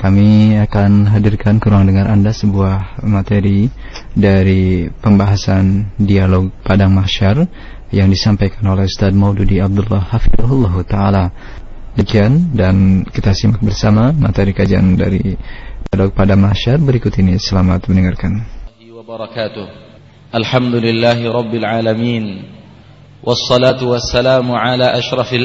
kami akan hadirkan kurang dengar Anda sebuah materi dari pembahasan dialog Padang Mahsyar yang disampaikan oleh Ustaz Maududi Abdullah Hafizullah Ta'ala. Demikian dan kita simak bersama materi kajian dari dialog Padang Mahsyar berikut ini. Selamat mendengarkan. Alhamdulillahi Rabbil Alamin Wassalatu wassalamu ala ashrafil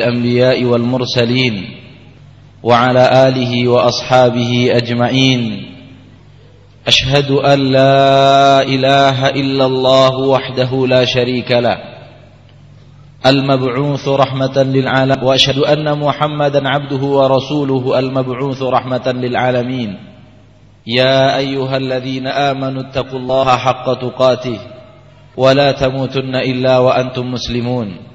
وعلى آله وأصحابه أجمعين. أشهد أن لا إله إلا الله وحده لا شريك له. المبعوث رحمة للعالم وأشهد أن محمدا عبده ورسوله المبعوث رحمة للعالمين. يا أيها الذين آمنوا اتقوا الله حق تقاته. ولا تموتن إلا وأنتم مسلمون.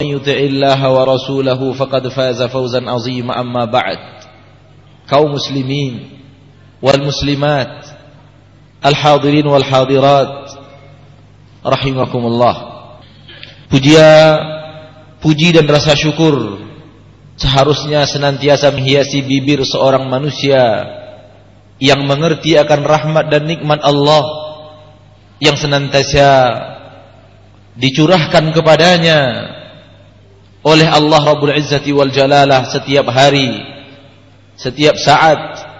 من يطع الله ورسوله فقد فاز فوزا عظيما أما بعد kaum muslimin wal muslimat al hadirin wal hadirat rahimakumullah puja puji dan rasa syukur seharusnya senantiasa menghiasi bibir seorang manusia yang mengerti akan rahmat dan nikmat Allah yang senantiasa dicurahkan kepadanya oleh Allah Rabbul Izzati wal Jalalah setiap hari, setiap saat.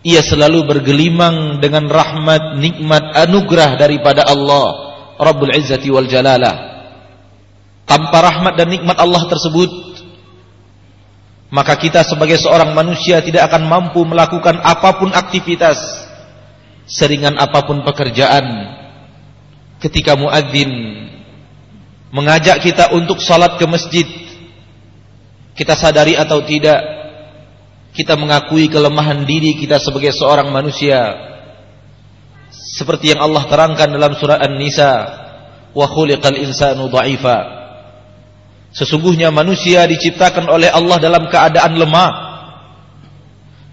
Ia selalu bergelimang dengan rahmat, nikmat, anugerah daripada Allah Rabbul Izzati wal Jalalah. Tanpa rahmat dan nikmat Allah tersebut, maka kita sebagai seorang manusia tidak akan mampu melakukan apa pun aktivitas, seringan apa pun pekerjaan. Ketika muadzin mengajak kita untuk salat ke masjid. Kita sadari atau tidak kita mengakui kelemahan diri kita sebagai seorang manusia. Seperti yang Allah terangkan dalam surah An-Nisa wa khuliqal insanu dha'ifa. Sesungguhnya manusia diciptakan oleh Allah dalam keadaan lemah.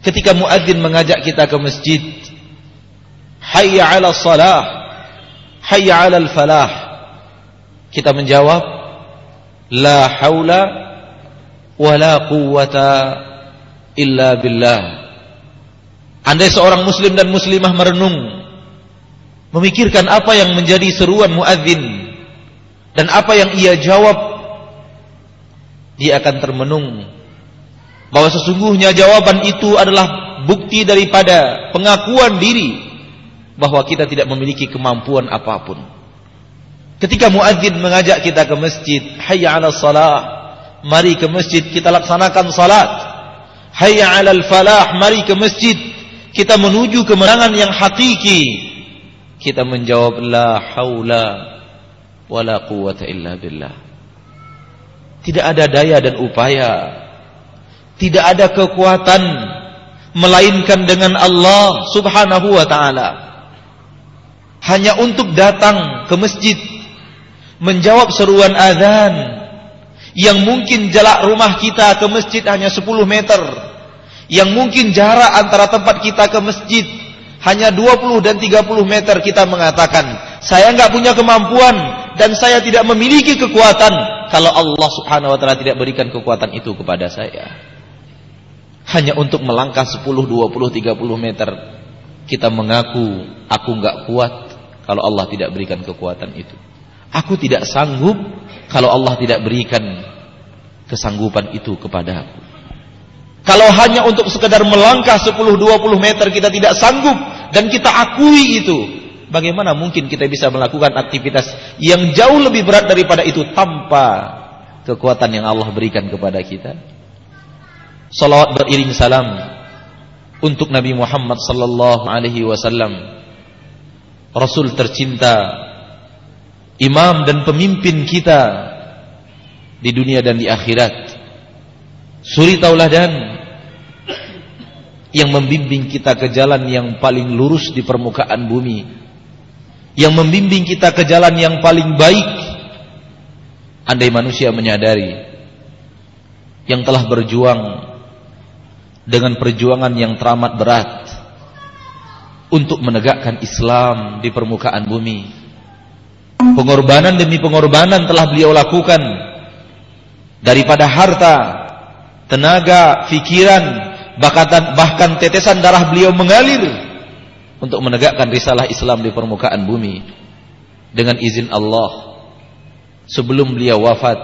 Ketika muadzin mengajak kita ke masjid hayya 'ala salah hayya 'alal falah kita menjawab la haula wala quwwata illa billah. Andai seorang muslim dan muslimah merenung memikirkan apa yang menjadi seruan muadzin dan apa yang ia jawab dia akan termenung bahwa sesungguhnya jawaban itu adalah bukti daripada pengakuan diri bahwa kita tidak memiliki kemampuan apa pun. Ketika muadzin mengajak kita ke masjid, hayya 'ala salah, mari ke masjid kita laksanakan salat. Hayya 'alal falah, mari ke masjid kita menuju kemenangan yang hakiki. Kita menjawab la haula wala quwwata illa billah. Tidak ada daya dan upaya. Tidak ada kekuatan melainkan dengan Allah Subhanahu wa taala. Hanya untuk datang ke masjid menjawab seruan azan yang mungkin jarak rumah kita ke masjid hanya 10 meter yang mungkin jarak antara tempat kita ke masjid hanya 20 dan 30 meter kita mengatakan saya enggak punya kemampuan dan saya tidak memiliki kekuatan. Kalau Allah subhanahu wa ta'ala tidak berikan kekuatan itu kepada saya hanya untuk melangkah 10, 20, 30 meter kita mengaku aku enggak kuat kalau Allah tidak berikan kekuatan itu Aku tidak sanggup kalau Allah tidak berikan kesanggupan itu kepada aku. Kalau hanya untuk sekedar melangkah 10-20 meter kita tidak sanggup dan kita akui itu. Bagaimana mungkin kita bisa melakukan aktivitas yang jauh lebih berat daripada itu tanpa kekuatan yang Allah berikan kepada kita? Salawat beriring salam untuk Nabi Muhammad sallallahu alaihi wasallam. Rasul tercinta imam dan pemimpin kita di dunia dan di akhirat. Suri tauladan yang membimbing kita ke jalan yang paling lurus di permukaan bumi. Yang membimbing kita ke jalan yang paling baik. Andai manusia menyadari yang telah berjuang dengan perjuangan yang teramat berat untuk menegakkan Islam di permukaan bumi pengorbanan demi pengorbanan telah beliau lakukan daripada harta tenaga, pikiran, bahkan, bahkan tetesan darah beliau mengalir untuk menegakkan risalah Islam di permukaan bumi dengan izin Allah. Sebelum beliau wafat,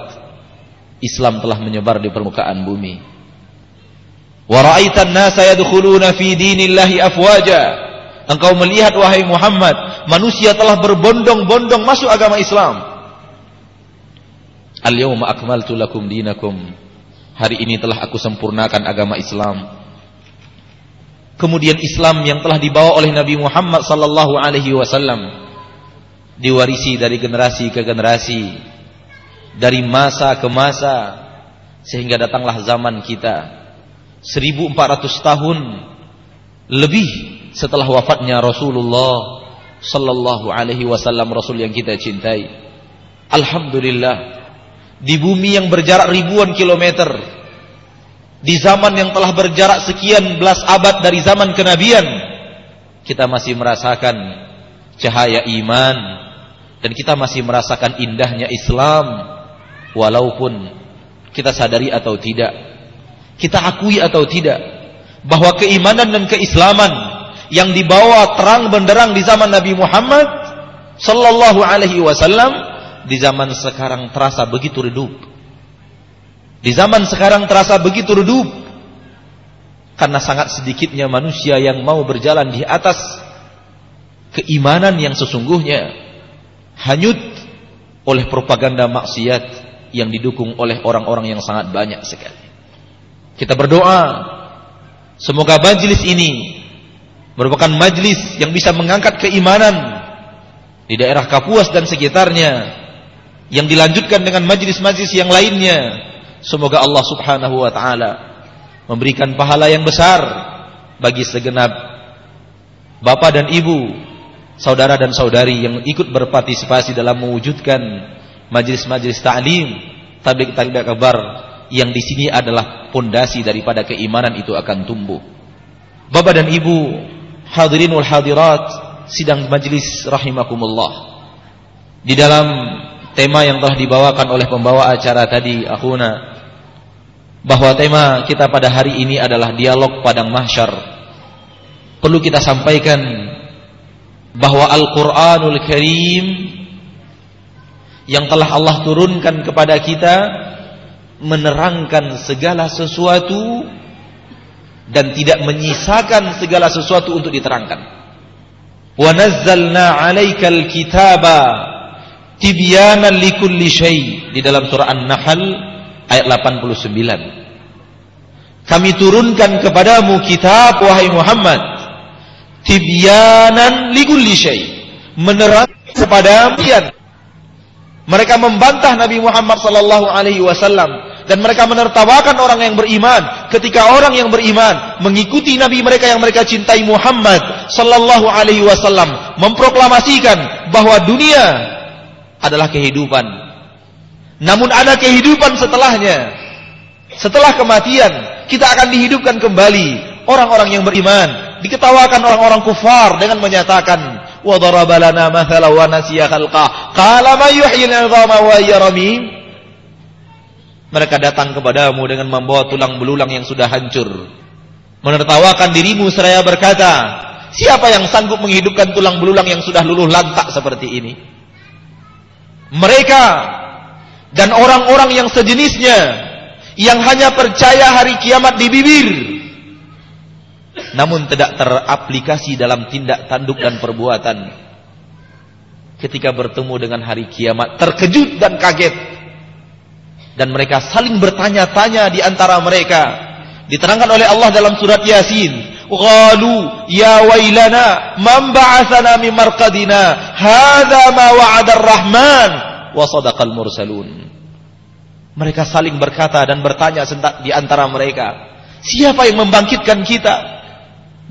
Islam telah menyebar di permukaan bumi. Wa ra'aitan nasa yadkhuluna afwaja. Engkau melihat wahai Muhammad, manusia telah berbondong-bondong masuk agama Islam. Al-yawma akmaltu lakum dinakum Hari ini telah aku sempurnakan agama Islam. Kemudian Islam yang telah dibawa oleh Nabi Muhammad sallallahu alaihi wasallam diwarisi dari generasi ke generasi, dari masa ke masa sehingga datanglah zaman kita 1400 tahun lebih setelah wafatnya Rasulullah sallallahu alaihi wasallam Rasul yang kita cintai. Alhamdulillah di bumi yang berjarak ribuan kilometer di zaman yang telah berjarak sekian belas abad dari zaman kenabian kita masih merasakan cahaya iman dan kita masih merasakan indahnya Islam walaupun kita sadari atau tidak kita akui atau tidak bahwa keimanan dan keislaman yang dibawa terang benderang di zaman Nabi Muhammad sallallahu alaihi wasallam di zaman sekarang terasa begitu redup. Di zaman sekarang terasa begitu redup. Karena sangat sedikitnya manusia yang mau berjalan di atas keimanan yang sesungguhnya hanyut oleh propaganda maksiat yang didukung oleh orang-orang yang sangat banyak sekali. Kita berdoa semoga majlis ini merupakan majlis yang bisa mengangkat keimanan di daerah Kapuas dan sekitarnya yang dilanjutkan dengan majlis-majlis yang lainnya. Semoga Allah Subhanahu wa taala memberikan pahala yang besar bagi segenap bapak dan ibu, saudara dan saudari yang ikut berpartisipasi dalam mewujudkan majlis-majlis ta'lim, tablik tablik kabar yang di sini adalah pondasi daripada keimanan itu akan tumbuh. Bapak dan Ibu, hadirin wal hadirat, sidang majlis rahimakumullah. Di dalam tema yang telah dibawakan oleh pembawa acara tadi akhuna bahwa tema kita pada hari ini adalah dialog padang mahsyar perlu kita sampaikan bahwa Al-Qur'anul Karim yang telah Allah turunkan kepada kita menerangkan segala sesuatu dan tidak menyisakan segala sesuatu untuk diterangkan. Wa nazzalna 'alaikal kitaba tibyanan likulli syai di dalam surah An-Nahl ayat 89. Kami turunkan kepadamu kitab wahai Muhammad tibyanan likulli syai menerang kepada kalian. Mereka membantah Nabi Muhammad sallallahu alaihi wasallam dan mereka menertawakan orang yang beriman ketika orang yang beriman mengikuti nabi mereka yang mereka cintai Muhammad sallallahu alaihi wasallam memproklamasikan bahwa dunia adalah kehidupan. Namun ada kehidupan setelahnya. Setelah kematian, kita akan dihidupkan kembali. Orang-orang yang beriman diketawakan orang-orang kufar dengan menyatakan, "Wa mathala wa nasiya khalqah. Qala may yuhyil 'idhama wa ramim?" Mereka datang kepadamu dengan membawa tulang belulang yang sudah hancur. Menertawakan dirimu seraya berkata, "Siapa yang sanggup menghidupkan tulang belulang yang sudah luluh lantak seperti ini?" mereka dan orang-orang yang sejenisnya yang hanya percaya hari kiamat di bibir namun tidak teraplikasi dalam tindak tanduk dan perbuatan. Ketika bertemu dengan hari kiamat terkejut dan kaget. Dan mereka saling bertanya-tanya di antara mereka. Diterangkan oleh Allah dalam surat Yasin. Qalu ya wailana man ba'athana min marqadina? Hadza ma wa'ada ar-rahman wa sadaqal mursalun. Mereka saling berkata dan bertanya di antara mereka siapa yang membangkitkan kita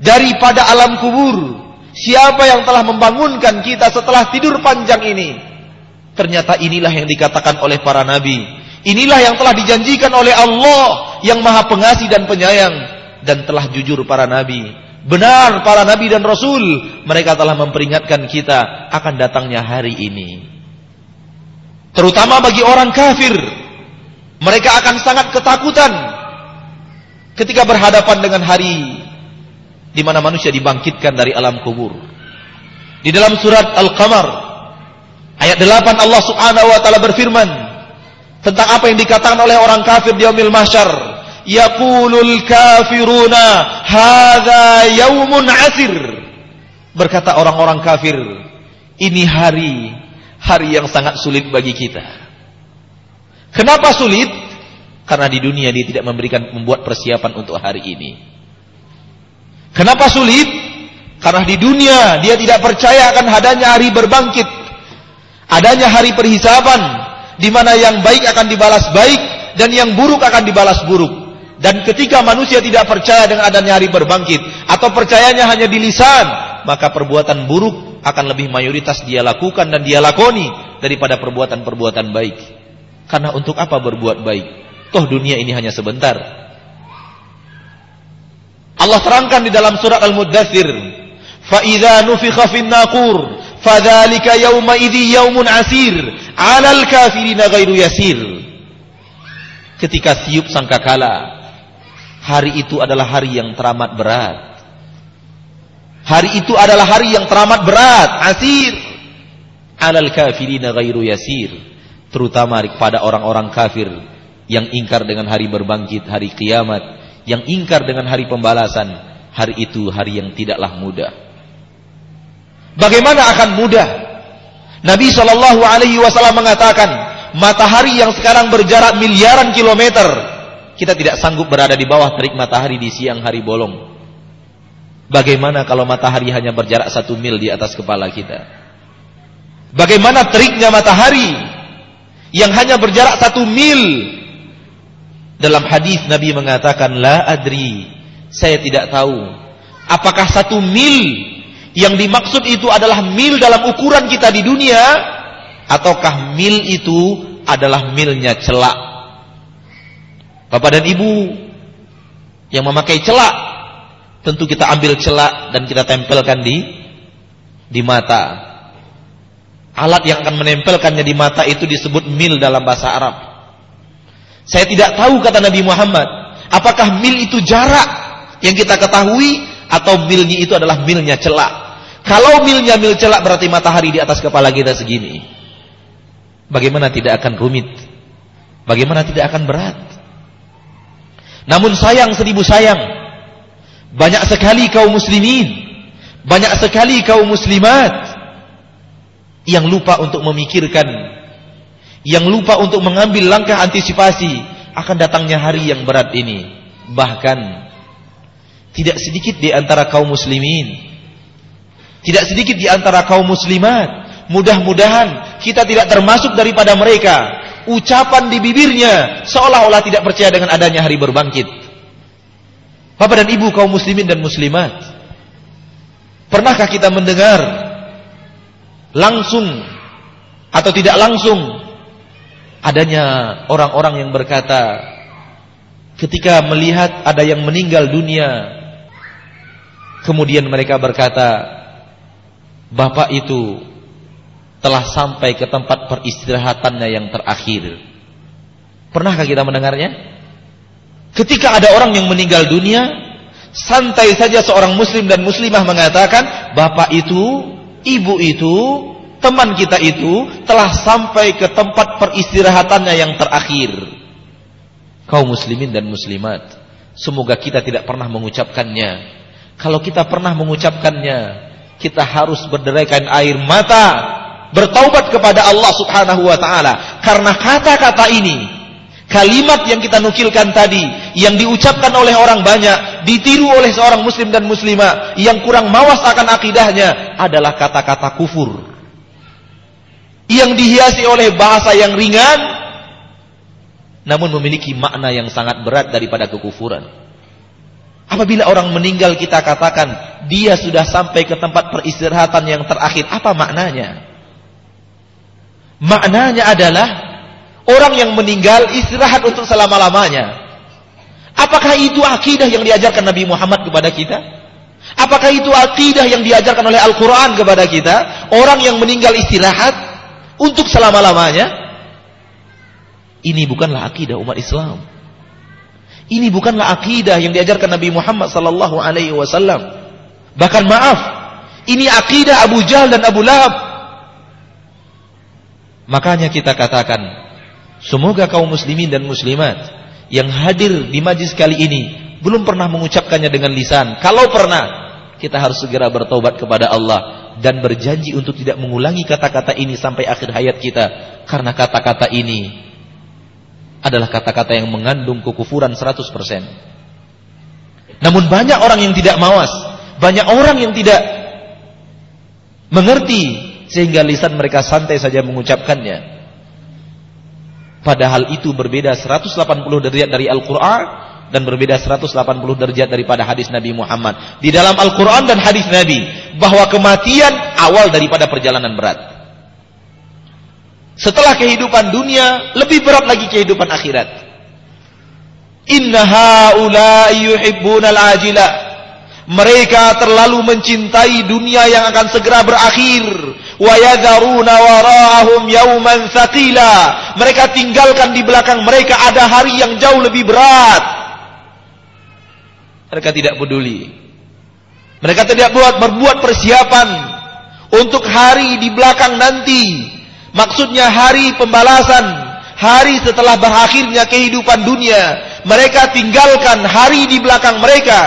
daripada alam kubur. Siapa yang telah membangunkan kita setelah tidur panjang ini? Ternyata inilah yang dikatakan oleh para nabi. Inilah yang telah dijanjikan oleh Allah yang maha pengasih dan penyayang. Dan telah jujur para nabi. Benar para nabi dan rasul. Mereka telah memperingatkan kita akan datangnya hari ini. Terutama bagi orang kafir. Mereka akan sangat ketakutan. Ketika berhadapan dengan hari di mana manusia dibangkitkan dari alam kubur. Di dalam surat Al-Qamar ayat 8 Allah Subhanahu wa taala berfirman tentang apa yang dikatakan oleh orang kafir di yaumil mahsyar. Yaqulul kafiruna hadza yaumun asir. Berkata orang-orang kafir, ini hari hari yang sangat sulit bagi kita. Kenapa sulit? Karena di dunia dia tidak memberikan membuat persiapan untuk hari ini. Kenapa sulit? Karena di dunia dia tidak percaya akan adanya hari berbangkit. Adanya hari perhisaban di mana yang baik akan dibalas baik dan yang buruk akan dibalas buruk. Dan ketika manusia tidak percaya dengan adanya hari berbangkit atau percayanya hanya di lisan, maka perbuatan buruk akan lebih mayoritas dia lakukan dan dia lakoni daripada perbuatan-perbuatan baik. Karena untuk apa berbuat baik? Toh dunia ini hanya sebentar. Allah terangkan di dalam surat Al-Muddathir, "Fa idza nufikha fin naqur, fadzalika yawma idzi yaumun asir, 'alal kafirina ghairu yasir." Ketika tiup sangkakala, hari itu adalah hari yang teramat berat. Hari itu adalah hari yang teramat berat, asir. 'Alal kafirina ghairu yasir, terutama kepada orang-orang kafir yang ingkar dengan hari berbangkit, hari kiamat yang ingkar dengan hari pembalasan, hari itu hari yang tidaklah mudah. Bagaimana akan mudah? Nabi Shallallahu Alaihi Wasallam mengatakan, matahari yang sekarang berjarak miliaran kilometer, kita tidak sanggup berada di bawah terik matahari di siang hari bolong. Bagaimana kalau matahari hanya berjarak satu mil di atas kepala kita? Bagaimana teriknya matahari yang hanya berjarak satu mil dalam hadis Nabi mengatakan la adri, saya tidak tahu apakah satu mil yang dimaksud itu adalah mil dalam ukuran kita di dunia ataukah mil itu adalah milnya celak. Bapak dan Ibu yang memakai celak tentu kita ambil celak dan kita tempelkan di di mata. Alat yang akan menempelkannya di mata itu disebut mil dalam bahasa Arab. Saya tidak tahu kata Nabi Muhammad, apakah mil itu jarak yang kita ketahui atau milnya itu adalah milnya celak. Kalau milnya mil celak berarti matahari di atas kepala kita segini. Bagaimana tidak akan rumit? Bagaimana tidak akan berat? Namun sayang seribu sayang, banyak sekali kaum muslimin, banyak sekali kaum muslimat yang lupa untuk memikirkan yang lupa untuk mengambil langkah antisipasi akan datangnya hari yang berat ini. Bahkan tidak sedikit di antara kaum muslimin, tidak sedikit di antara kaum muslimat, mudah-mudahan kita tidak termasuk daripada mereka. Ucapan di bibirnya seolah-olah tidak percaya dengan adanya hari berbangkit. Bapak dan Ibu kaum muslimin dan muslimat, pernahkah kita mendengar langsung atau tidak langsung adanya orang-orang yang berkata ketika melihat ada yang meninggal dunia kemudian mereka berkata bapak itu telah sampai ke tempat peristirahatannya yang terakhir. Pernahkah kita mendengarnya? Ketika ada orang yang meninggal dunia santai saja seorang muslim dan muslimah mengatakan bapak itu ibu itu teman kita itu telah sampai ke tempat peristirahatannya yang terakhir. Kaum muslimin dan muslimat, semoga kita tidak pernah mengucapkannya. Kalau kita pernah mengucapkannya, kita harus berderaikan air mata, bertaubat kepada Allah Subhanahu wa taala karena kata-kata ini Kalimat yang kita nukilkan tadi yang diucapkan oleh orang banyak, ditiru oleh seorang muslim dan muslimah yang kurang mawas akan akidahnya adalah kata-kata kufur yang dihiasi oleh bahasa yang ringan namun memiliki makna yang sangat berat daripada kekufuran. Apabila orang meninggal kita katakan dia sudah sampai ke tempat peristirahatan yang terakhir. Apa maknanya? Maknanya adalah orang yang meninggal istirahat untuk selama-lamanya. Apakah itu akidah yang diajarkan Nabi Muhammad kepada kita? Apakah itu akidah yang diajarkan oleh Al-Quran kepada kita? Orang yang meninggal istirahat untuk selama-lamanya? Ini bukanlah akidah umat Islam. Ini bukanlah akidah yang diajarkan Nabi Muhammad sallallahu alaihi wasallam. Bahkan maaf, ini akidah Abu Jahal dan Abu Lahab. Makanya kita katakan, semoga kaum muslimin dan muslimat yang hadir di majlis kali ini belum pernah mengucapkannya dengan lisan. Kalau pernah, kita harus segera bertobat kepada Allah dan berjanji untuk tidak mengulangi kata-kata ini sampai akhir hayat kita karena kata-kata ini adalah kata-kata yang mengandung kekufuran 100%. Namun banyak orang yang tidak mawas, banyak orang yang tidak mengerti sehingga lisan mereka santai saja mengucapkannya. Padahal itu berbeda 180 derajat dari Al-Qur'an dan berbeda 180 derajat daripada hadis Nabi Muhammad. Di dalam Al-Qur'an dan hadis Nabi bahwa kematian awal daripada perjalanan berat. Setelah kehidupan dunia, lebih berat lagi kehidupan akhirat. Inna haula'i yuhibbunal ajila. Mereka terlalu mencintai dunia yang akan segera berakhir. Wa yadharuna wara'ahum yauman thaqila. Mereka tinggalkan di belakang mereka ada hari yang jauh lebih berat. Mereka tidak peduli. Mereka tidak buat berbuat persiapan untuk hari di belakang nanti Maksudnya hari pembalasan, hari setelah berakhirnya kehidupan dunia. Mereka tinggalkan hari di belakang mereka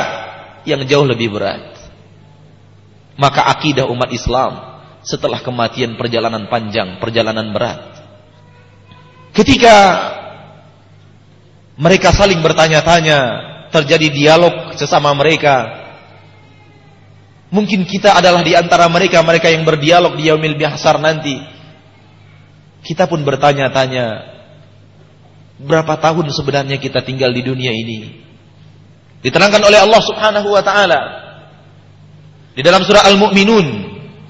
yang jauh lebih berat. Maka akidah umat Islam setelah kematian perjalanan panjang, perjalanan berat. Ketika mereka saling bertanya-tanya, terjadi dialog sesama mereka. Mungkin kita adalah di antara mereka mereka yang berdialog di yaumil bihsar nanti. Kita pun bertanya-tanya, berapa tahun sebenarnya kita tinggal di dunia ini? Diterangkan oleh Allah Subhanahu wa taala di dalam surah Al-Mu'minun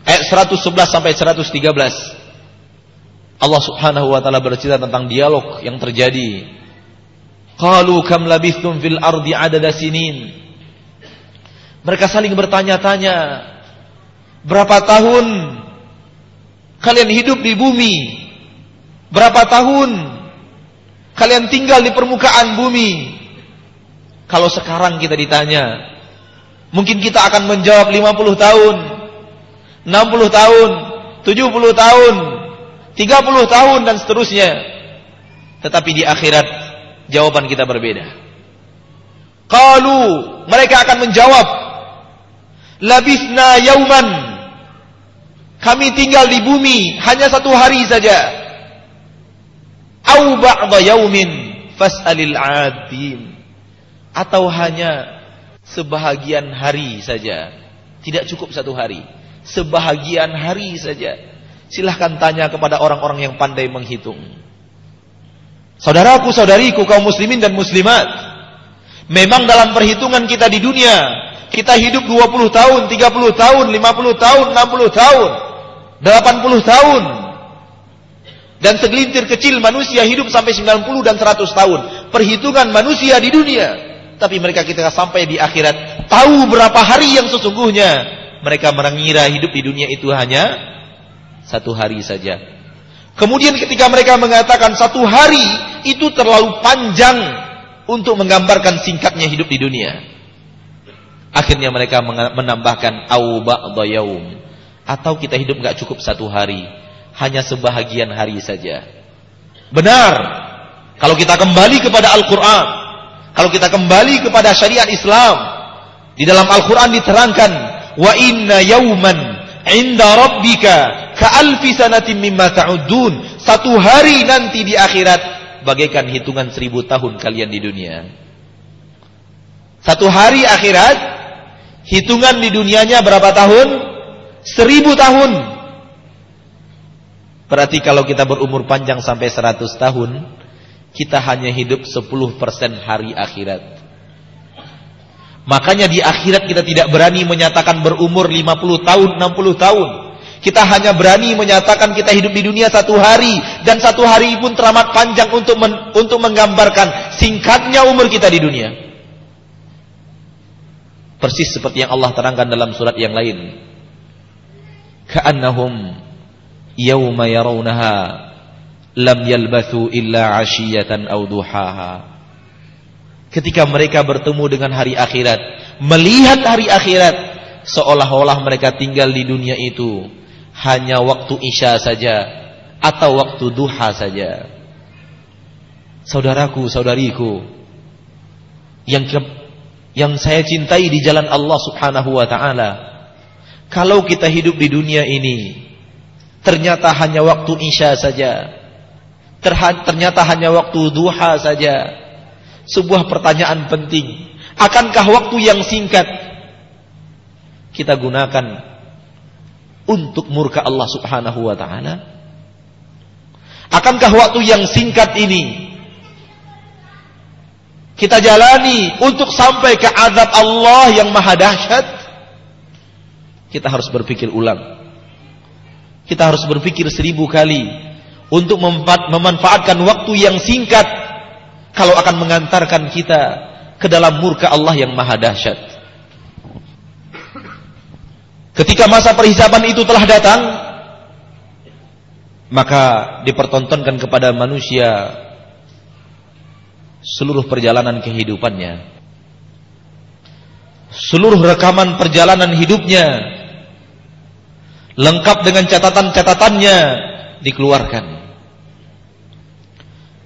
ayat 111 sampai 113. Allah Subhanahu wa taala bercerita tentang dialog yang terjadi. Qalu kam labithtum fil ardi adada sinin. Mereka saling bertanya-tanya, berapa tahun kalian hidup di bumi? Berapa tahun kalian tinggal di permukaan bumi? Kalau sekarang kita ditanya, mungkin kita akan menjawab 50 tahun, 60 tahun, 70 tahun, 30 tahun dan seterusnya. Tetapi di akhirat jawaban kita berbeda. Qalu mereka akan menjawab Labisna yauman. Kami tinggal di bumi hanya satu hari saja. Au ba'da yaumin fas'alil 'adin atau hanya sebahagian hari saja. Tidak cukup satu hari. Sebahagian hari saja. Silahkan tanya kepada orang-orang yang pandai menghitung saudaraku saudariku kaum muslimin dan muslimat memang dalam perhitungan kita di dunia kita hidup 20 tahun 30 tahun 50 tahun 60 tahun 80 tahun dan segelintir kecil manusia hidup sampai 90 dan 100 tahun. Perhitungan manusia di dunia. Tapi mereka kita sampai di akhirat. Tahu berapa hari yang sesungguhnya. Mereka mengira hidup di dunia itu hanya satu hari saja. Kemudian ketika mereka mengatakan satu hari itu terlalu panjang untuk menggambarkan singkatnya hidup di dunia. Akhirnya mereka menambahkan au ba'da yaum atau kita hidup nggak cukup satu hari hanya sebahagian hari saja. Benar. Kalau kita kembali kepada Al-Quran. Kalau kita kembali kepada syariat Islam. Di dalam Al-Quran diterangkan. Wa inna yawman inda rabbika ka'alfi sanatim mimma ta'udun. Satu hari nanti di akhirat. Bagaikan hitungan seribu tahun kalian di dunia. Satu hari akhirat. Hitungan di dunianya berapa tahun? Seribu tahun. Berarti kalau kita berumur panjang sampai 100 tahun, kita hanya hidup 10% hari akhirat. Makanya di akhirat kita tidak berani menyatakan berumur 50 tahun, 60 tahun. Kita hanya berani menyatakan kita hidup di dunia satu hari dan satu hari pun teramat panjang untuk men, untuk menggambarkan singkatnya umur kita di dunia. Persis seperti yang Allah terangkan dalam surat yang lain. Ka'annahum yawma yarawnaha lam yalbathu illa 'ashiyatan aw. Ketika mereka bertemu dengan hari akhirat, melihat hari akhirat seolah-olah mereka tinggal di dunia itu hanya waktu isya saja atau waktu duha saja. Saudaraku, saudariku, yang yang saya cintai di jalan Allah Subhanahu wa taala. Kalau kita hidup di dunia ini ternyata hanya waktu isya saja. Ternyata hanya waktu duha saja. Sebuah pertanyaan penting. Akankah waktu yang singkat kita gunakan untuk murka Allah Subhanahu wa taala? Akankah waktu yang singkat ini kita jalani untuk sampai ke azab Allah yang maha dahsyat? Kita harus berpikir ulang. Kita harus berpikir seribu kali untuk memanfaatkan waktu yang singkat kalau akan mengantarkan kita ke dalam murka Allah yang maha dahsyat. Ketika masa perhisaban itu telah datang, maka dipertontonkan kepada manusia seluruh perjalanan kehidupannya. Seluruh rekaman perjalanan hidupnya lengkap dengan catatan-catatannya dikeluarkan.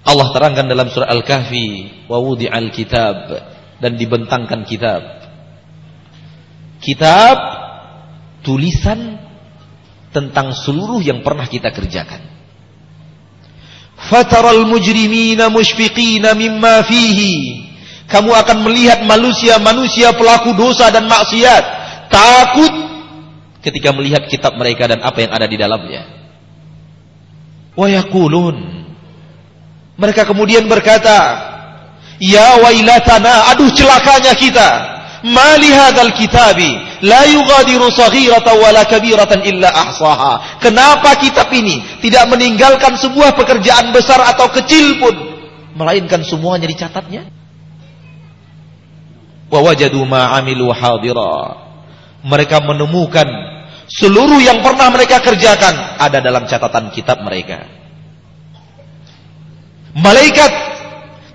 Allah terangkan dalam surah Al-Kahfi, "Wa wudi'al kitab" dan dibentangkan kitab. Kitab tulisan tentang seluruh yang pernah kita kerjakan. Fataral mujrimina mushfiqina mimma fihi. Kamu akan melihat manusia-manusia pelaku dosa dan maksiat takut ketika melihat kitab mereka dan apa yang ada di dalamnya. Wa yaqulun mereka kemudian berkata, "Ya wailatana, aduh celakanya kita." Mali hadzal kitabi la yughadiru saghiratan wala kabiratan illa ahsaha. Kenapa kitab ini tidak meninggalkan sebuah pekerjaan besar atau kecil pun melainkan semuanya dicatatnya? Wa ma amilu hadira. Mereka menemukan seluruh yang pernah mereka kerjakan ada dalam catatan kitab mereka. Malaikat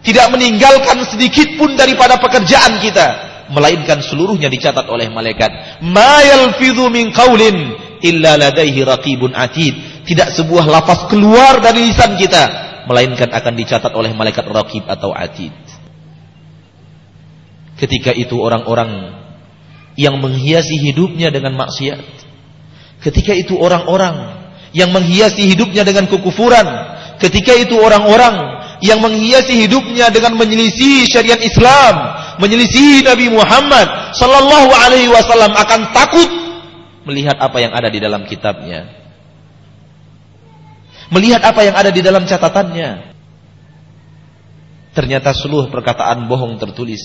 tidak meninggalkan sedikit pun daripada pekerjaan kita melainkan seluruhnya dicatat oleh malaikat. Ma yalfidhu min qaulin illa ladaihi raqibun atid. Tidak sebuah lafaz keluar dari lisan kita melainkan akan dicatat oleh malaikat raqib atau atid. Ketika itu orang-orang yang menghiasi hidupnya dengan maksiat. Ketika itu orang-orang yang menghiasi hidupnya dengan kekufuran. Ketika itu orang-orang yang menghiasi hidupnya dengan menyelisih syariat Islam, menyelisih Nabi Muhammad sallallahu alaihi wasallam akan takut melihat apa yang ada di dalam kitabnya. Melihat apa yang ada di dalam catatannya. Ternyata seluruh perkataan bohong tertulis.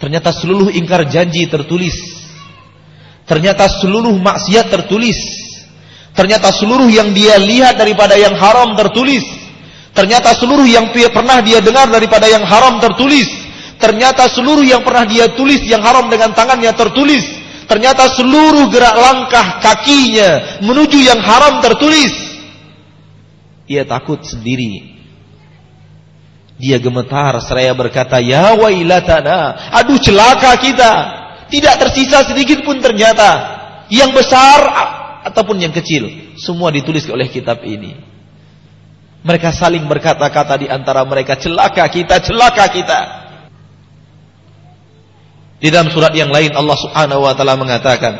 Ternyata seluruh ingkar janji tertulis. Ternyata seluruh maksiat tertulis. Ternyata seluruh yang dia lihat daripada yang haram tertulis. Ternyata seluruh yang pernah dia dengar daripada yang haram tertulis. Ternyata seluruh yang pernah dia tulis yang haram dengan tangannya tertulis. Ternyata seluruh gerak langkah kakinya menuju yang haram tertulis. Ia takut sendiri. Dia gemetar seraya berkata, "Ya wailatana, aduh celaka kita." Tidak tersisa sedikit pun ternyata yang besar ataupun yang kecil, semua ditulis oleh kitab ini. Mereka saling berkata-kata di antara mereka, celaka kita, celaka kita. Di dalam surat yang lain Allah Subhanahu wa taala mengatakan,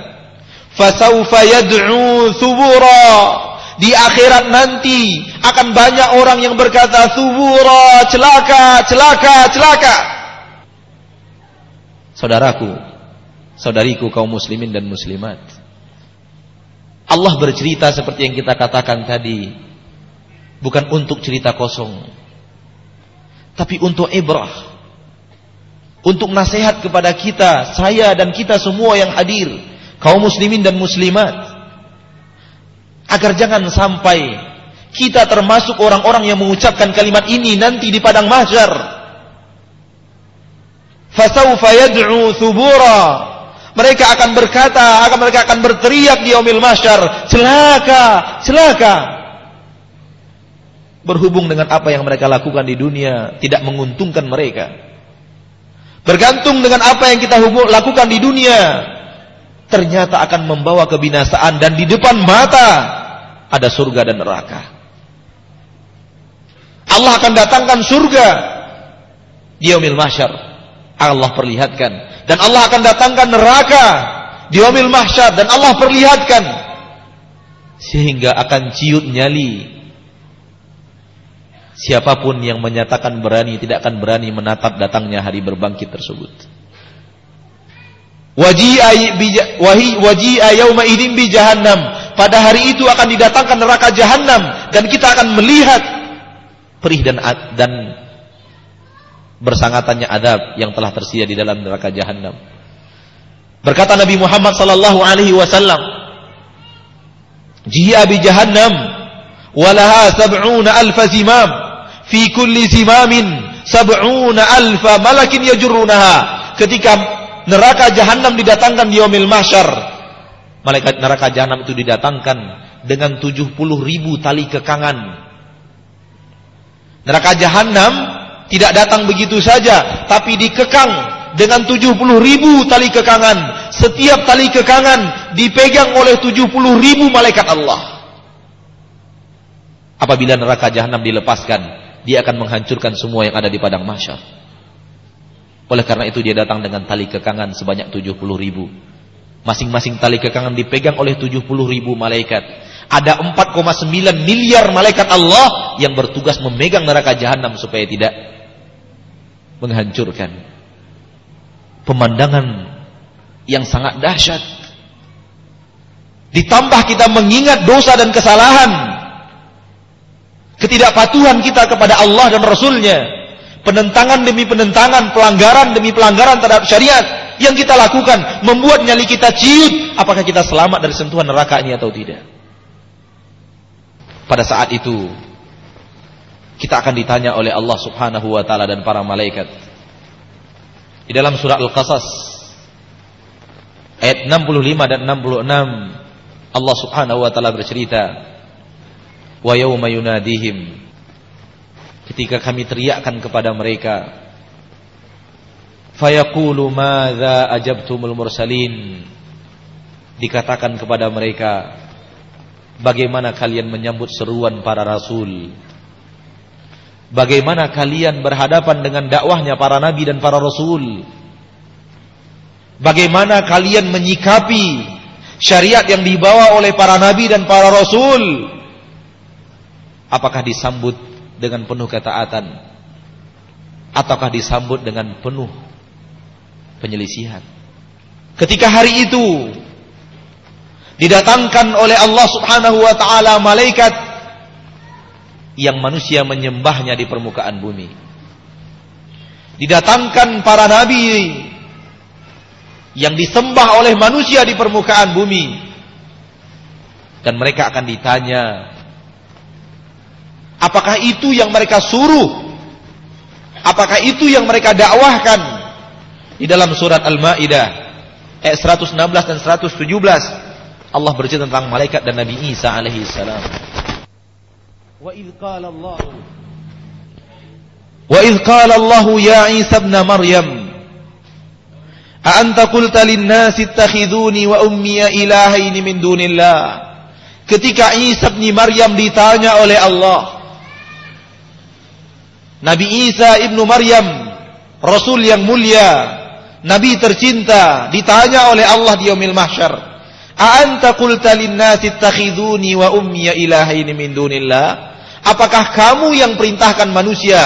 "Fasaufa yad'u thubura." Di akhirat nanti akan banyak orang yang berkata thubura, celaka, celaka, celaka. Saudaraku, saudariku kaum muslimin dan muslimat. Allah bercerita seperti yang kita katakan tadi, bukan untuk cerita kosong tapi untuk ibrah untuk nasihat kepada kita, saya dan kita semua yang hadir, kaum muslimin dan muslimat. Agar jangan sampai kita termasuk orang-orang yang mengucapkan kalimat ini nanti di padang mahsyar. Fasawfa yad'u thubura. Mereka akan berkata, akan mereka akan berteriak di yaumil mahsyar, celaka, celaka. Berhubung dengan apa yang mereka lakukan di dunia tidak menguntungkan mereka. Bergantung dengan apa yang kita lakukan di dunia, ternyata akan membawa kebinasaan dan di depan mata ada surga dan neraka. Allah akan datangkan surga di yaumil mahsyar. Allah perlihatkan dan Allah akan datangkan neraka di yaumil mahsyar dan Allah perlihatkan sehingga akan ciut nyali Siapa pun yang menyatakan berani tidak akan berani menatap datangnya hari berbangkit tersebut. Waji'a yauma idzin bi jahannam. Pada hari itu akan didatangkan neraka jahannam dan kita akan melihat perih dan dan bersangatannya adab yang telah tersedia di dalam neraka jahannam. Berkata Nabi Muhammad sallallahu alaihi wasallam, "Ji'a bi jahannam walaha sab'una alf zimam." Fi kulli zimamin sab'una alfa malakin yajurrunaha. Ketika neraka jahanam didatangkan di yaumil mahsyar malaikat neraka jahanam itu didatangkan dengan 70 ribu tali kekangan. Neraka jahanam tidak datang begitu saja tapi dikekang dengan 70 ribu tali kekangan. Setiap tali kekangan dipegang oleh 70 ribu malaikat Allah. Apabila neraka jahanam dilepaskan dia akan menghancurkan semua yang ada di padang mahsyar. Oleh karena itu dia datang dengan tali kekangan sebanyak 70 ribu. Masing-masing tali kekangan dipegang oleh 70 ribu malaikat. Ada 4,9 miliar malaikat Allah yang bertugas memegang neraka jahanam supaya tidak menghancurkan. Pemandangan yang sangat dahsyat. Ditambah kita mengingat dosa dan kesalahan ketidakpatuhan kita kepada Allah dan Rasulnya, penentangan demi penentangan, pelanggaran demi pelanggaran terhadap syariat yang kita lakukan, membuat nyali kita ciut, apakah kita selamat dari sentuhan neraka ini atau tidak. Pada saat itu, kita akan ditanya oleh Allah subhanahu wa ta'ala dan para malaikat. Di dalam surah Al-Qasas, ayat 65 dan 66, Allah subhanahu wa ta'ala bercerita, wa yawma yunadihim. Ketika kami teriakkan kepada mereka fayaqulu madza ajabtumul mursalin? Dikatakan kepada mereka bagaimana kalian menyambut seruan para rasul? Bagaimana kalian berhadapan dengan dakwahnya para nabi dan para rasul? Bagaimana kalian menyikapi syariat yang dibawa oleh para nabi dan para rasul Apakah disambut dengan penuh ketaatan ataukah disambut dengan penuh penyelisihan? Ketika hari itu didatangkan oleh Allah Subhanahu wa taala malaikat yang manusia menyembahnya di permukaan bumi. Didatangkan para nabi yang disembah oleh manusia di permukaan bumi. Dan mereka akan ditanya Apakah itu yang mereka suruh? Apakah itu yang mereka dakwahkan? Di dalam surat Al-Maidah ayat 116 dan 117 Allah bercerita tentang malaikat dan Nabi Isa alaihi salam. Wa idh qala Allah Wa idh qala Allah ya Isa ibn Maryam A anta qulta lin-nasi ittakhiduni wa ummi ilahaini min dunillah Ketika Isa bin Maryam ditanya oleh Allah Nabi Isa ibnu Maryam, Rasul yang mulia, Nabi tercinta, ditanya oleh Allah di yaumil mahsyar, "A anta qulta ittakhiduni wa ummi ilahaini min dunillah?" Apakah kamu yang perintahkan manusia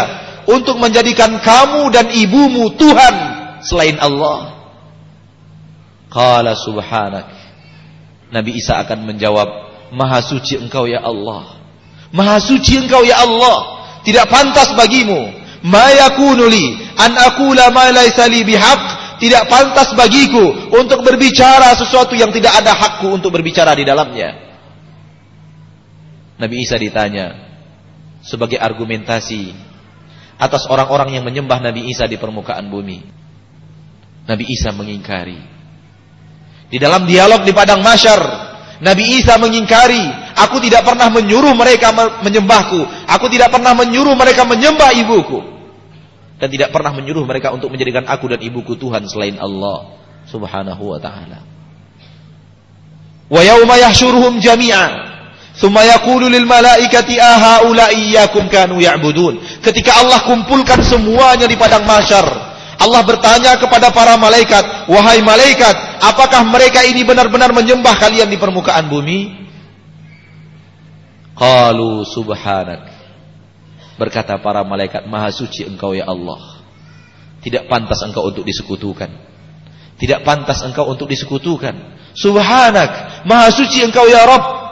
untuk menjadikan kamu dan ibumu Tuhan selain Allah? Qala subhanak. Nabi Isa akan menjawab, Maha suci engkau ya Allah. Maha suci engkau ya Allah. Tidak pantas bagimu. Ma yakunuli an aqula ma laysa li tidak pantas bagiku untuk berbicara sesuatu yang tidak ada hakku untuk berbicara di dalamnya. Nabi Isa ditanya sebagai argumentasi atas orang-orang yang menyembah Nabi Isa di permukaan bumi. Nabi Isa mengingkari. Di dalam dialog di padang masyar, Nabi Isa mengingkari, aku tidak pernah menyuruh mereka menyembahku, aku tidak pernah menyuruh mereka menyembah ibuku. Dan tidak pernah menyuruh mereka untuk menjadikan aku dan ibuku Tuhan selain Allah Subhanahu wa taala. Wa yahsyuruhum jami'a Thumma lil malaikati. Ketika Allah kumpulkan semuanya di padang mahsyar, Allah bertanya kepada para malaikat, "Wahai malaikat, apakah mereka ini benar-benar menyembah kalian di permukaan bumi?" Qalu subhanak. Berkata para malaikat, "Maha suci Engkau ya Allah. Tidak pantas Engkau untuk disekutukan. Tidak pantas Engkau untuk disekutukan. Subhanak, Maha suci Engkau ya Rabb."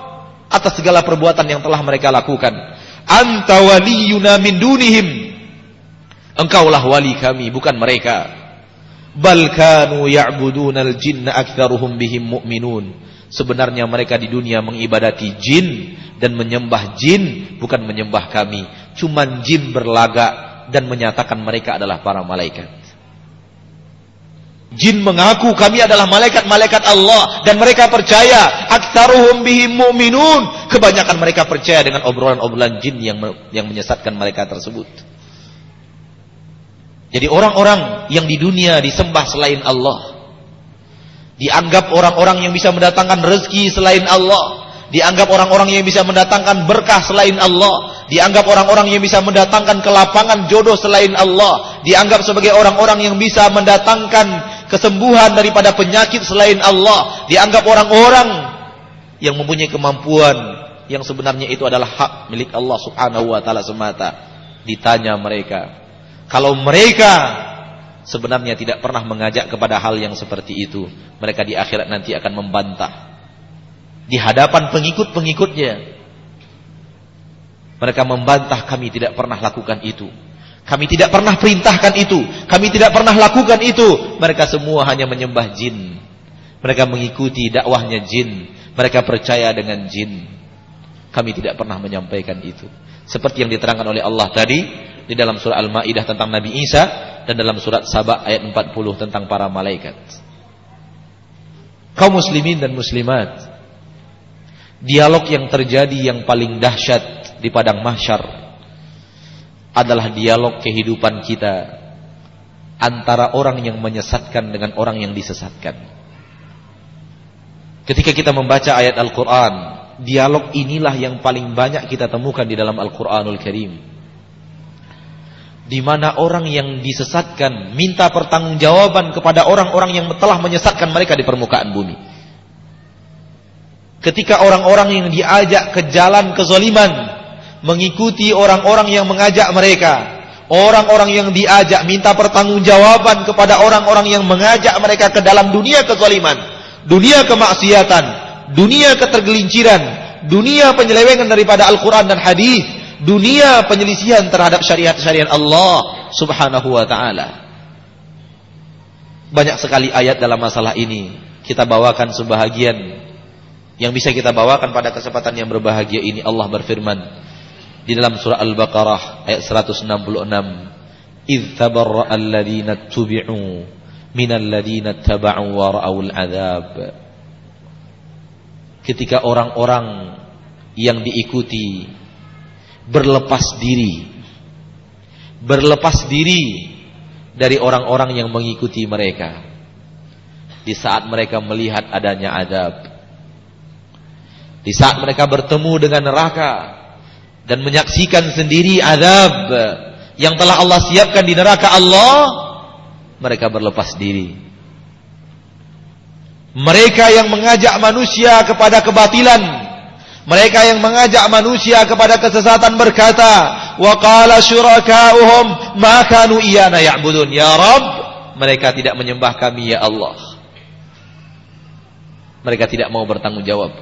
atas segala perbuatan yang telah mereka lakukan. Anta waliyuna min dunihim. Engkaulah wali kami, bukan mereka. Bal kanu ya'budunal jinna aktsaruhum bihim mu'minun. Sebenarnya mereka di dunia mengibadati jin dan menyembah jin, bukan menyembah kami. Cuman jin berlagak dan menyatakan mereka adalah para malaikat. Jin mengaku kami adalah malaikat-malaikat Allah dan mereka percaya aktsaruhum bihim mu'minun. Kebanyakan mereka percaya dengan obrolan-obrolan jin yang yang menyesatkan mereka tersebut. Jadi orang-orang yang di dunia disembah selain Allah dianggap orang-orang yang bisa mendatangkan rezeki selain Allah, dianggap orang-orang yang bisa mendatangkan berkah selain Allah, dianggap orang-orang yang bisa mendatangkan kelapangan jodoh selain Allah, dianggap sebagai orang-orang yang bisa mendatangkan kesembuhan daripada penyakit selain Allah. Dianggap orang-orang yang mempunyai kemampuan yang sebenarnya itu adalah hak milik Allah Subhanahu wa taala semata. Ditanya mereka kalau mereka sebenarnya tidak pernah mengajak kepada hal yang seperti itu mereka di akhirat nanti akan membantah di hadapan pengikut-pengikutnya mereka membantah kami tidak pernah lakukan itu kami tidak pernah perintahkan itu. Kami tidak pernah lakukan itu. Mereka semua hanya menyembah jin. Mereka mengikuti dakwahnya jin. Mereka percaya dengan jin. Kami tidak pernah menyampaikan itu. Seperti yang diterangkan oleh Allah tadi di dalam surah Al-Maidah tentang Nabi Isa dan dalam surat Sabah ayat 40 tentang para malaikat. Kaum muslimin dan muslimat, dialog yang terjadi yang paling dahsyat di padang mahsyar adalah dialog kehidupan kita antara orang yang menyesatkan dengan orang yang disesatkan. Ketika kita membaca ayat Al-Quran, dialog inilah yang paling banyak kita temukan di dalam Al-Quranul Karim. Di mana orang yang disesatkan minta pertanggungjawaban kepada orang-orang yang telah menyesatkan mereka di permukaan bumi. Ketika orang-orang yang diajak ke jalan kezaliman mengikuti orang-orang yang mengajak mereka. Orang-orang yang diajak minta pertanggungjawaban kepada orang-orang yang mengajak mereka ke dalam dunia kezaliman, dunia kemaksiatan, dunia ketergelinciran, dunia penyelewengan daripada Al-Qur'an dan hadis, dunia penyelisihan terhadap syariat-syariat Allah Subhanahu wa taala. Banyak sekali ayat dalam masalah ini. Kita bawakan sebahagian yang bisa kita bawakan pada kesempatan yang berbahagia ini Allah berfirman di dalam surah Al-Baqarah ayat 166 idz tabarra'a alladziina tubi'u minal ladziina taba'u wa ra'awul adzab ketika orang-orang yang diikuti berlepas diri. Berlepas diri dari orang-orang yang mengikuti mereka. Di saat mereka melihat adanya adab di saat mereka bertemu dengan neraka dan menyaksikan sendiri azab yang telah Allah siapkan di neraka Allah, mereka berlepas diri. Mereka yang mengajak manusia kepada kebatilan, mereka yang mengajak manusia kepada kesesatan berkata, "Wa qala syuraka'uhum ma kanu iyana ya'budun." Ya Rabb, mereka tidak menyembah kami ya Allah. Mereka tidak mau bertanggung jawab.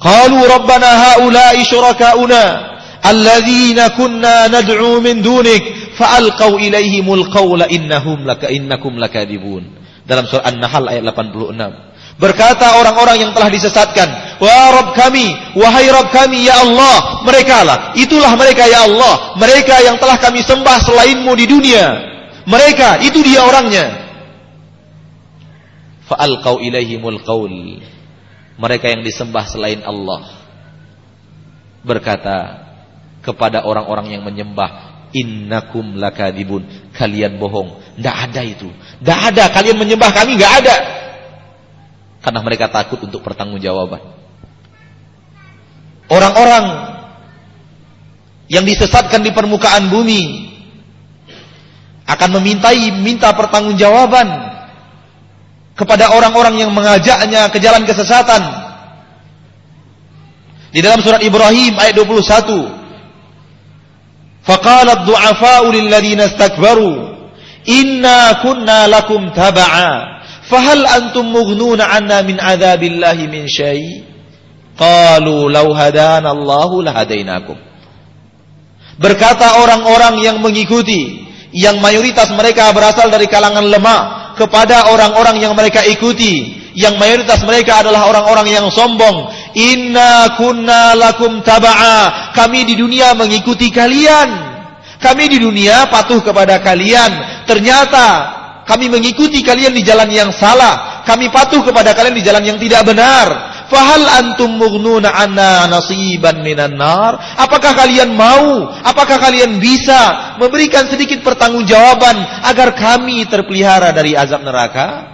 Qalu rabbana haula'i syurakauna alladzina kunna nad'u min dunik fa'alqau ilaihimul qawla innahum laka innakum lakadibun dalam surah An-Nahl ayat 86 Berkata orang-orang yang telah disesatkan, "Wah Rabb kami, wahai Rabb kami ya Allah, mereka lah, itulah mereka ya Allah, mereka yang telah kami sembah selainmu di dunia. Mereka, itu dia orangnya." Fa'alqau ilaihimul qaul. Mereka yang disembah selain Allah. Berkata kepada orang-orang yang menyembah innakum lakadibun. Kalian bohong. Tidak ada itu. Tidak ada. Kalian menyembah kami nggak ada karena mereka takut untuk pertanggungjawaban. Orang-orang yang disesatkan di permukaan bumi akan memintai minta pertanggungjawaban kepada orang-orang yang mengajaknya ke jalan kesesatan. Di dalam surat Ibrahim ayat 21. Faqalat du'afa'u lil ladina istakbaru inna kunna lakum taba'a Fahal antum mughnuna anna min adzabillahi min syai? Qalu law hadana Allahu lahadainakum. Berkata orang-orang yang mengikuti yang mayoritas mereka berasal dari kalangan lemah kepada orang-orang yang mereka ikuti yang mayoritas mereka adalah orang-orang yang sombong inna kunna lakum taba'a kami di dunia mengikuti kalian kami di dunia patuh kepada kalian ternyata kami mengikuti kalian di jalan yang salah, kami patuh kepada kalian di jalan yang tidak benar. Fahal antum mughnuna anna nasiban minan nar? Apakah kalian mau? Apakah kalian bisa memberikan sedikit pertanggungjawaban agar kami terpelihara dari azab neraka?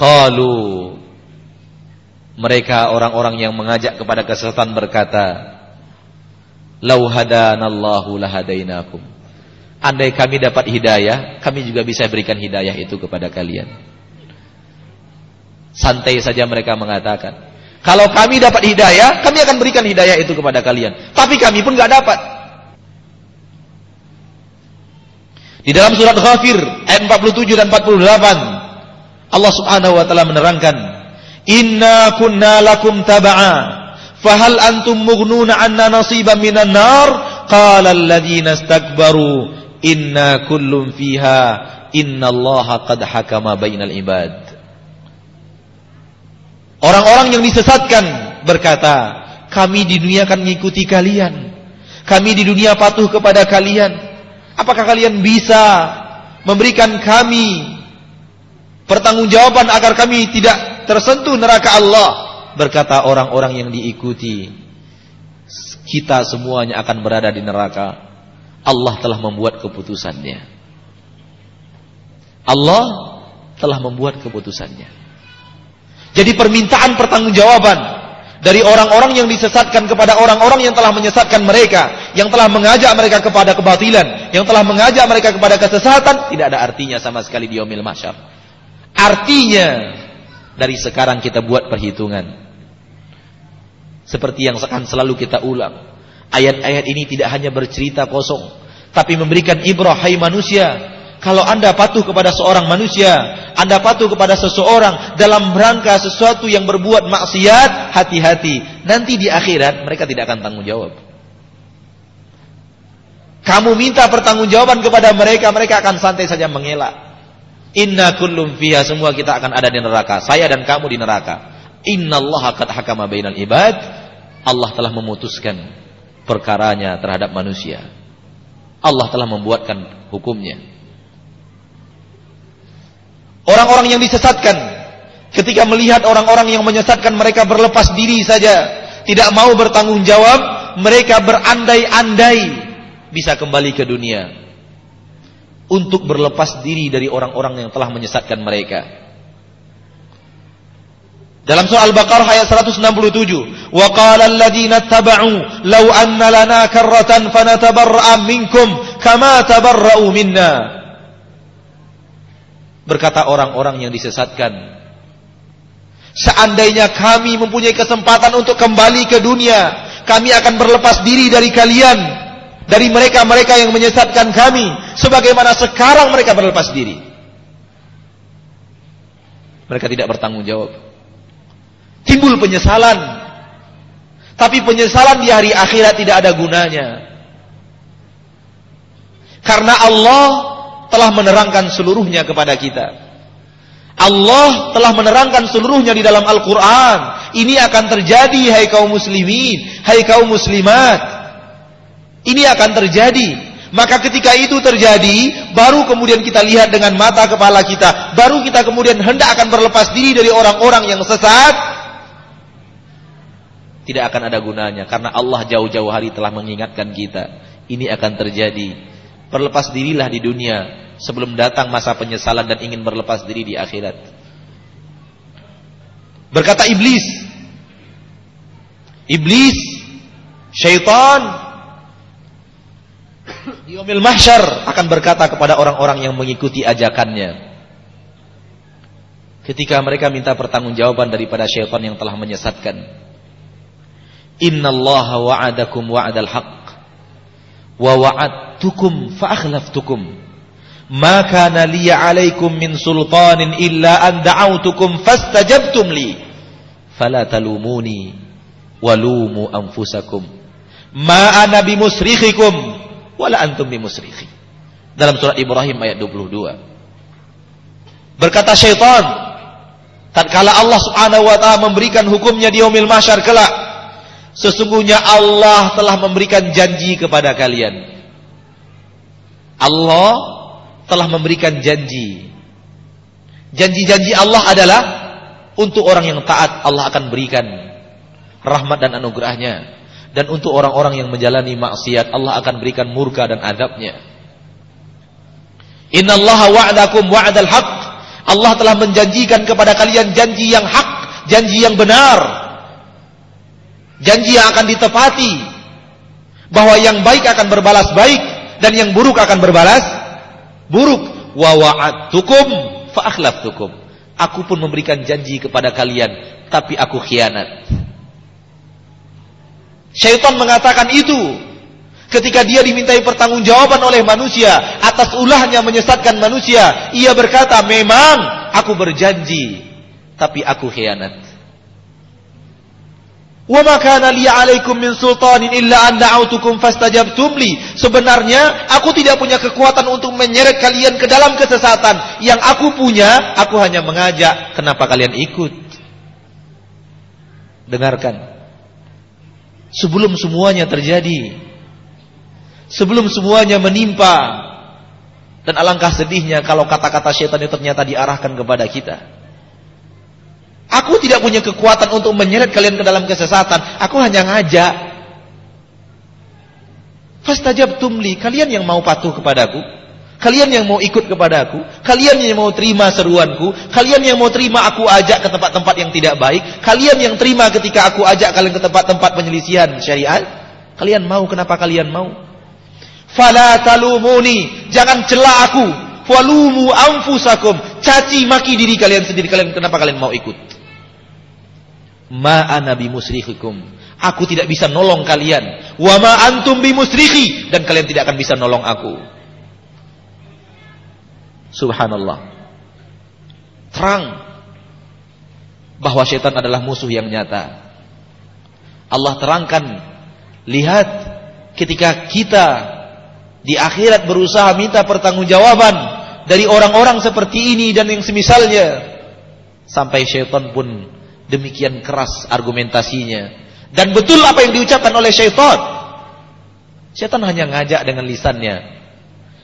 Qalu mereka orang-orang yang mengajak kepada kesesatan berkata, "Lau hadanallahu lahadainakum." Andai kami dapat hidayah, kami juga bisa berikan hidayah itu kepada kalian. Santai saja mereka mengatakan. Kalau kami dapat hidayah, kami akan berikan hidayah itu kepada kalian. Tapi kami pun nggak dapat. Di dalam surat Ghafir ayat 47 dan 48 Allah Subhanahu wa taala menerangkan, "Inna kunna lakum tab'a, fahal antum mughnuna 'anna nasiban minan nar?" Qala alladziina istakbaru Inna kullum fiha Inna allaha qad hakama bainal ibad. Orang-orang yang disesatkan berkata Kami di dunia akan mengikuti kalian. Kami di dunia patuh kepada kalian. Apakah kalian bisa Memberikan kami Pertanggungjawaban agar kami tidak tersentuh neraka Allah? Berkata orang-orang yang diikuti Kita semuanya akan berada di neraka Allah telah membuat keputusannya. Allah telah membuat keputusannya. Jadi permintaan pertanggungjawaban dari orang-orang yang disesatkan kepada orang-orang yang telah menyesatkan mereka, yang telah mengajak mereka kepada kebatilan, yang telah mengajak mereka kepada kesesatan, tidak ada artinya sama sekali di yaumil mahsyar. Artinya dari sekarang kita buat perhitungan. Seperti yang akan selalu kita ulang. Ayat-ayat ini tidak hanya bercerita kosong, tapi memberikan ibrah hai manusia. Kalau anda patuh kepada seorang manusia, anda patuh kepada seseorang dalam rangka sesuatu yang berbuat maksiat, hati-hati. Nanti di akhirat mereka tidak akan tanggung jawab. Kamu minta pertanggungjawaban kepada mereka, mereka akan santai saja mengelak. Inna kullum fiha semua kita akan ada di neraka. Saya dan kamu di neraka. Inna Allah qad hakama bainal ibad. Allah telah memutuskan perkaranya terhadap manusia. Allah telah membuatkan hukumnya. Orang-orang yang disesatkan ketika melihat orang-orang yang menyesatkan mereka berlepas diri saja, tidak mau bertanggung jawab, mereka berandai-andai bisa kembali ke dunia untuk berlepas diri dari orang-orang yang telah menyesatkan mereka. Dalam surah Al-Baqarah ayat 167, "Wa qala alladziina ittaba'u law anna lana karratan fanatabarra'a minkum kama tabarra'u minna." Berkata orang-orang yang disesatkan, "Seandainya kami mempunyai kesempatan untuk kembali ke dunia, kami akan berlepas diri dari kalian, dari mereka-mereka yang menyesatkan kami, sebagaimana sekarang mereka berlepas diri." Mereka tidak bertanggung jawab timbul penyesalan. Tapi penyesalan di hari akhirat tidak ada gunanya. Karena Allah telah menerangkan seluruhnya kepada kita. Allah telah menerangkan seluruhnya di dalam Al-Quran. Ini akan terjadi, hai kaum muslimin, hai kaum muslimat. Ini akan terjadi. Maka ketika itu terjadi, baru kemudian kita lihat dengan mata kepala kita. Baru kita kemudian hendak akan berlepas diri dari orang-orang yang sesat tidak akan ada gunanya karena Allah jauh-jauh hari telah mengingatkan kita. Ini akan terjadi. Berlepas dirilah di dunia sebelum datang masa penyesalan dan ingin berlepas diri di akhirat. Berkata iblis iblis syaitan di umil mahsyar akan berkata kepada orang-orang yang mengikuti ajakannya. Ketika mereka minta pertanggungjawaban daripada syaitan yang telah menyesatkan Innallaha wa'adakum wa'adal haqq wa wa'adtukum fa akhlaftukum ma kana li 'alaikum min sultanin illa an da'awtukum fastajabtum li. Fala talumuni walumu anfusakum. Ma ana bimusrikhikum wala antum bimusrikhi. Dalam surat Ibrahim ayat 22 berkata syaitan tatkala Allah Subhanahu wa taala memberikan hukumnya di yaumil mahsyar kelak Sesungguhnya Allah telah memberikan janji kepada kalian. Allah telah memberikan janji. Janji-janji Allah adalah untuk orang yang taat Allah akan berikan rahmat dan anugerahnya. Dan untuk orang-orang yang menjalani maksiat Allah akan berikan murka dan adabnya. Inna Allah wa'adakum wa'adal haq. Allah telah menjanjikan kepada kalian janji yang hak, janji yang benar janji yang akan ditepati. Bahwa yang baik akan berbalas baik dan yang buruk akan berbalas buruk. Wa wa'adtukum fa akhlaftukum. Aku pun memberikan janji kepada kalian tapi aku khianat. Syaitan mengatakan itu ketika dia dimintai pertanggungjawaban oleh manusia atas ulahnya menyesatkan manusia. Ia berkata memang aku berjanji tapi aku khianat 'alaikum min sultanin illa an fastajabtum li. Sebenarnya aku tidak punya kekuatan untuk menyeret kalian ke dalam kesesatan. Yang aku punya, aku hanya mengajak. Kenapa kalian ikut? Dengarkan. Sebelum semuanya terjadi, sebelum semuanya menimpa, dan alangkah sedihnya kalau kata-kata syaitan itu ternyata diarahkan kepada kita. Aku tidak punya kekuatan untuk menyeret kalian ke dalam kesesatan. Aku hanya ngajak. Fastajab tumli. Kalian yang mau patuh kepadaku. Kalian yang mau ikut kepadaku. Kalian yang mau terima seruanku. Kalian yang mau terima aku ajak ke tempat-tempat yang tidak baik. Kalian yang terima ketika aku ajak kalian ke tempat-tempat penyelisihan syariat. Kalian mau, kenapa kalian mau? Fala talumuni. Jangan celah aku. Walumu anfusakum. Caci maki diri kalian sendiri. Kalian kenapa kalian mau ikut? Ma ana bimusrikhikum aku tidak bisa nolong kalian. Wa ma antum bimusrikhi dan kalian tidak akan bisa nolong aku. Subhanallah. Terang bahwa syaitan adalah musuh yang nyata. Allah terangkan lihat ketika kita di akhirat berusaha minta pertanggungjawaban dari orang-orang seperti ini dan yang semisalnya sampai syaitan pun Demikian keras argumentasinya. Dan betul apa yang diucapkan oleh syaitan. Syaitan hanya ngajak dengan lisannya.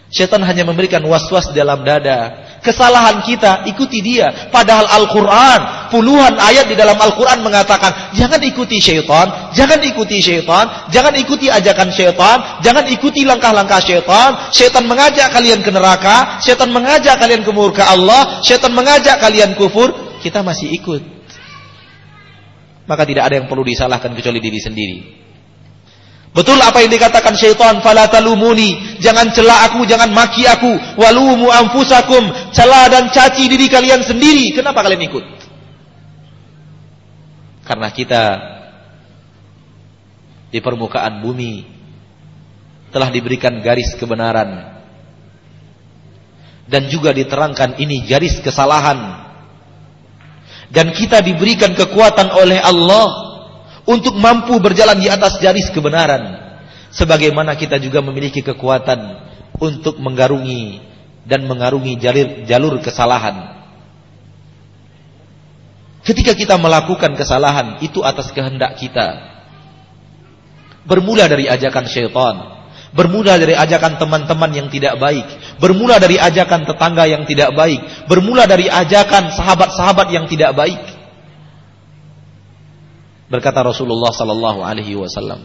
Syaitan hanya memberikan was-was dalam dada. Kesalahan kita, ikuti dia. Padahal Al-Quran, puluhan ayat di dalam Al-Quran mengatakan, jangan ikuti syaitan, jangan ikuti syaitan, jangan ikuti ajakan syaitan, jangan ikuti langkah-langkah syaitan. Syaitan mengajak kalian ke neraka, syaitan mengajak kalian ke murka Allah, syaitan mengajak kalian kufur, kita masih ikut maka tidak ada yang perlu disalahkan kecuali diri sendiri. Betul apa yang dikatakan syaitan, fala talumuni, jangan celah aku, jangan maki aku, walumu anfusakum, celah dan caci diri kalian sendiri. Kenapa kalian ikut? Karena kita di permukaan bumi telah diberikan garis kebenaran dan juga diterangkan ini garis kesalahan dan kita diberikan kekuatan oleh Allah untuk mampu berjalan di atas garis kebenaran. Sebagaimana kita juga memiliki kekuatan untuk menggarungi dan mengarungi jalur, jalur kesalahan. Ketika kita melakukan kesalahan itu atas kehendak kita. Bermula dari ajakan syaitan bermula dari ajakan teman-teman yang tidak baik. Bermula dari ajakan tetangga yang tidak baik. Bermula dari ajakan sahabat-sahabat yang tidak baik. Berkata Rasulullah sallallahu alaihi wasallam,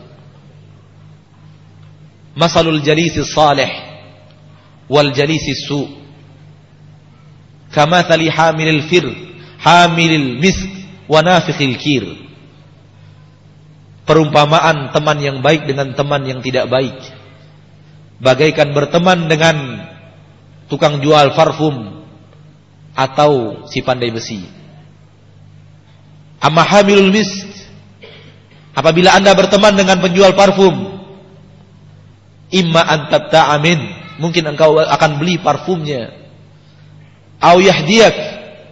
"Masalul jalisi salih wal jalisi su. Kamathali hamilil fir, hamilil misk wa nafikhil kir." Perumpamaan teman yang baik dengan teman yang tidak baik bagaikan berteman dengan tukang jual parfum atau si pandai besi. Amma hamilul Apabila anda berteman dengan penjual parfum, imma antabta amin, mungkin engkau akan beli parfumnya. Au yahdiyak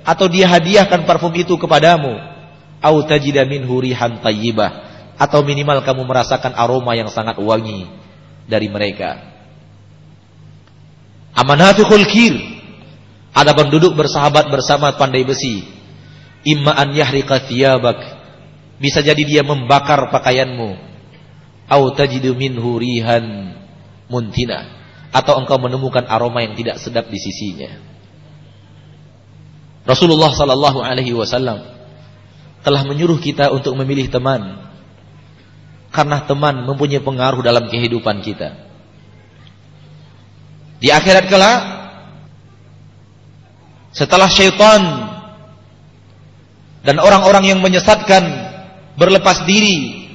atau dia hadiahkan parfum itu kepadamu. Au tajida minhu rihan tayyibah atau minimal kamu merasakan aroma yang sangat wangi dari mereka. Amanatul kir. Ada penduduk bersahabat bersama pandai besi. Imma an yahriqa thiyabak bisa jadi dia membakar pakaianmu. Au tajidu minhu rihan muntina. Atau engkau menemukan aroma yang tidak sedap di sisinya. Rasulullah sallallahu alaihi wasallam telah menyuruh kita untuk memilih teman. Karena teman mempunyai pengaruh dalam kehidupan kita. Di akhirat kelak setelah syaitan dan orang-orang yang menyesatkan berlepas diri.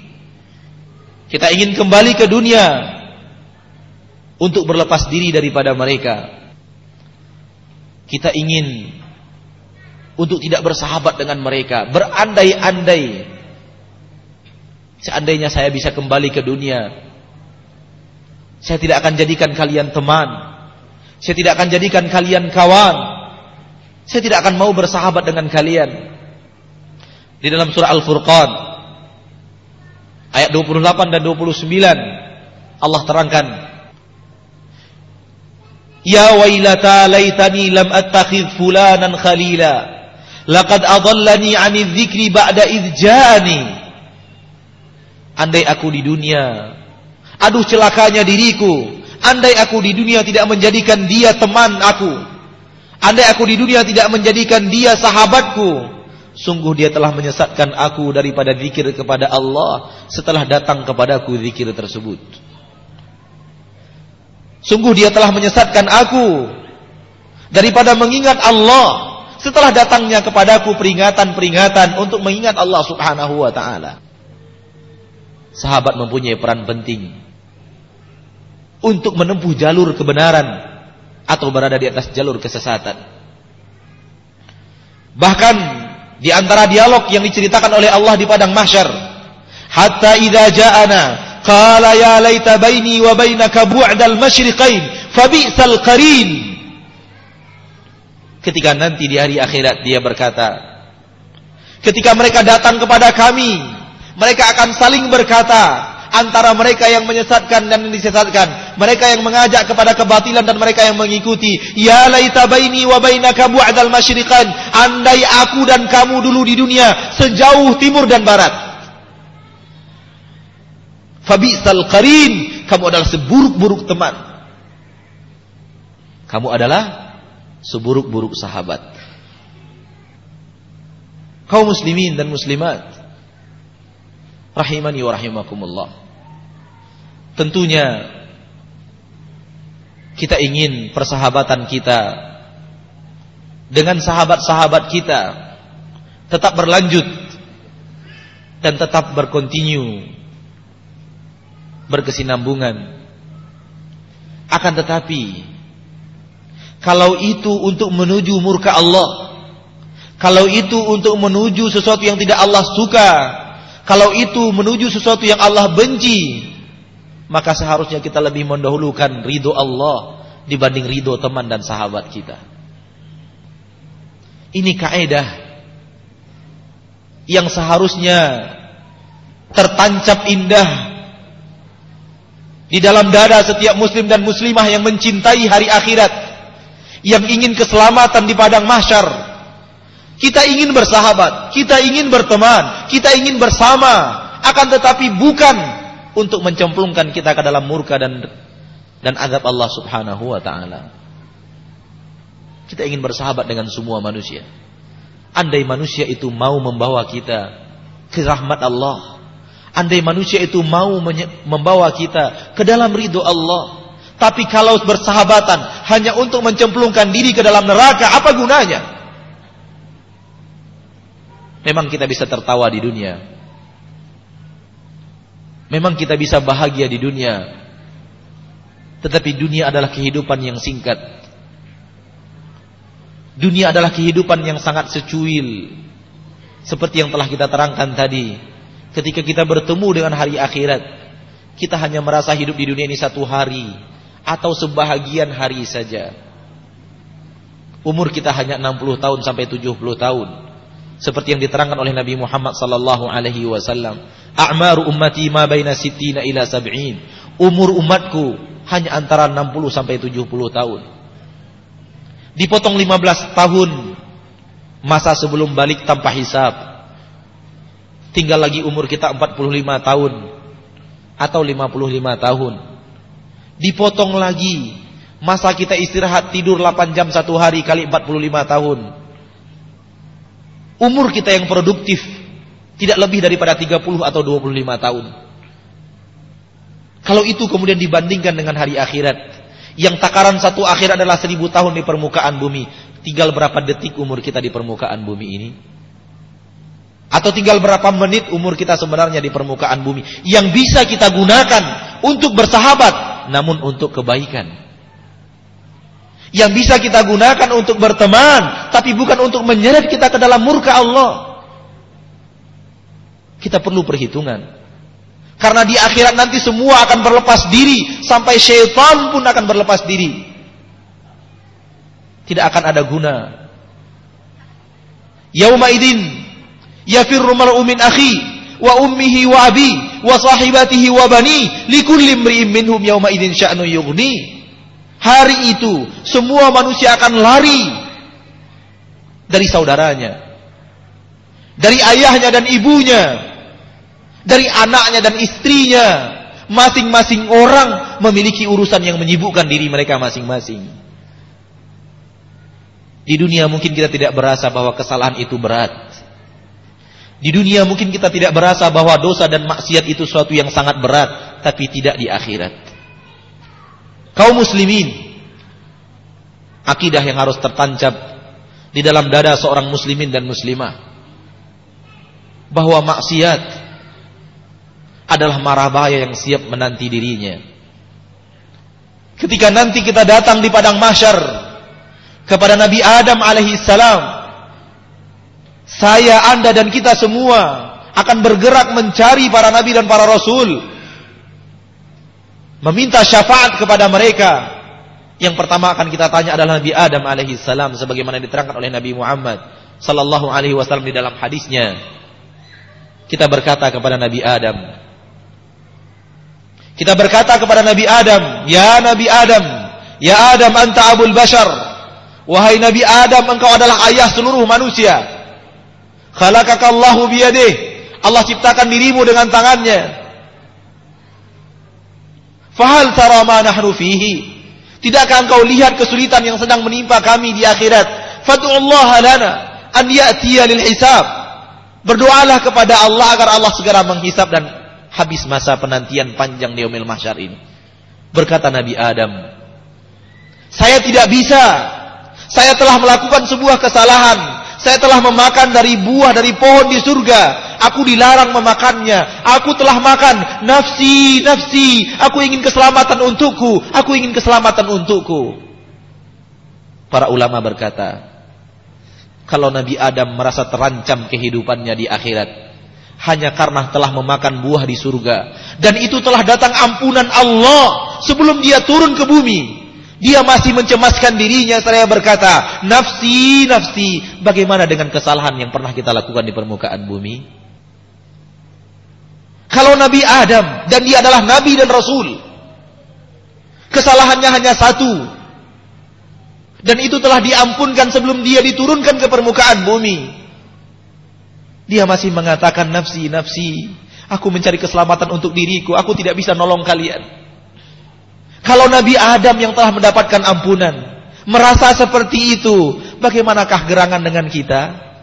Kita ingin kembali ke dunia untuk berlepas diri daripada mereka. Kita ingin untuk tidak bersahabat dengan mereka, berandai-andai. Seandainya saya bisa kembali ke dunia, saya tidak akan jadikan kalian teman. Saya tidak akan jadikan kalian kawan. Saya tidak akan mau bersahabat dengan kalian. Di dalam surah Al-Furqan Ayat 28 dan 29 Allah terangkan Ya wailata laitani lam attakhidh fulanan khalila laqad adallani 'ani dzikri ba'da idh ja'ani Andai aku di dunia aduh celakanya diriku andai aku di dunia tidak menjadikan dia teman aku andai aku di dunia tidak menjadikan dia sahabatku Sungguh dia telah menyesatkan aku daripada zikir kepada Allah setelah datang kepadaku zikir tersebut. Sungguh dia telah menyesatkan aku daripada mengingat Allah setelah datangnya kepadaku peringatan-peringatan untuk mengingat Allah Subhanahu wa taala. Sahabat mempunyai peran penting untuk menempuh jalur kebenaran atau berada di atas jalur kesesatan. Bahkan di antara dialog yang diceritakan oleh Allah di padang mahsyar. Hatta idza ja'ana qala ya laita baini wa bainaka bu'dal masyriqain fabi'sal qarin. Ketika nanti di hari akhirat dia berkata, ketika mereka datang kepada kami, mereka akan saling berkata, antara mereka yang menyesatkan dan disesatkan, mereka yang mengajak kepada kebatilan dan mereka yang mengikuti. Ya laita baini wa bainaka bu'dal masyriqan, andai aku dan kamu dulu di dunia sejauh timur dan barat. Fabisal qarin, kamu adalah seburuk-buruk teman. Kamu adalah seburuk-buruk sahabat. Kaum muslimin dan muslimat rahimani wa rahimakumullah. Tentunya kita ingin persahabatan kita dengan sahabat-sahabat kita tetap berlanjut dan tetap berkontinu berkesinambungan. Akan tetapi kalau itu untuk menuju murka Allah, kalau itu untuk menuju sesuatu yang tidak Allah suka, kalau itu menuju sesuatu yang Allah benci, maka seharusnya kita lebih mendahulukan ridho Allah dibanding ridho teman dan sahabat kita. Ini kaedah yang seharusnya tertancap indah di dalam dada setiap muslim dan muslimah yang mencintai hari akhirat, yang ingin keselamatan di padang mahsyar. Kita ingin bersahabat, kita ingin berteman, kita ingin bersama, akan tetapi bukan untuk mencemplungkan kita ke dalam murka dan dan azab Allah Subhanahu wa taala. Kita ingin bersahabat dengan semua manusia. Andai manusia itu mau membawa kita ke rahmat Allah, Andai manusia itu mau membawa kita ke dalam ridho Allah. Tapi kalau bersahabatan hanya untuk mencemplungkan diri ke dalam neraka, apa gunanya? Memang kita bisa tertawa di dunia. Memang kita bisa bahagia di dunia. Tetapi dunia adalah kehidupan yang singkat. Dunia adalah kehidupan yang sangat secuil. Seperti yang telah kita terangkan tadi Ketika kita bertemu dengan hari akhirat, kita hanya merasa hidup di dunia ini satu hari atau sebahagian hari saja. Umur kita hanya 60 tahun sampai 70 tahun. Seperti yang diterangkan oleh Nabi Muhammad sallallahu alaihi wasallam, "A'maru ummati ma baina sittina ila sab'in." Umur umatku hanya antara 60 sampai 70 tahun. Dipotong 15 tahun masa sebelum balik tanpa hisab tinggal lagi umur kita 45 tahun atau 55 tahun. Dipotong lagi masa kita istirahat tidur 8 jam satu hari kali 45 tahun. Umur kita yang produktif tidak lebih daripada 30 atau 25 tahun. Kalau itu kemudian dibandingkan dengan hari akhirat yang takaran satu akhir adalah seribu tahun di permukaan bumi. Tinggal berapa detik umur kita di permukaan bumi ini? Atau tinggal berapa menit umur kita sebenarnya di permukaan bumi. Yang bisa kita gunakan untuk bersahabat. Namun untuk kebaikan. Yang bisa kita gunakan untuk berteman. Tapi bukan untuk menyeret kita ke dalam murka Allah. Kita perlu perhitungan. Karena di akhirat nanti semua akan berlepas diri. Sampai syaitan pun akan berlepas diri. Tidak akan ada guna. Yauma idin yafirru mar'u min akhi wa ummihi wa abi wa sahibatihi wa bani likulli imri'in minhum yawma idzin sya'nu yughni hari itu semua manusia akan lari dari saudaranya dari ayahnya dan ibunya dari anaknya dan istrinya. Masing-masing orang memiliki urusan yang menyibukkan diri mereka masing-masing. Di dunia mungkin kita tidak berasa bahwa kesalahan itu berat. Di dunia mungkin kita tidak berasa bahwa dosa dan maksiat itu suatu yang sangat berat, tapi tidak di akhirat. Kaum muslimin, akidah yang harus tertancap di dalam dada seorang muslimin dan muslimah bahwa maksiat adalah marah bahaya yang siap menanti dirinya. Ketika nanti kita datang di padang mahsyar kepada Nabi Adam alaihi salam saya, Anda dan kita semua akan bergerak mencari para nabi dan para rasul. Meminta syafaat kepada mereka. Yang pertama akan kita tanya adalah Nabi Adam alaihi salam sebagaimana diterangkan oleh Nabi Muhammad sallallahu alaihi wasallam di dalam hadisnya. Kita berkata kepada Nabi Adam. Kita berkata kepada Nabi Adam, "Ya Nabi Adam, ya Adam anta abul bashar." Wahai Nabi Adam, engkau adalah ayah seluruh manusia. Khalaqakallahu biyadih. Allah ciptakan dirimu dengan tangannya. Fahal tara ma nahnu fihi? Tidakkah engkau lihat kesulitan yang sedang menimpa kami di akhirat? Allah lana an ya'tiya lil hisab. Berdoalah kepada Allah agar Allah segera menghisap dan habis masa penantian panjang di mahsyar ini. Berkata Nabi Adam, "Saya tidak bisa. Saya telah melakukan sebuah kesalahan saya telah memakan dari buah dari pohon di surga. Aku dilarang memakannya. Aku telah makan. Nafsi, nafsi. Aku ingin keselamatan untukku. Aku ingin keselamatan untukku. Para ulama berkata, kalau Nabi Adam merasa terancam kehidupannya di akhirat, hanya karena telah memakan buah di surga. Dan itu telah datang ampunan Allah sebelum dia turun ke bumi. Dia masih mencemaskan dirinya saya berkata, nafsi, nafsi. Bagaimana dengan kesalahan yang pernah kita lakukan di permukaan bumi? Kalau Nabi Adam dan dia adalah Nabi dan Rasul. Kesalahannya hanya satu. Dan itu telah diampunkan sebelum dia diturunkan ke permukaan bumi. Dia masih mengatakan nafsi, nafsi. Aku mencari keselamatan untuk diriku. Aku tidak bisa nolong kalian. Kalau Nabi Adam yang telah mendapatkan ampunan. Merasa seperti itu. Bagaimanakah gerangan dengan kita?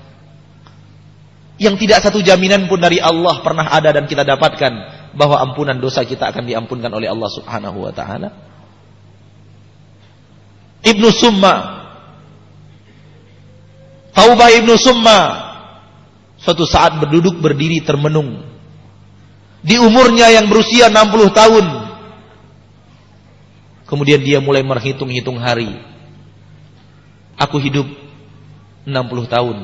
Yang tidak satu jaminan pun dari Allah pernah ada dan kita dapatkan. Bahwa ampunan dosa kita akan diampunkan oleh Allah subhanahu wa ta'ala. Ibnu Summa. Taubah Ibnu Summa. Suatu saat berduduk berdiri termenung. Di umurnya yang berusia 60 tahun. Kemudian dia mulai menghitung-hitung hari. Aku hidup 60 tahun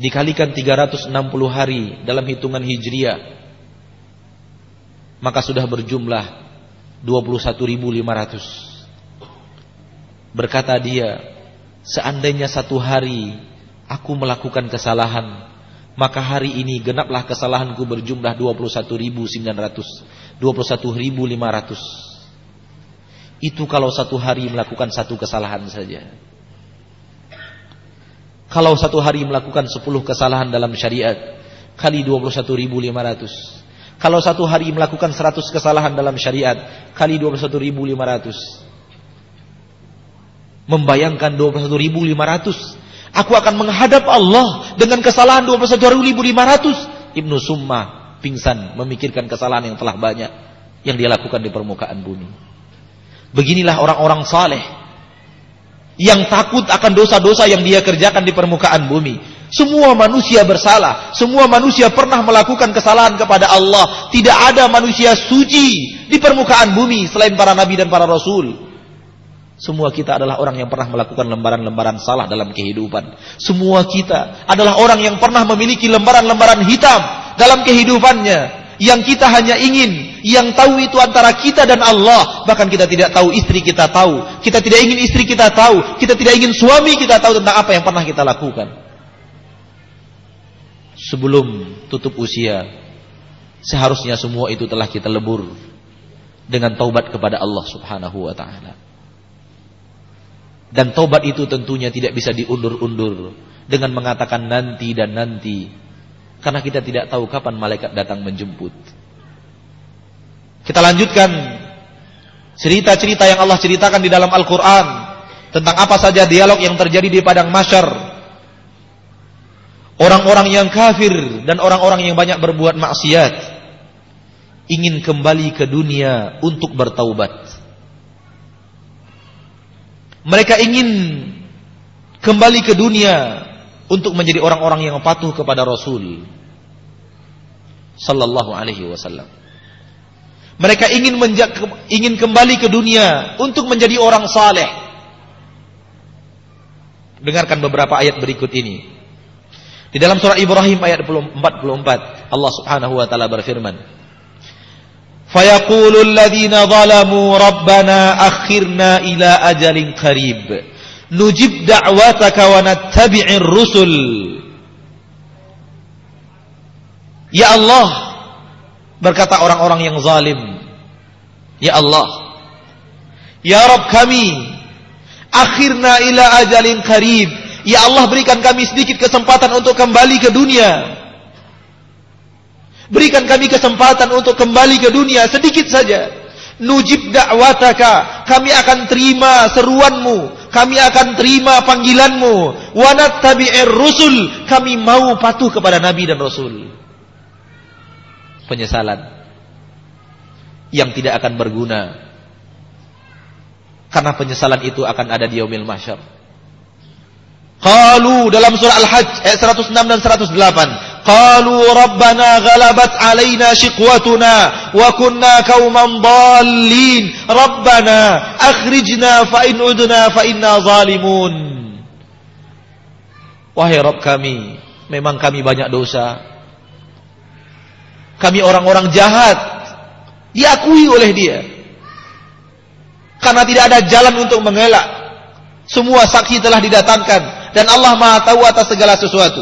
dikalikan 360 hari dalam hitungan hijriah maka sudah berjumlah 21.500 Berkata dia, seandainya satu hari aku melakukan kesalahan, maka hari ini genaplah kesalahanku berjumlah 21.900, 21.500. Itu kalau satu hari melakukan satu kesalahan saja. Kalau satu hari melakukan 10 kesalahan dalam syariat, kali 21.500. Kalau satu hari melakukan 100 kesalahan dalam syariat, kali 21.500 membayangkan 21.500 aku akan menghadap Allah dengan kesalahan 21.500 Ibnu Summa pingsan memikirkan kesalahan yang telah banyak yang dia lakukan di permukaan bumi. Beginilah orang-orang saleh yang takut akan dosa-dosa yang dia kerjakan di permukaan bumi semua manusia bersalah semua manusia pernah melakukan kesalahan kepada Allah tidak ada manusia suci di permukaan bumi selain para nabi dan para rasul semua kita adalah orang yang pernah melakukan lembaran-lembaran salah dalam kehidupan. Semua kita adalah orang yang pernah memiliki lembaran-lembaran hitam dalam kehidupannya. Yang kita hanya ingin, yang tahu itu antara kita dan Allah. Bahkan kita tidak tahu istri kita tahu. Kita tidak ingin istri kita tahu. Kita tidak ingin suami kita tahu tentang apa yang pernah kita lakukan. Sebelum tutup usia, seharusnya semua itu telah kita lebur dengan taubat kepada Allah Subhanahu wa taala. Dan tobat itu tentunya tidak bisa diundur-undur dengan mengatakan nanti dan nanti. Karena kita tidak tahu kapan malaikat datang menjemput. Kita lanjutkan cerita-cerita yang Allah ceritakan di dalam Al-Quran. Tentang apa saja dialog yang terjadi di padang masyar. Orang-orang yang kafir dan orang-orang yang banyak berbuat maksiat. Ingin kembali ke dunia untuk bertaubat. Mereka ingin kembali ke dunia untuk menjadi orang-orang yang patuh kepada Rasul sallallahu alaihi wasallam. Mereka ingin menjak, ingin kembali ke dunia untuk menjadi orang saleh. Dengarkan beberapa ayat berikut ini. Di dalam surah Ibrahim ayat 44 Allah Subhanahu wa taala berfirman "Fayaqulul ladzina zalamu rabbana akhirna ila ajalin qarib nujib da'wataka wa nattabi'ir rusul. Ya Allah berkata orang-orang yang zalim. Ya Allah Ya Rabb kami akhirna ila ajalin qarib Ya Allah berikan kami sedikit kesempatan untuk kembali ke dunia. Berikan kami kesempatan untuk kembali ke dunia sedikit saja. Nujib da'wataka. Kami akan terima seruanmu. Kami akan terima panggilanmu. Wanat tabi'ir rusul. Kami mau patuh kepada Nabi dan Rasul. Penyesalan. Yang tidak akan berguna. Karena penyesalan itu akan ada di yaumil mahsyar. Qalu dalam surah Al-Hajj ayat 106 dan 108. قالوا ربنا غلبت علينا شقوتنا وكنا كوما ضالين ربنا أخرجنا فإن عدنا فإنا ظالمون Wahai Rabb kami Memang kami banyak dosa Kami orang-orang jahat Diakui oleh dia Karena tidak ada jalan untuk mengelak Semua saksi telah didatangkan Dan Allah maha tahu atas segala sesuatu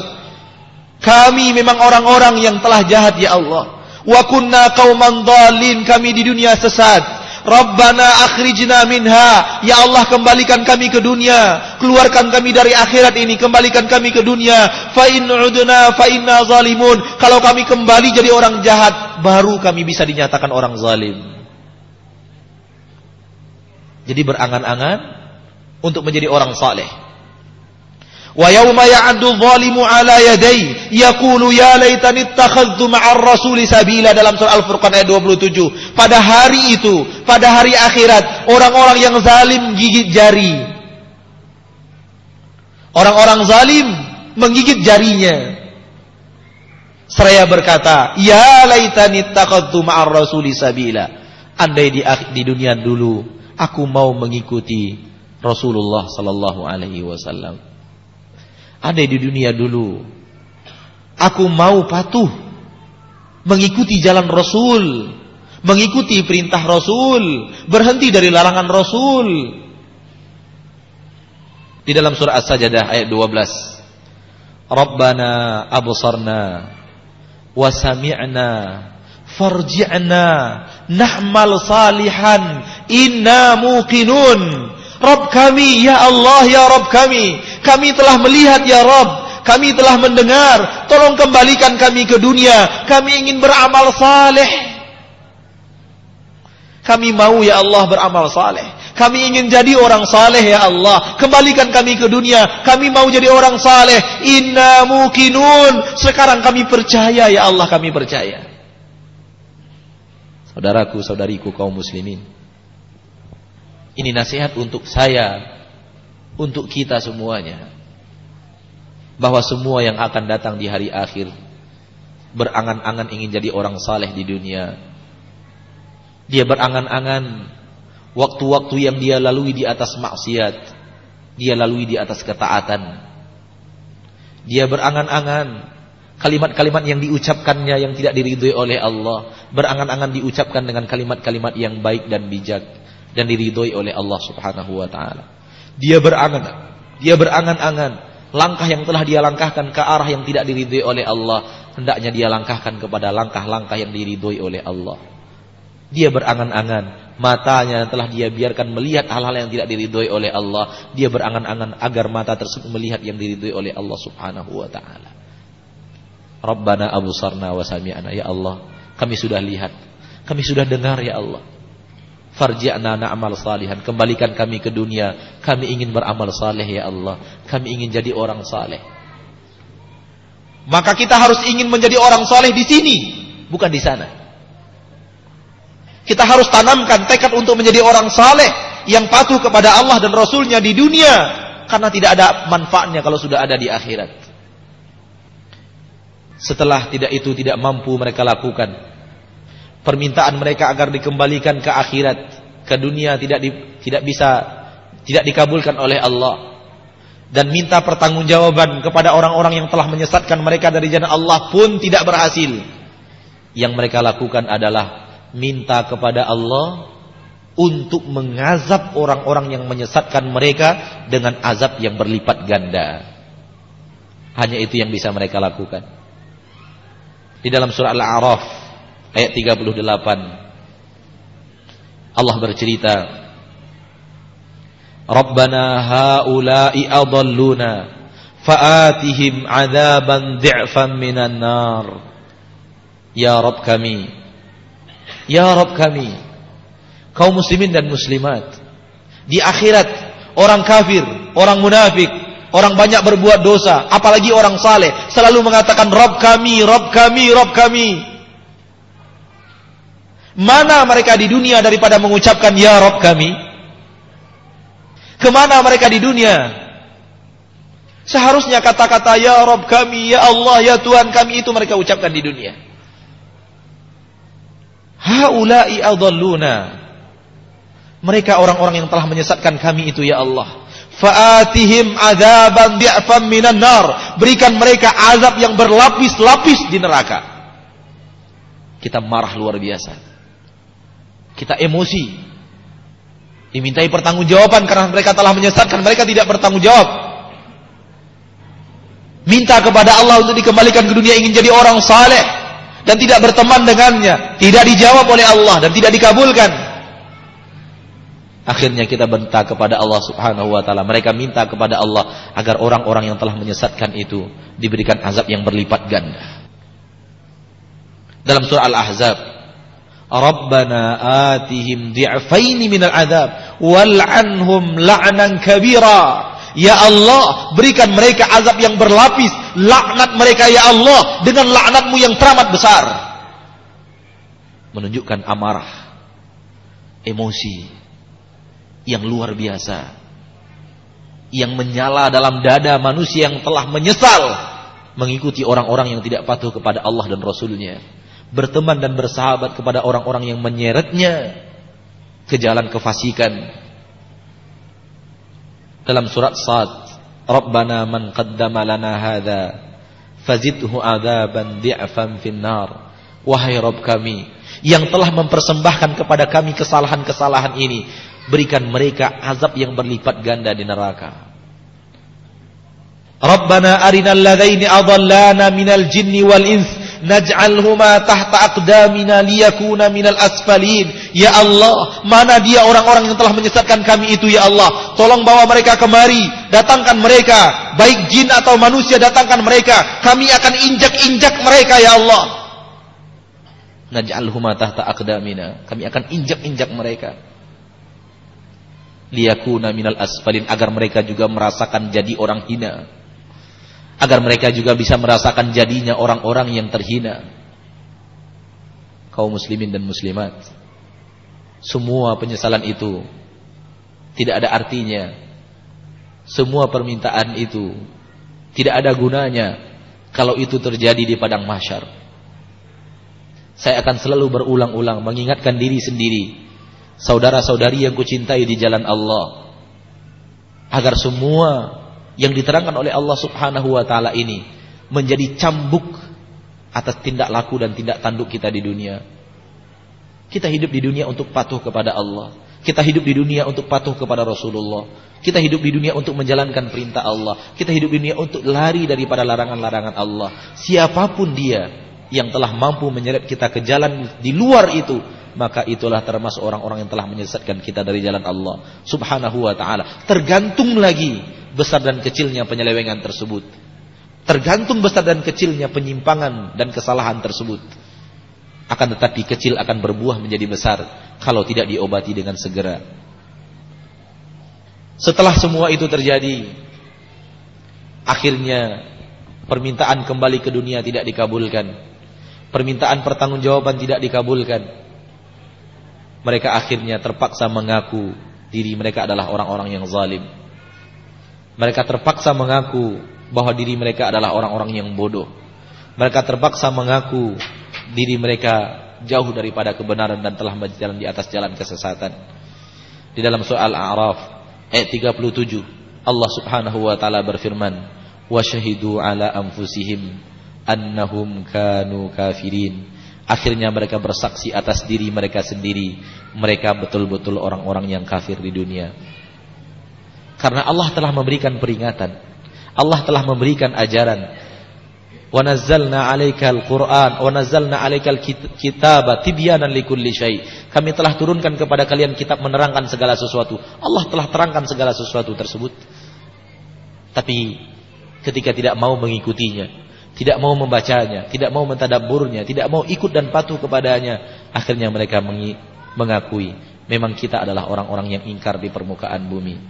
kami memang orang-orang yang telah jahat ya Allah. Wa kunna qauman dhalin, kami di dunia sesat. Rabbana akhrijna minha. Ya Allah kembalikan kami ke dunia. Keluarkan kami dari akhirat ini. Kembalikan kami ke dunia. Fa in udna fa inna zalimun. Kalau kami kembali jadi orang jahat. Baru kami bisa dinyatakan orang zalim. Jadi berangan-angan. Untuk menjadi orang saleh. Yawma ya'addu dhalimu ala yadai yaqulu ya laitani ittakhadtu ma'ar rasuli sabila dalam surah Al-Furqan ayat 27. Pada hari itu, pada hari akhirat, orang-orang yang zalim gigit jari. Orang-orang zalim menggigit jarinya. Seraya berkata, "Ya laitani ittakhadtu ma'ar rasuli sabila." Andai di, di dunia dulu aku mau mengikuti Rasulullah sallallahu alaihi wasallam. Ada di dunia dulu. Aku mau patuh mengikuti jalan Rasul, mengikuti perintah Rasul, berhenti dari larangan Rasul. Di dalam surah As-Sajdah ayat 12. Rabbana absarna wa sami'na farji'na na'mal salihan inna muqinun Rabb kami, ya Allah, ya Rabb kami. Kami telah melihat, ya Rabb. Kami telah mendengar. Tolong kembalikan kami ke dunia. Kami ingin beramal saleh. Kami mau, ya Allah, beramal saleh. Kami ingin jadi orang saleh, ya Allah. Kembalikan kami ke dunia. Kami mau jadi orang saleh. Inna mukinun. Sekarang kami percaya, ya Allah, kami percaya. Saudaraku, saudariku kaum muslimin. Ini nasihat untuk saya, untuk kita semuanya. Bahwa semua yang akan datang di hari akhir berangan-angan ingin jadi orang saleh di dunia. Dia berangan-angan waktu-waktu yang dia lalui di atas maksiat, dia lalui di atas ketaatan. Dia berangan-angan kalimat-kalimat yang diucapkannya yang tidak diridhoi oleh Allah, berangan-angan diucapkan dengan kalimat-kalimat yang baik dan bijak dan diridhoi oleh Allah Subhanahu wa taala. Dia berangan, dia berangan-angan langkah yang telah dia langkahkan ke arah yang tidak diridhoi oleh Allah, hendaknya dia langkahkan kepada langkah-langkah yang diridhoi oleh Allah. Dia berangan-angan, matanya telah dia biarkan melihat hal-hal yang tidak diridhoi oleh Allah. Dia berangan-angan agar mata tersebut melihat yang diridhoi oleh Allah Subhanahu wa taala. Rabbana abusarna wa sami'na ya Allah, kami sudah lihat, kami sudah dengar ya Allah. Farji'na na'mal salihan. Kembalikan kami ke dunia. Kami ingin beramal saleh ya Allah. Kami ingin jadi orang saleh. Maka kita harus ingin menjadi orang saleh di sini, bukan di sana. Kita harus tanamkan tekad untuk menjadi orang saleh yang patuh kepada Allah dan Rasulnya di dunia, karena tidak ada manfaatnya kalau sudah ada di akhirat. Setelah tidak itu tidak mampu mereka lakukan, permintaan mereka agar dikembalikan ke akhirat, ke dunia tidak di, tidak bisa tidak dikabulkan oleh Allah. Dan minta pertanggungjawaban kepada orang-orang yang telah menyesatkan mereka dari jalan Allah pun tidak berhasil. Yang mereka lakukan adalah minta kepada Allah untuk mengazab orang-orang yang menyesatkan mereka dengan azab yang berlipat ganda. Hanya itu yang bisa mereka lakukan. Di dalam surah Al-A'raf ayat 38 Allah bercerita Rabbana haula'i adalluna fa'atihim adzaban dhi'fan minan nar. Ya Rabb kami Ya Rabb kami kaum muslimin dan muslimat di akhirat orang kafir orang munafik orang banyak berbuat dosa apalagi orang saleh selalu mengatakan Rabb kami Rabb kami Rabb kami Mana mereka di dunia daripada mengucapkan Ya Rob kami? Ke mana mereka di dunia? Seharusnya kata-kata Ya Rob kami, Ya Allah, Ya Tuhan kami itu mereka ucapkan di dunia. Haulai adalluna. Mereka orang-orang yang telah menyesatkan kami itu ya Allah. Fa'atihim azaban di'fam minan nar. Berikan mereka azab yang berlapis-lapis di neraka. Kita marah luar biasa. Kita emosi. Dimintai pertanggungjawaban karena mereka telah menyesatkan, mereka tidak bertanggung jawab. Minta kepada Allah untuk dikembalikan ke dunia ingin jadi orang saleh dan tidak berteman dengannya, tidak dijawab oleh Allah dan tidak dikabulkan. Akhirnya kita bentak kepada Allah Subhanahu wa taala. Mereka minta kepada Allah agar orang-orang yang telah menyesatkan itu diberikan azab yang berlipat ganda. Dalam surah Al-Ahzab, Rabbana atihim di'faini minal azab wal'anhum la'nan kabira. Ya Allah, berikan mereka azab yang berlapis, laknat mereka ya Allah dengan laknatmu yang teramat besar. Menunjukkan amarah, emosi yang luar biasa. Yang menyala dalam dada manusia yang telah menyesal mengikuti orang-orang yang tidak patuh kepada Allah dan Rasulnya. Berteman dan bersahabat kepada orang-orang yang menyeretnya ke jalan kefasikan. Dalam surat Sad Rabbana man qaddama lana hadha fazidhu adaban di'fan finnar. Wahai Rabb kami yang telah mempersembahkan kepada kami kesalahan-kesalahan ini berikan mereka azab yang berlipat ganda di neraka. Rabbana arinal ladaini adallana minal jinni wal ins naj'alhuma tahta aqdamina liyakuna minal asfalin. Ya Allah mana dia orang-orang yang telah menyesatkan kami itu ya Allah? Tolong bawa mereka kemari. Datangkan mereka. Baik jin atau manusia datangkan mereka. Kami akan injak-injak mereka ya Allah. Naj'alhuma tahta aqdamina. Kami akan injak-injak mereka. Liyakuna minal asfalin agar mereka juga merasakan jadi orang hina agar mereka juga bisa merasakan jadinya orang-orang yang terhina. Kaum muslimin dan muslimat semua penyesalan itu tidak ada artinya. Semua permintaan itu tidak ada gunanya kalau itu terjadi di padang mahsyar. Saya akan selalu berulang-ulang mengingatkan diri sendiri saudara-saudari yang kucintai di jalan Allah agar semua yang diterangkan oleh Allah Subhanahu wa taala ini menjadi cambuk atas tindak laku dan tindak tanduk kita di dunia. Kita hidup di dunia untuk patuh kepada Allah. Kita hidup di dunia untuk patuh kepada Rasulullah. Kita hidup di dunia untuk menjalankan perintah Allah. Kita hidup di dunia untuk lari daripada larangan-larangan Allah. Siapa pun dia yang telah mampu menyeret kita ke jalan di luar itu, maka itulah termasuk orang-orang yang telah menyesatkan kita dari jalan Allah Subhanahu wa taala. Tergantung lagi besar dan kecilnya penyelewengan tersebut. Tergantung besar dan kecilnya penyimpangan dan kesalahan tersebut. Akan tetapi kecil akan berbuah menjadi besar kalau tidak diobati dengan segera. Setelah semua itu terjadi, akhirnya permintaan kembali ke dunia tidak dikabulkan. Permintaan pertanggungjawaban tidak dikabulkan. Mereka akhirnya terpaksa mengaku diri mereka adalah orang-orang yang zalim. Mereka terpaksa mengaku bahwa diri mereka adalah orang-orang yang bodoh. Mereka terpaksa mengaku diri mereka jauh daripada kebenaran dan telah berjalan di atas jalan kesesatan. Di dalam soal Al-A'raf ayat 37 Allah Subhanahu wa taala berfirman, "Wa syahidu ala anfusihim annahum kanu kafirin." Akhirnya mereka bersaksi atas diri mereka sendiri, mereka betul-betul orang-orang yang kafir di dunia. Karena Allah telah memberikan peringatan. Allah telah memberikan ajaran. Nazzalna 'alaikal Qur'an wa nazzalna 'alaikal likulli syai. Kami telah turunkan kepada kalian kitab menerangkan segala sesuatu. Allah telah terangkan segala sesuatu tersebut. Tapi ketika tidak mau mengikutinya, tidak mau membacanya, tidak mau mentadabburnya, tidak mau ikut dan patuh kepadanya, akhirnya mereka mengakui memang kita adalah orang-orang yang ingkar di permukaan bumi.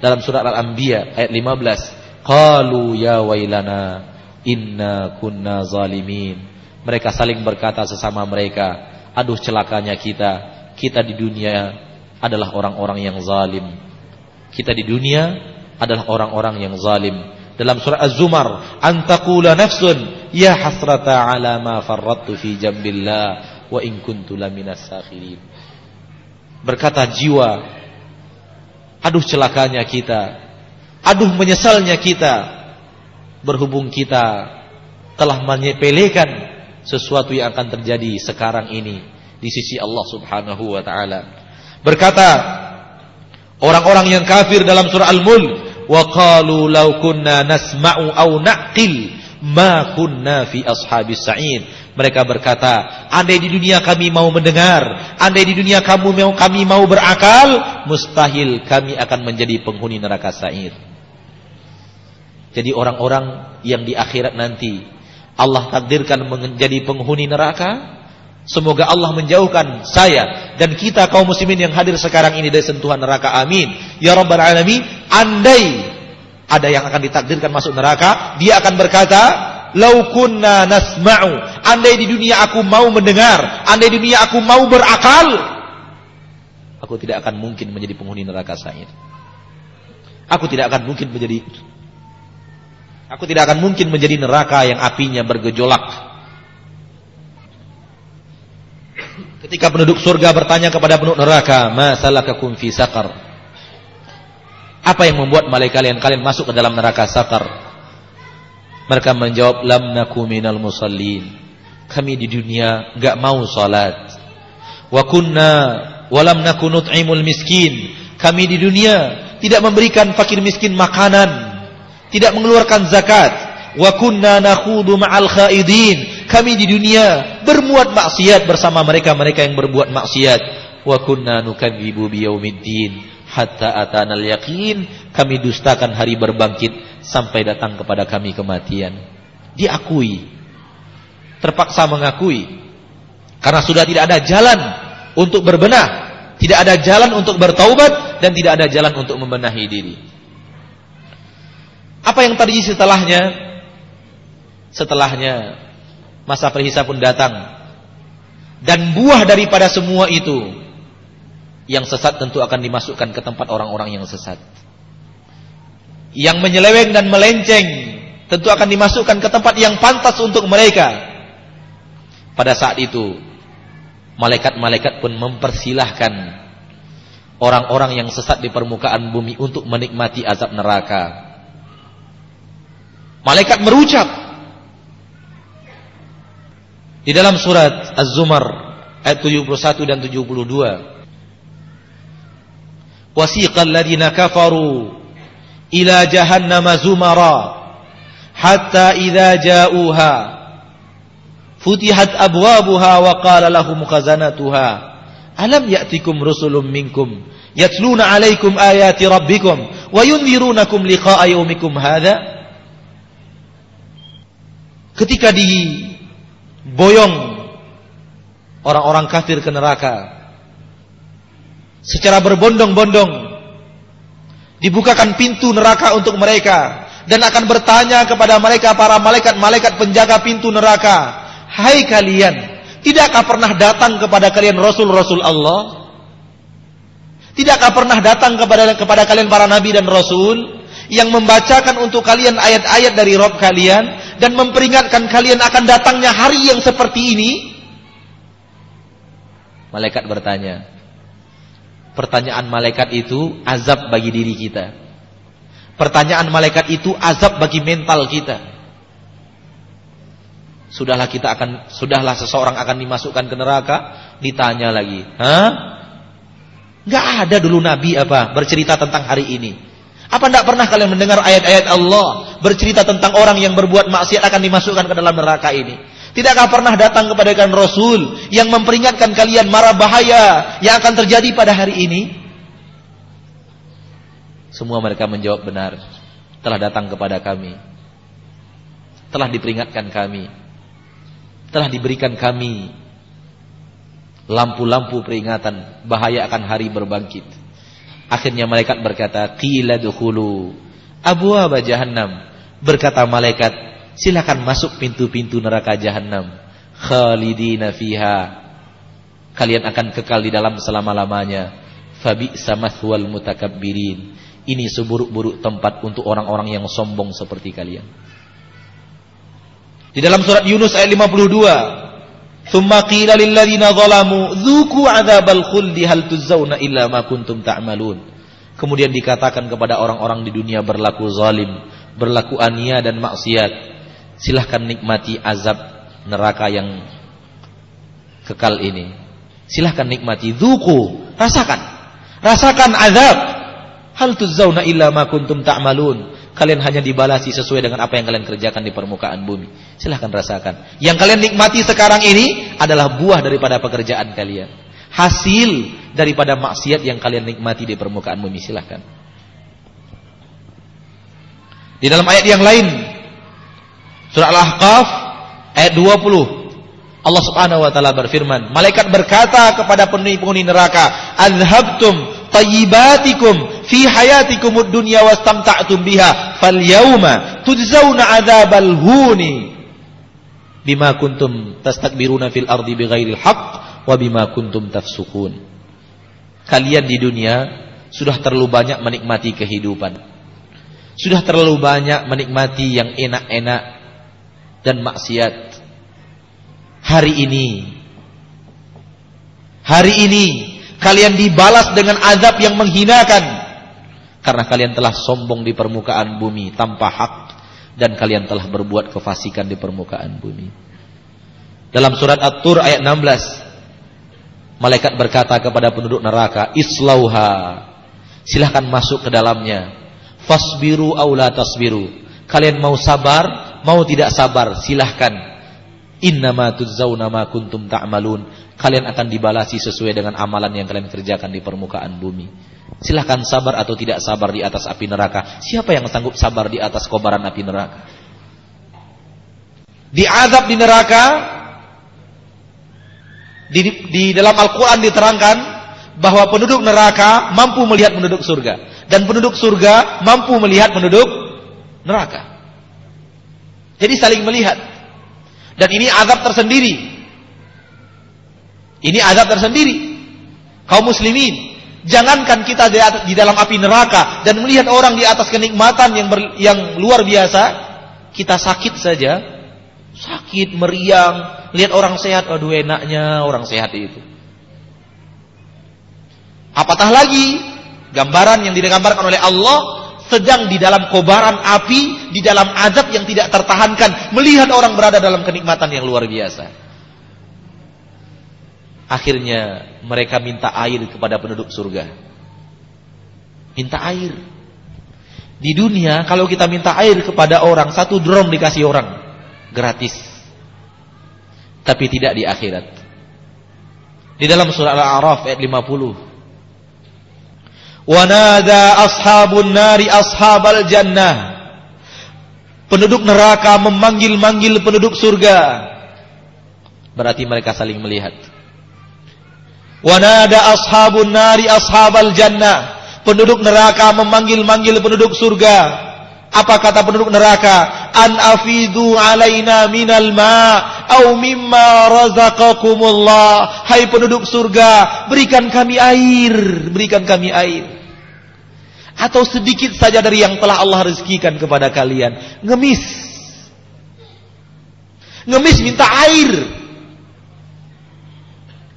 Dalam surat Al-Anbiya ayat 15 qalu ya wailana inna kunna zalimin. Mereka saling berkata sesama mereka aduh celakanya kita kita di dunia adalah orang-orang yang zalim. Kita di dunia adalah orang-orang yang zalim dalam surat Az-Zumar antaqula nafsun ya hasrata ala ma farrattu fi jambillah wa in kuntu laminas sakhirin berkata jiwa Aduh celakanya kita. Aduh menyesalnya kita. Berhubung kita telah menyepelekan sesuatu yang akan terjadi sekarang ini di sisi Allah Subhanahu wa taala. Berkata orang-orang yang kafir dalam surah Al-Mulk, "Wa qalu law kunna nasma'u aw naqil ma kunna fi ashabis sa'id." Mereka berkata, andai di dunia kami mau mendengar, andai di dunia kamu mau kami mau berakal, mustahil kami akan menjadi penghuni neraka Sa'ir. Jadi orang-orang yang di akhirat nanti Allah takdirkan menjadi penghuni neraka, semoga Allah menjauhkan saya dan kita kaum muslimin yang hadir sekarang ini dari sentuhan neraka. Amin. Ya rabbal alamin. Andai ada yang akan ditakdirkan masuk neraka, dia akan berkata, Lau kunna nasma'u. Andai di dunia aku mau mendengar. Andai di dunia aku mau berakal. Aku tidak akan mungkin menjadi penghuni neraka Sa'id. Aku tidak akan mungkin menjadi Aku tidak akan mungkin menjadi neraka yang apinya bergejolak. Ketika penduduk surga bertanya kepada penduduk neraka, "Masalah fi sakar?" Apa yang membuat malaikat kalian kalian masuk ke dalam neraka sakar? Mereka menjawab lam naku minal musallin. Kami di dunia enggak mau salat. Wa kunna walam naku nut'imul miskin. Kami di dunia tidak memberikan fakir miskin makanan, tidak mengeluarkan zakat. Wa kunna nakhudu ma'al khaidin. Kami di dunia berbuat maksiat bersama mereka-mereka yang berbuat maksiat. Wa kunna nukadzibu biyaumiddin hatta atanal yakin kami dustakan hari berbangkit sampai datang kepada kami kematian. Diakui. Terpaksa mengakui. Karena sudah tidak ada jalan untuk berbenah tidak ada jalan untuk bertaubat dan tidak ada jalan untuk membenahi diri. Apa yang terjadi setelahnya? Setelahnya masa perhisap pun datang. Dan buah daripada semua itu yang sesat tentu akan dimasukkan ke tempat orang-orang yang sesat. Yang menyeleweng dan melenceng tentu akan dimasukkan ke tempat yang pantas untuk mereka. Pada saat itu, malaikat-malaikat pun mempersilahkan orang-orang yang sesat di permukaan bumi untuk menikmati azab neraka. Malaikat merucap di dalam surat Az-Zumar ayat 71 dan 72 wasiqal ladina kafaru ila jahannama zumara hatta idza ja'uha. Futihat abwabuha wa qala lahum khazanatuha. Alam ya'tikum rusulun minkum yatluna 'alaikum ayati rabbikum wa yunzirunakum liqa'a yaumikum hadha? Ketika diboyong orang-orang kafir ke neraka secara berbondong-bondong dibukakan pintu neraka untuk mereka dan akan bertanya kepada mereka para malaikat-malaikat penjaga pintu neraka hai kalian tidakkah pernah datang kepada kalian rasul-rasul Allah? Tidakkah pernah datang kepada kepada kalian para nabi dan rasul yang membacakan untuk kalian ayat-ayat dari Rob kalian dan memperingatkan kalian akan datangnya hari yang seperti ini? Malaikat bertanya Pertanyaan malaikat itu azab bagi diri kita. Pertanyaan malaikat itu azab bagi mental kita. Sudahlah kita akan sudahlah seseorang akan dimasukkan ke neraka, ditanya lagi. Hah? Enggak ada dulu nabi apa bercerita tentang hari ini. Apa enggak pernah kalian mendengar ayat-ayat Allah bercerita tentang orang yang berbuat maksiat akan dimasukkan ke dalam neraka ini? Tidakkah pernah datang kepada kalian Rasul yang memperingatkan kalian marah bahaya yang akan terjadi pada hari ini? Semua mereka menjawab benar. Telah datang kepada kami. Telah diperingatkan kami. Telah diberikan kami lampu-lampu peringatan bahaya akan hari berbangkit. Akhirnya malaikat berkata, "Qila dukhulu abwaaba jahannam." Berkata malaikat, silakan masuk pintu-pintu neraka jahanam khalidina fiha. Kalian akan kekal di dalam selama-lamanya. Fabi samathwal mutakabbirin. Ini seburuk-buruk tempat untuk orang-orang yang sombong seperti kalian. Di dalam surat Yunus ayat 52 thumma qila lil ladzina zalamu dzuqu adzabal khuldi hal tuzzauna illa ma kuntum ta'malun. Kemudian dikatakan kepada orang-orang di dunia berlaku zalim berlaku ania dan maksiat silahkan nikmati azab neraka yang kekal ini. Silahkan nikmati, zuku, rasakan. Rasakan azab. Hal tuzzauna illa ma kuntum ta'malun. kalian hanya dibalasi sesuai dengan apa yang kalian kerjakan di permukaan bumi. Silahkan rasakan. Yang kalian nikmati sekarang ini adalah buah daripada pekerjaan kalian. Hasil daripada maksiat yang kalian nikmati di permukaan bumi. Silahkan. Di dalam ayat yang lain, surah Al-Ahqaf ayat 20, Allah Subhanahu wa taala berfirman, malaikat berkata kepada penghuni neraka, "Azhabtum tayyibatikum fi hayatikum ad-dunya wastamta'tum biha, falyawma tujzauna 'adzabal huni bima kuntum tastakbiruna fil ardi bighairil haqq wa bima kuntum tafsukun." Kalian di dunia sudah terlalu banyak menikmati kehidupan. Sudah terlalu banyak menikmati yang enak-enak dan maksiat hari ini. Hari ini kalian dibalas dengan azab yang menghinakan karena kalian telah sombong di permukaan bumi tanpa hak dan kalian telah berbuat kefasikan di permukaan bumi. Dalam surat At-Tur ayat 16 malaikat berkata kepada penduduk neraka, "Islauha." Silahkan masuk ke dalamnya. Fasbiru aula tasbiru. Kalian mau sabar, mau tidak sabar, silahkan Innama tujzauna ma kuntum ta'malun. Kalian akan dibalasi sesuai dengan amalan yang kalian kerjakan di permukaan bumi. Silahkan sabar atau tidak sabar di atas api neraka. Siapa yang sanggup sabar di atas kobaran api neraka? Di azab di neraka di, di dalam Al-Qur'an diterangkan bahwa penduduk neraka mampu melihat penduduk surga dan penduduk surga mampu melihat penduduk neraka. Jadi saling melihat. Dan ini azab tersendiri. Ini azab tersendiri. Kaum muslimin, jangankan kita di dalam api neraka dan melihat orang di atas kenikmatan yang ber, yang luar biasa, kita sakit saja. Sakit, meriang, lihat orang sehat, aduh enaknya orang sehat itu. Apatah lagi gambaran yang digambarkan oleh Allah sedang di dalam kobaran api, di dalam azab yang tidak tertahankan, melihat orang berada dalam kenikmatan yang luar biasa. Akhirnya mereka minta air kepada penduduk surga. Minta air. Di dunia kalau kita minta air kepada orang, satu drum dikasih orang. Gratis. Tapi tidak di akhirat. Di dalam surah Al-A'raf ayat 50. Wanada ashabun nari ashabal jannah. Penduduk neraka memanggil-manggil penduduk surga. Berarti mereka saling melihat. Wanada ashabun nari ashabal jannah. Penduduk neraka memanggil-manggil penduduk surga. Apa kata penduduk neraka? An afidu alaina minal ma au mimma razaqakumullah. Hai penduduk surga, berikan kami air, berikan kami air. Atau sedikit saja dari yang telah Allah rezekikan kepada kalian. Ngemis. Ngemis minta air.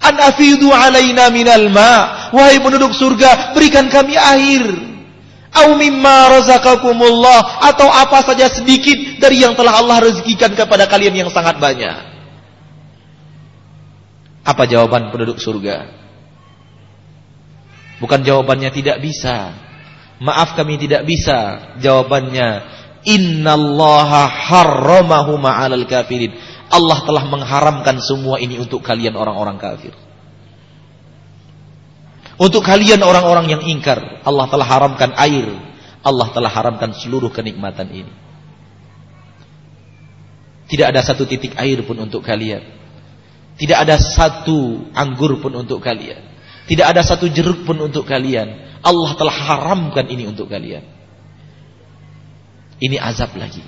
An afidu alaina minal ma. Wahai penduduk surga, berikan kami air. Au mimma razaqakumullah atau apa saja sedikit dari yang telah Allah rezekikan kepada kalian yang sangat banyak. Apa jawaban penduduk surga? Bukan jawabannya tidak bisa. Maaf kami tidak bisa. Jawabannya, innallaha harramahu ma'alal kafirin. Allah telah mengharamkan semua ini untuk kalian orang-orang kafir. Untuk kalian orang-orang yang ingkar, Allah telah haramkan air. Allah telah haramkan seluruh kenikmatan ini. Tidak ada satu titik air pun untuk kalian. Tidak ada satu anggur pun untuk kalian. Tidak ada satu jeruk pun untuk kalian. Allah telah haramkan ini untuk kalian. Ini azab lagi.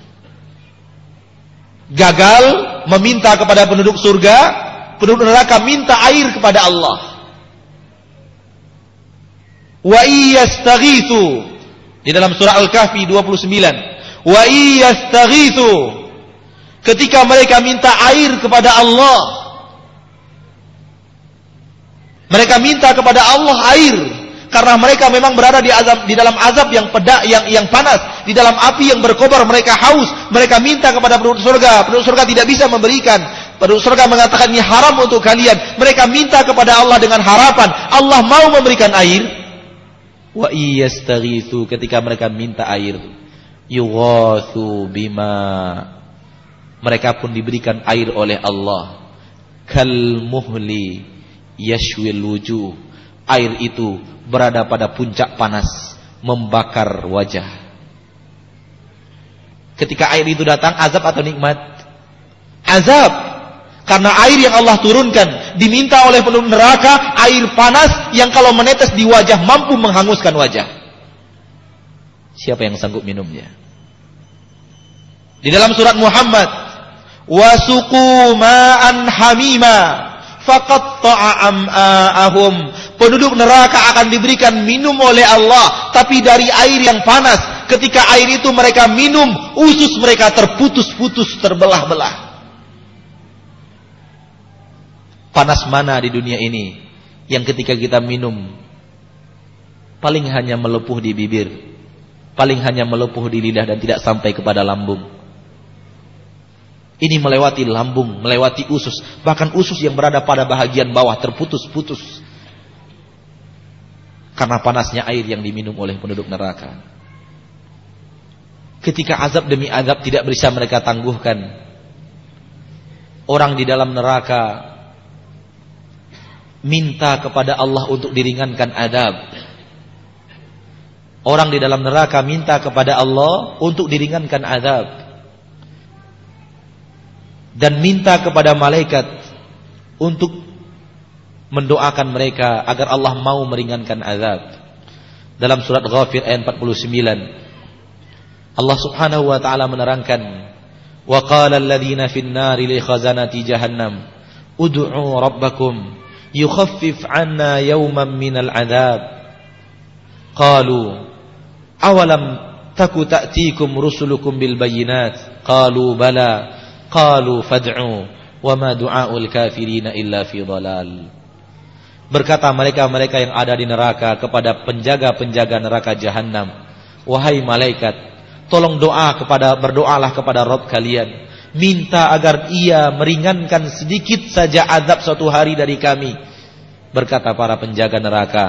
Gagal meminta kepada penduduk surga, penduduk neraka minta air kepada Allah. Wa iyastaghithu. Di dalam surah Al-Kahfi 29. Wa iyastaghithu. Ketika mereka minta air kepada Allah. Mereka minta kepada Allah air. Karena mereka memang berada di azab di dalam azab yang pedak yang yang panas. Di dalam api yang berkobar mereka haus. Mereka minta kepada penduduk surga. Penduduk surga tidak bisa memberikan. Penduduk surga mengatakan ini haram untuk kalian. Mereka minta kepada Allah dengan harapan. Allah mau memberikan air wa iyastaghitsu ketika mereka minta air yughathu bima. Mereka pun diberikan air oleh Allah. Kal muhli yashwil wujuh. Air itu berada pada puncak panas membakar wajah. Ketika air itu datang azab atau nikmat? Azab karena air yang Allah turunkan diminta oleh penduduk neraka air panas yang kalau menetes di wajah mampu menghanguskan wajah siapa yang sanggup minumnya di dalam surat Muhammad, wasuku ma'an hamima faqatta'a am'a'ahum. Penduduk neraka akan diberikan minum oleh Allah, tapi dari air yang panas. Ketika air itu mereka minum, usus mereka terputus-putus, terbelah-belah. Panas mana di dunia ini yang ketika kita minum paling hanya melepuh di bibir, paling hanya melepuh di lidah dan tidak sampai kepada lambung. Ini melewati lambung, melewati usus. Bahkan usus yang berada pada bahagian bawah terputus-putus. Karena panasnya air yang diminum oleh penduduk neraka. Ketika azab demi azab tidak bisa mereka tangguhkan. Orang di dalam neraka minta kepada Allah untuk diringankan adab. Orang di dalam neraka minta kepada Allah untuk diringankan adab dan minta kepada malaikat untuk mendoakan mereka agar Allah mau meringankan azab. Dalam surat Ghafir ayat 49 Allah Subhanahu wa taala menerangkan wa qala alladhina fin nari li khazanati jahannam yukhaffif 'anna yawman minal 'adzab qalu awalam taku ta'tikum rusulukum bil bayyinat qalu bala Qalu fad'u wa ma du'aul kafirina illa fi dhalal. Berkata mereka-mereka yang ada di neraka kepada penjaga-penjaga neraka jahanam, wahai malaikat, tolong doa kepada berdoalah kepada Rabb kalian, minta agar ia meringankan sedikit saja azab suatu hari dari kami. Berkata para penjaga neraka,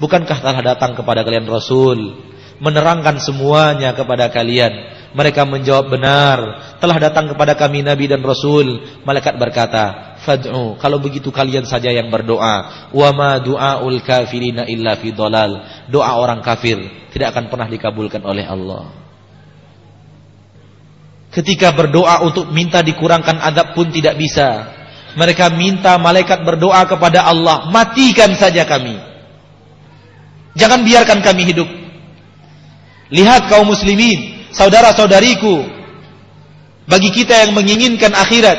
bukankah telah datang kepada kalian Rasul menerangkan semuanya kepada kalian? Mereka menjawab benar. Telah datang kepada kami Nabi dan Rasul. Malaikat berkata, Fad'u. Kalau begitu kalian saja yang berdoa. Wa ma du'aul kafirina illa fi dolal. Doa orang kafir tidak akan pernah dikabulkan oleh Allah. Ketika berdoa untuk minta dikurangkan adab pun tidak bisa. Mereka minta malaikat berdoa kepada Allah. Matikan saja kami. Jangan biarkan kami hidup. Lihat kaum muslimin saudara-saudariku, bagi kita yang menginginkan akhirat,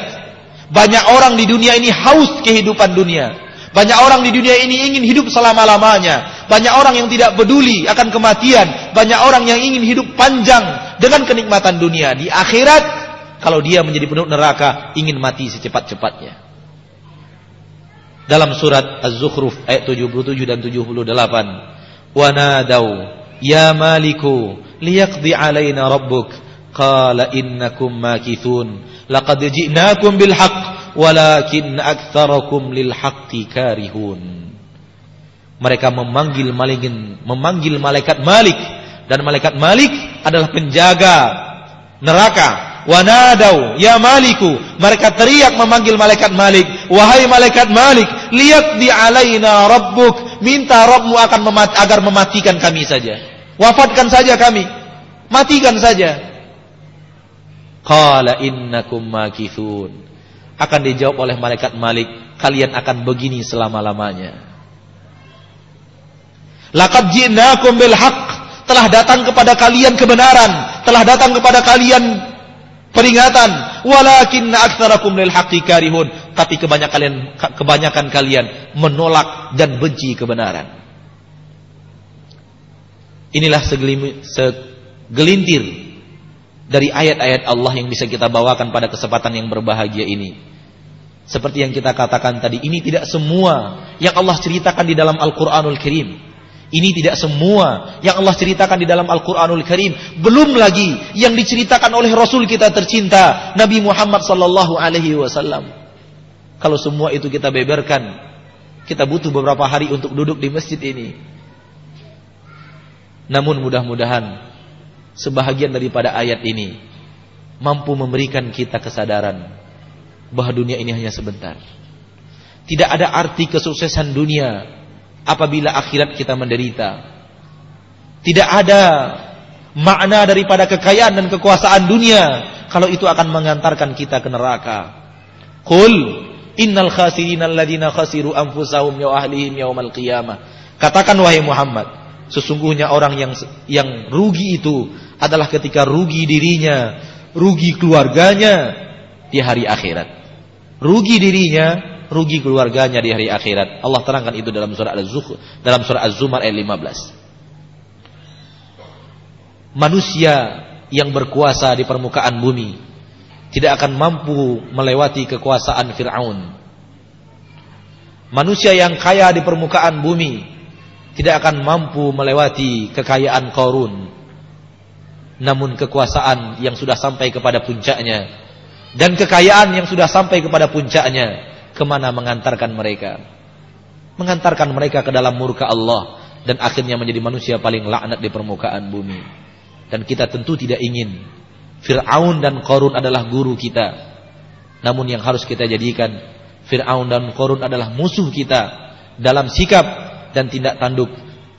banyak orang di dunia ini haus kehidupan dunia. Banyak orang di dunia ini ingin hidup selama-lamanya. Banyak orang yang tidak peduli akan kematian. Banyak orang yang ingin hidup panjang dengan kenikmatan dunia. Di akhirat, kalau dia menjadi penduduk neraka, ingin mati secepat-cepatnya. Dalam surat Az-Zukhruf ayat 77 dan 78. Wanadau ya maliku liyaqdi alaina rabbuk. Qala innakum makithun. Laqad ji'nakum bil haqq walakin aktsarakum lil haqqi karihun. Mereka memanggil malingin memanggil malaikat Malik. Dan malaikat Malik adalah penjaga neraka wanadau ya maliku mereka teriak memanggil malaikat Malik wahai malaikat Malik lihat di alaina rabbuk minta Rabbmu akan memati, agar mematikan kami saja Wafatkan saja kami. Matikan saja. Qala innakum makithun. Akan dijawab oleh malaikat Malik, kalian akan begini selama-lamanya. Laqad ji'nakum bil. Telah datang kepada kalian kebenaran, telah datang kepada kalian peringatan. Walakin aktsarakum lil haqqi karihun. Tapi kebanyakan kalian kebanyakan kalian menolak dan benci kebenaran. Inilah segelintir dari ayat-ayat Allah yang bisa kita bawakan pada kesempatan yang berbahagia ini. Seperti yang kita katakan tadi, ini tidak semua yang Allah ceritakan di dalam Al-Quranul Karim. Ini tidak semua yang Allah ceritakan di dalam Al-Quranul Karim. Belum lagi yang diceritakan oleh Rasul kita tercinta, Nabi Muhammad Sallallahu Alaihi Wasallam. Kalau semua itu kita beberkan, kita butuh beberapa hari untuk duduk di masjid ini. Namun mudah-mudahan sebahagian daripada ayat ini mampu memberikan kita kesadaran bahwa dunia ini hanya sebentar. Tidak ada arti kesuksesan dunia apabila akhirat kita menderita. Tidak ada makna daripada kekayaan dan kekuasaan dunia kalau itu akan mengantarkan kita ke neraka. Qul innal khasirina alladziina khasiru anfusahum ya ahlihim yaumal qiyamah. Katakan wahai Muhammad, sesungguhnya orang yang yang rugi itu adalah ketika rugi dirinya, rugi keluarganya di hari akhirat. Rugi dirinya, rugi keluarganya di hari akhirat. Allah terangkan itu dalam surah Az-Zukhruf, dalam surah Az-Zumar ayat 15. Manusia yang berkuasa di permukaan bumi tidak akan mampu melewati kekuasaan Firaun. Manusia yang kaya di permukaan bumi tidak akan mampu melewati kekayaan Korun namun kekuasaan yang sudah sampai kepada puncaknya dan kekayaan yang sudah sampai kepada puncaknya ke mana mengantarkan mereka? Mengantarkan mereka ke dalam murka Allah dan akhirnya menjadi manusia paling laknat di permukaan bumi. Dan kita tentu tidak ingin Fir'aun dan Korun adalah guru kita. Namun yang harus kita jadikan Fir'aun dan Korun adalah musuh kita dalam sikap dan tindak tanduk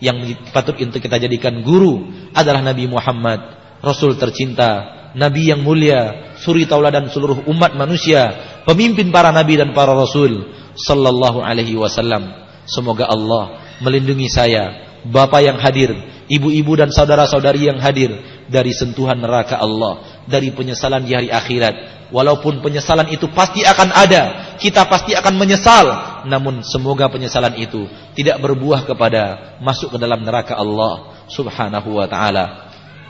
yang patut untuk kita jadikan guru adalah Nabi Muhammad Rasul tercinta, Nabi yang mulia, suri tauladan seluruh umat manusia, pemimpin para nabi dan para rasul sallallahu alaihi wasallam. Semoga Allah melindungi saya, bapak yang hadir, ibu-ibu dan saudara-saudari yang hadir dari sentuhan neraka Allah, dari penyesalan di hari akhirat. Walaupun penyesalan itu pasti akan ada, kita pasti akan menyesal, namun semoga penyesalan itu tidak berbuah kepada masuk ke dalam neraka Allah Subhanahu wa taala.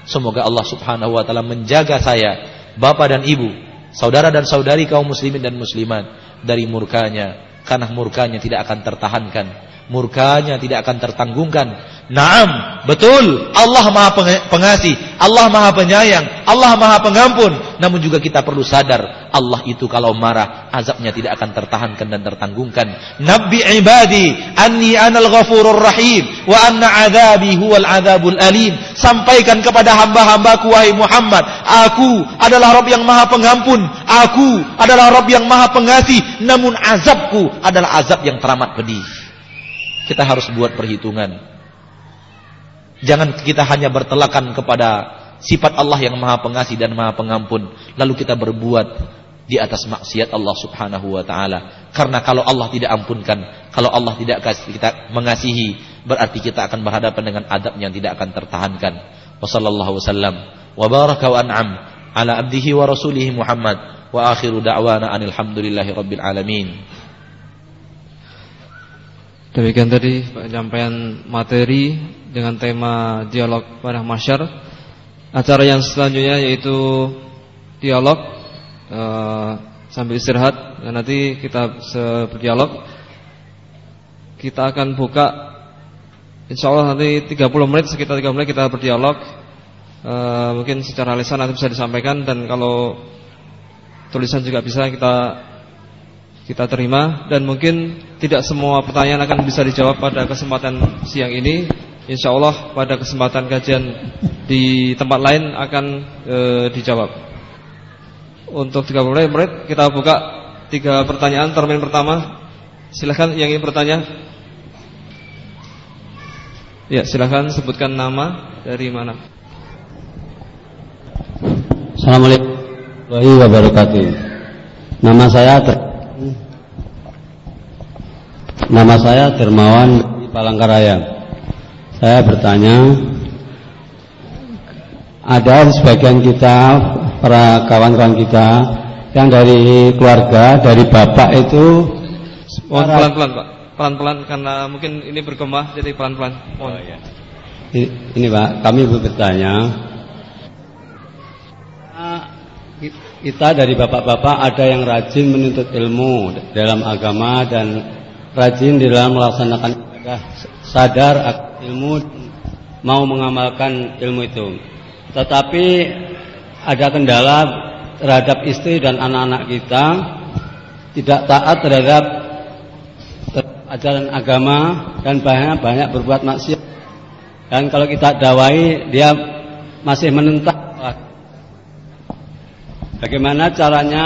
Semoga Allah subhanahu wa ta'ala menjaga saya, bapak dan ibu, saudara dan saudari kaum muslimin dan muslimat dari murkanya. Karena murkanya tidak akan tertahankan. Murkanya tidak akan tertanggungkan. Naam, betul. Allah maha pengasih. Allah maha penyayang. Allah maha pengampun. Namun juga kita perlu sadar. Allah itu kalau marah. Azabnya tidak akan tertahankan dan tertanggungkan. Nabi ibadi. Anni anal ghafurur rahim. Wa anna azabi huwal azabul alim. Sampaikan kepada hamba-hambaku wahai Muhammad. Aku adalah Rabb yang maha pengampun. Aku adalah Rabb yang maha pengasih. Namun azabku adalah azab yang teramat pedih. Kita harus buat perhitungan Jangan kita hanya bertelakan kepada sifat Allah yang maha pengasih dan maha pengampun. Lalu kita berbuat di atas maksiat Allah subhanahu wa ta'ala. Karena kalau Allah tidak ampunkan, kalau Allah tidak kasih kita mengasihi, berarti kita akan berhadapan dengan adab yang tidak akan tertahankan. Wassallallahu wasallam wa baraka an'am ala abdihi wa rasulihi Muhammad wa akhiru da'wana anil hamdulillahi rabbil alamin. Demikian tadi penyampaian materi dengan tema dialog pada masyar. Acara yang selanjutnya yaitu dialog uh, sambil istirahat dan nanti kita berdialog. Kita akan buka insya Allah nanti 30 menit sekitar 30 menit kita berdialog. Uh, mungkin secara lisan nanti bisa disampaikan dan kalau tulisan juga bisa kita kita terima dan mungkin tidak semua pertanyaan akan bisa dijawab pada kesempatan siang ini. Insya Allah pada kesempatan kajian di tempat lain akan e, dijawab. Untuk 30 menit kita buka tiga pertanyaan. Termin pertama, silahkan yang ingin bertanya. Ya, silahkan sebutkan nama dari mana. Assalamualaikum warahmatullahi wabarakatuh. Nama saya Nama saya Dermawan di Palangkaraya. Saya bertanya, ada sebagian kita, para kawan-kawan kita yang dari keluarga, dari bapak itu pelan-pelan Pak, pelan-pelan karena mungkin ini berkembang jadi pelan-pelan. Oh, iya. Ini Pak, kami bertanya, kita dari bapak-bapak ada yang rajin menuntut ilmu dalam agama dan rajin di dalam melaksanakan ibadah, sadar ilmu mau mengamalkan ilmu itu. Tetapi ada kendala terhadap istri dan anak-anak kita tidak taat terhadap ajaran agama dan banyak banyak berbuat maksiat. Dan kalau kita dawai dia masih menentang bagaimana caranya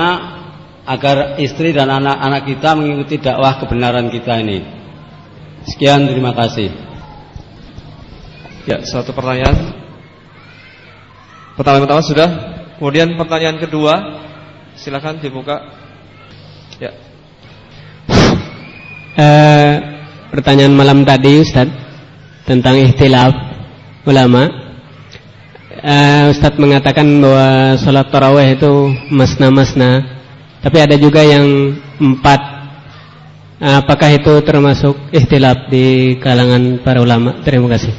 agar istri dan anak-anak kita mengikuti dakwah kebenaran kita ini. Sekian terima kasih. Ya, satu pertanyaan. Pertanyaan pertama sudah. Kemudian pertanyaan kedua, silakan dibuka. Ya. Uh, pertanyaan malam tadi Ustaz tentang ikhtilaf ulama. Uh, Ustaz mengatakan bahwa sholat taraweh itu masna-masna, tapi ada juga yang empat. Apakah itu termasuk ikhtilaf di kalangan para ulama? Terima kasih.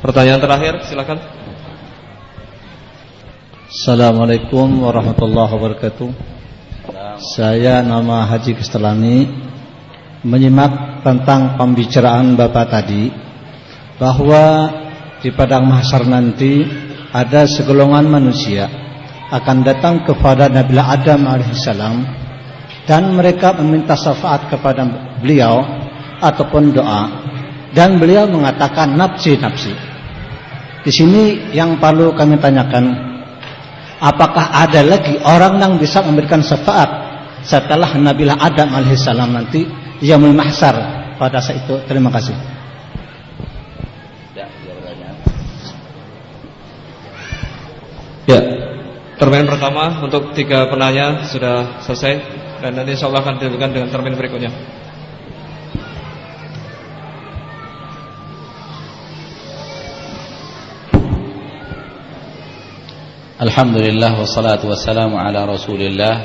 Pertanyaan terakhir, silakan. Assalamualaikum warahmatullahi wabarakatuh. Saya nama Haji Kestelani Menyimak tentang pembicaraan Bapak tadi Bahwa di padang mahsyar nanti Ada segolongan manusia Akan datang kepada Nabi Adam AS Dan mereka meminta syafaat kepada beliau Ataupun doa Dan beliau mengatakan nafsi-nafsi Di sini yang perlu kami tanyakan Apakah ada lagi orang yang bisa memberikan syafaat setelah Nabi Adam alaihissalam nanti Yamul Mahsar pada saat itu. Terima kasih. Ya, termin pertama untuk tiga penanya sudah selesai dan nanti insya Allah akan dilanjutkan dengan termin berikutnya. Alhamdulillah wassalatu wassalamu ala Rasulillah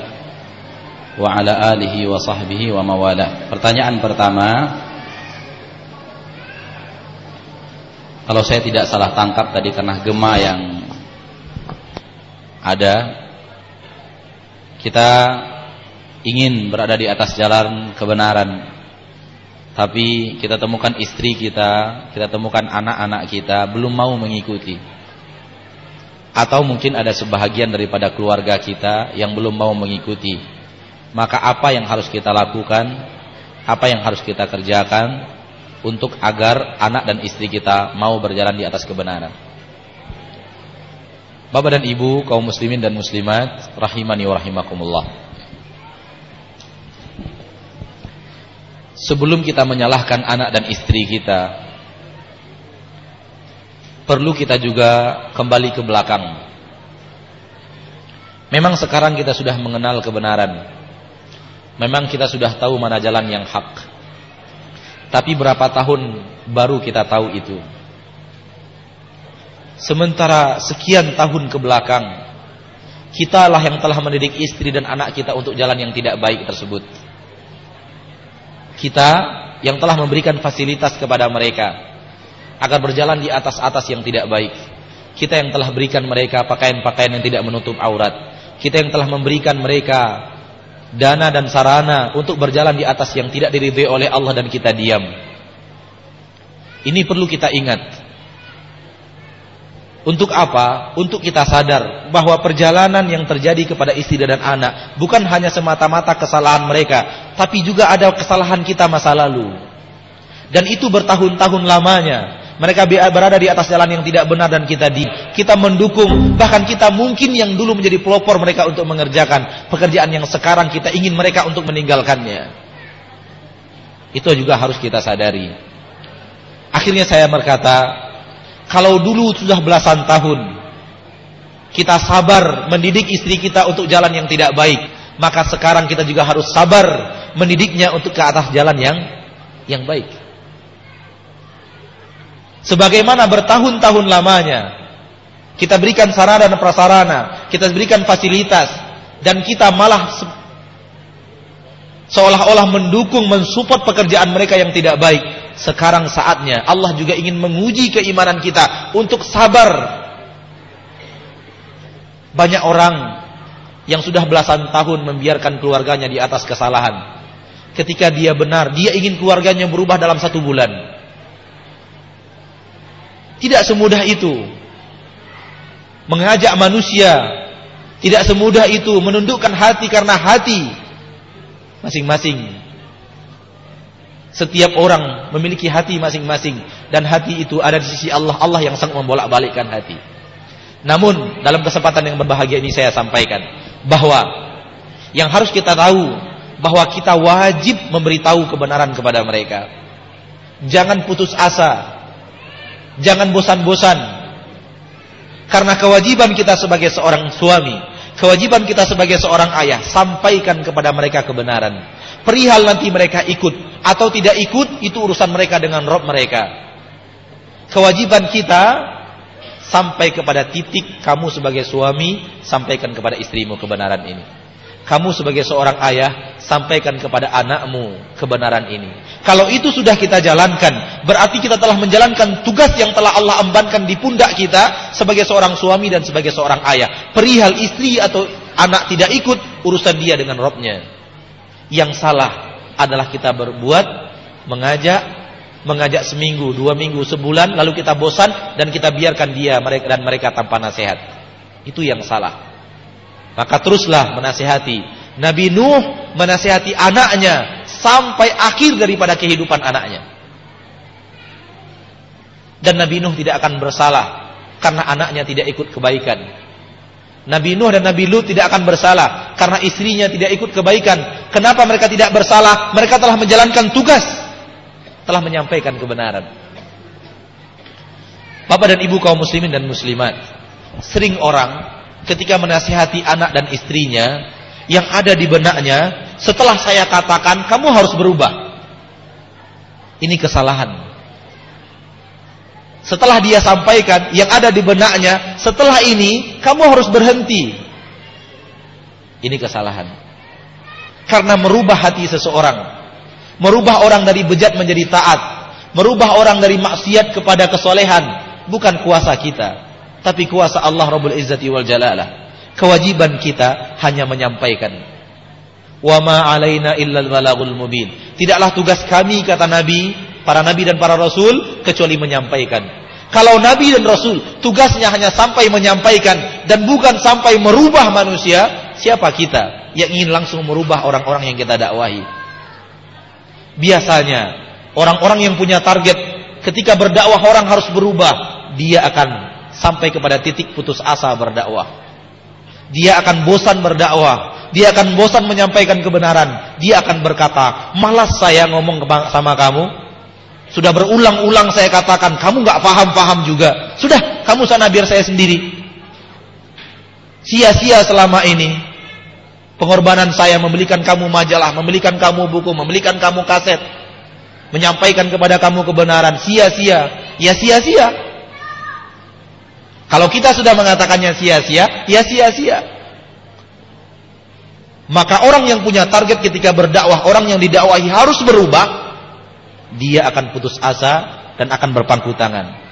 wa ala alihi wa sahbihi wa mawala. Pertanyaan pertama Kalau saya tidak salah tangkap tadi karena gema yang ada. Kita ingin berada di atas jalan kebenaran. Tapi kita temukan istri kita, kita temukan anak-anak kita belum mau mengikuti. Atau mungkin ada sebahagian daripada keluarga kita yang belum mau mengikuti. Maka apa yang harus kita lakukan? Apa yang harus kita kerjakan untuk agar anak dan istri kita mau berjalan di atas kebenaran Bapak dan Ibu kaum muslimin dan muslimat rahimani wa rahimakumullah Sebelum kita menyalahkan anak dan istri kita perlu kita juga kembali ke belakang Memang sekarang kita sudah mengenal kebenaran Memang kita sudah tahu mana jalan yang hak. Tapi berapa tahun baru kita tahu itu? Sementara sekian tahun ke belakang, kitalah yang telah mendidik istri dan anak kita untuk jalan yang tidak baik tersebut. Kita yang telah memberikan fasilitas kepada mereka agar berjalan di atas-atas yang tidak baik. Kita yang telah berikan mereka pakaian-pakaian yang tidak menutup aurat. Kita yang telah memberikan mereka dana dan sarana untuk berjalan di atas yang tidak diridhai oleh Allah dan kita diam. Ini perlu kita ingat. Untuk apa? Untuk kita sadar bahwa perjalanan yang terjadi kepada istri dan anak bukan hanya semata-mata kesalahan mereka, tapi juga ada kesalahan kita masa lalu. Dan itu bertahun-tahun lamanya. Mereka berada di atas jalan yang tidak benar dan kita di kita mendukung bahkan kita mungkin yang dulu menjadi pelopor mereka untuk mengerjakan pekerjaan yang sekarang kita ingin mereka untuk meninggalkannya. Itu juga harus kita sadari. Akhirnya saya berkata, kalau dulu sudah belasan tahun kita sabar mendidik istri kita untuk jalan yang tidak baik, maka sekarang kita juga harus sabar mendidiknya untuk ke atas jalan yang yang baik. Sebagaimana bertahun-tahun lamanya kita berikan sarana dan prasarana, kita berikan fasilitas dan kita malah seolah-olah mendukung mensupport pekerjaan mereka yang tidak baik. Sekarang saatnya Allah juga ingin menguji keimanan kita untuk sabar. Banyak orang yang sudah belasan tahun membiarkan keluarganya di atas kesalahan. Ketika dia benar, dia ingin keluarganya berubah dalam satu bulan. Tidak semudah itu. Mengajak manusia. Tidak semudah itu menundukkan hati karena hati masing-masing. Setiap orang memiliki hati masing-masing dan hati itu ada di sisi Allah. Allah yang sang membolak-balikkan hati. Namun dalam kesempatan yang berbahagia ini saya sampaikan bahwa yang harus kita tahu bahwa kita wajib memberitahu kebenaran kepada mereka. Jangan putus asa. Jangan bosan-bosan. Karena kewajiban kita sebagai seorang suami, kewajiban kita sebagai seorang ayah, sampaikan kepada mereka kebenaran. Perihal nanti mereka ikut atau tidak ikut itu urusan mereka dengan Rob mereka. Kewajiban kita sampai kepada titik kamu sebagai suami sampaikan kepada istrimu kebenaran ini. Kamu sebagai seorang ayah sampaikan kepada anakmu kebenaran ini. Kalau itu sudah kita jalankan, berarti kita telah menjalankan tugas yang telah Allah embankan di pundak kita sebagai seorang suami dan sebagai seorang ayah. Perihal istri atau anak tidak ikut urusan dia dengan Robnya. Yang salah adalah kita berbuat mengajak mengajak seminggu, dua minggu, sebulan lalu kita bosan dan kita biarkan dia mereka dan mereka tanpa nasihat. Itu yang salah. Maka teruslah menasihati. Nabi Nuh menasihati anaknya sampai akhir daripada kehidupan anaknya. Dan Nabi Nuh tidak akan bersalah karena anaknya tidak ikut kebaikan. Nabi Nuh dan Nabi Lut tidak akan bersalah karena istrinya tidak ikut kebaikan. Kenapa mereka tidak bersalah? Mereka telah menjalankan tugas, telah menyampaikan kebenaran. Bapak dan Ibu kaum muslimin dan muslimat, sering orang ketika menasihati anak dan istrinya yang ada di benaknya, setelah saya katakan kamu harus berubah. Ini kesalahan. Setelah dia sampaikan yang ada di benaknya, setelah ini kamu harus berhenti. Ini kesalahan. Karena merubah hati seseorang, merubah orang dari bejat menjadi taat, merubah orang dari maksiat kepada kesolehan, bukan kuasa kita, tapi kuasa Allah Rabbul Izzati wal Jalalah. Kewajiban kita hanya menyampaikan. Wa ma alaina illal balagul mubin. Tidaklah tugas kami kata Nabi para nabi dan para rasul kecuali menyampaikan. Kalau nabi dan rasul tugasnya hanya sampai menyampaikan dan bukan sampai merubah manusia, siapa kita yang ingin langsung merubah orang-orang yang kita dakwahi? Biasanya orang-orang yang punya target ketika berdakwah orang harus berubah, dia akan sampai kepada titik putus asa berdakwah. Dia akan bosan berdakwah, dia akan bosan menyampaikan kebenaran. Dia akan berkata, "Malas saya ngomong sama kamu." Sudah berulang-ulang saya katakan, kamu nggak paham-paham juga. Sudah, kamu sana biar saya sendiri. Sia-sia selama ini. Pengorbanan saya membelikan kamu majalah, membelikan kamu buku, membelikan kamu kaset. Menyampaikan kepada kamu kebenaran. Sia-sia. Ya sia-sia. Kalau kita sudah mengatakannya sia-sia, ya sia-sia. Maka orang yang punya target ketika berdakwah, orang yang didakwahi harus berubah, dia akan putus asa dan akan berpangku tangan.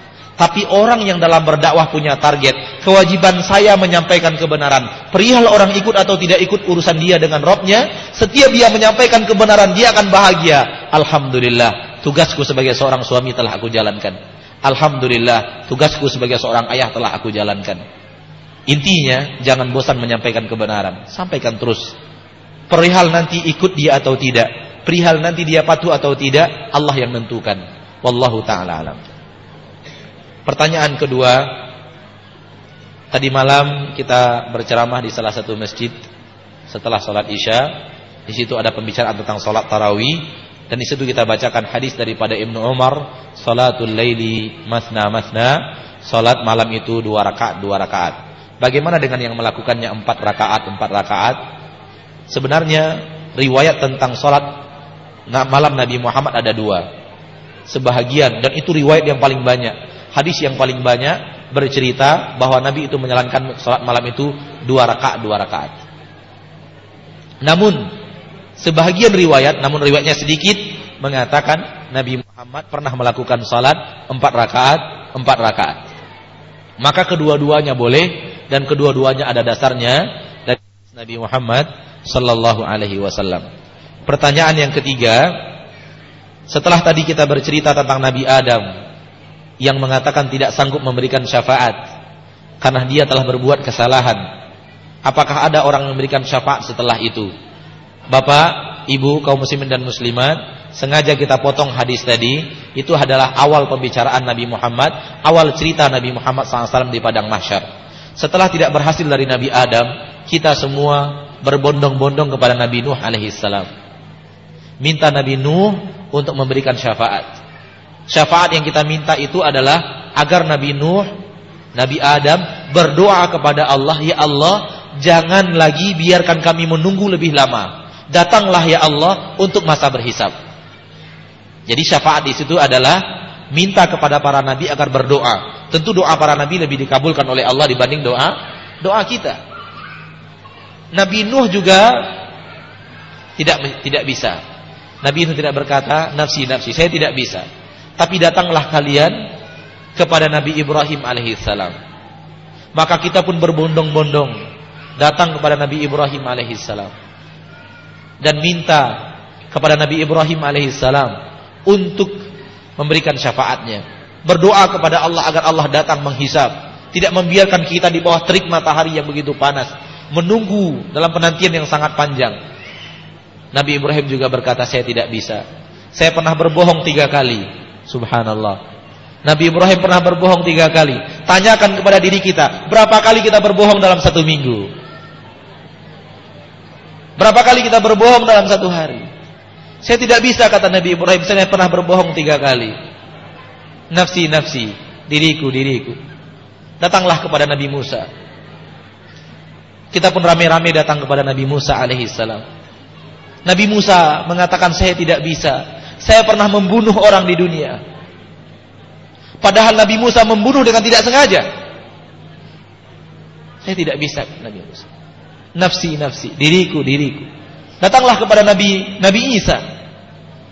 Tapi orang yang dalam berdakwah punya target, kewajiban saya menyampaikan kebenaran. Perihal orang ikut atau tidak ikut urusan dia dengan Robnya, setiap dia menyampaikan kebenaran dia akan bahagia. Alhamdulillah, tugasku sebagai seorang suami telah aku jalankan. Alhamdulillah, tugasku sebagai seorang ayah telah aku jalankan. Intinya, jangan bosan menyampaikan kebenaran. Sampaikan terus. Perihal nanti ikut dia atau tidak, perihal nanti dia patuh atau tidak Allah yang menentukan. Wallahu taala alam. Pertanyaan kedua. Tadi malam kita berceramah di salah satu masjid setelah sholat isya. Di situ ada pembicaraan tentang sholat tarawih. Dan di situ kita bacakan hadis daripada Ibnu Umar salatul laili masna masna. Salat malam itu dua rakaat dua rakaat. Bagaimana dengan yang melakukannya empat rakaat empat rakaat? Sebenarnya riwayat tentang sholat Nah, malam Nabi Muhammad ada dua. Sebahagian dan itu riwayat yang paling banyak. Hadis yang paling banyak bercerita bahwa Nabi itu menjalankan salat malam itu dua rakaat dua rakaat. Namun sebahagian riwayat, namun riwayatnya sedikit mengatakan Nabi Muhammad pernah melakukan salat empat rakaat empat rakaat. Maka kedua-duanya boleh dan kedua-duanya ada dasarnya dari Nabi Muhammad sallallahu alaihi wasallam. Pertanyaan yang ketiga, setelah tadi kita bercerita tentang Nabi Adam yang mengatakan tidak sanggup memberikan syafaat karena dia telah berbuat kesalahan. Apakah ada orang yang memberikan syafaat setelah itu? Bapak, Ibu, kaum muslimin dan muslimat, sengaja kita potong hadis tadi itu adalah awal pembicaraan Nabi Muhammad, awal cerita Nabi Muhammad SAW di padang mahsyar. Setelah tidak berhasil dari Nabi Adam, kita semua berbondong-bondong kepada Nabi Nuh alaihissalam. Minta Nabi Nuh untuk memberikan syafaat. Syafaat yang kita minta itu adalah agar Nabi Nuh, Nabi Adam berdoa kepada Allah, ya Allah, jangan lagi biarkan kami menunggu lebih lama datanglah ya Allah untuk masa berhisap. Jadi syafaat di situ adalah minta kepada para nabi agar berdoa. Tentu doa para nabi lebih dikabulkan oleh Allah dibanding doa doa kita. Nabi Nuh juga tidak tidak bisa. Nabi Nuh tidak berkata nafsi nafsi, saya tidak bisa. Tapi datanglah kalian kepada Nabi Ibrahim alaihissalam. Maka kita pun berbondong-bondong datang kepada Nabi Ibrahim alaihissalam dan minta kepada Nabi Ibrahim alaihissalam untuk memberikan syafaatnya. Berdoa kepada Allah agar Allah datang menghisap, tidak membiarkan kita di bawah terik matahari yang begitu panas, menunggu dalam penantian yang sangat panjang. Nabi Ibrahim juga berkata, saya tidak bisa. Saya pernah berbohong tiga kali. Subhanallah. Nabi Ibrahim pernah berbohong tiga kali. Tanyakan kepada diri kita, berapa kali kita berbohong dalam satu minggu? Berapa kali kita berbohong dalam satu hari? Saya tidak bisa kata Nabi Ibrahim, saya pernah berbohong tiga kali. Nafsi, nafsi, diriku, diriku. Datanglah kepada Nabi Musa. Kita pun rame-rame datang kepada Nabi Musa alaihissalam. Nabi Musa mengatakan saya tidak bisa. Saya pernah membunuh orang di dunia. Padahal Nabi Musa membunuh dengan tidak sengaja. Saya tidak bisa Nabi Musa. Nafsi nafsi diriku diriku. Datanglah kepada Nabi Nabi Isa.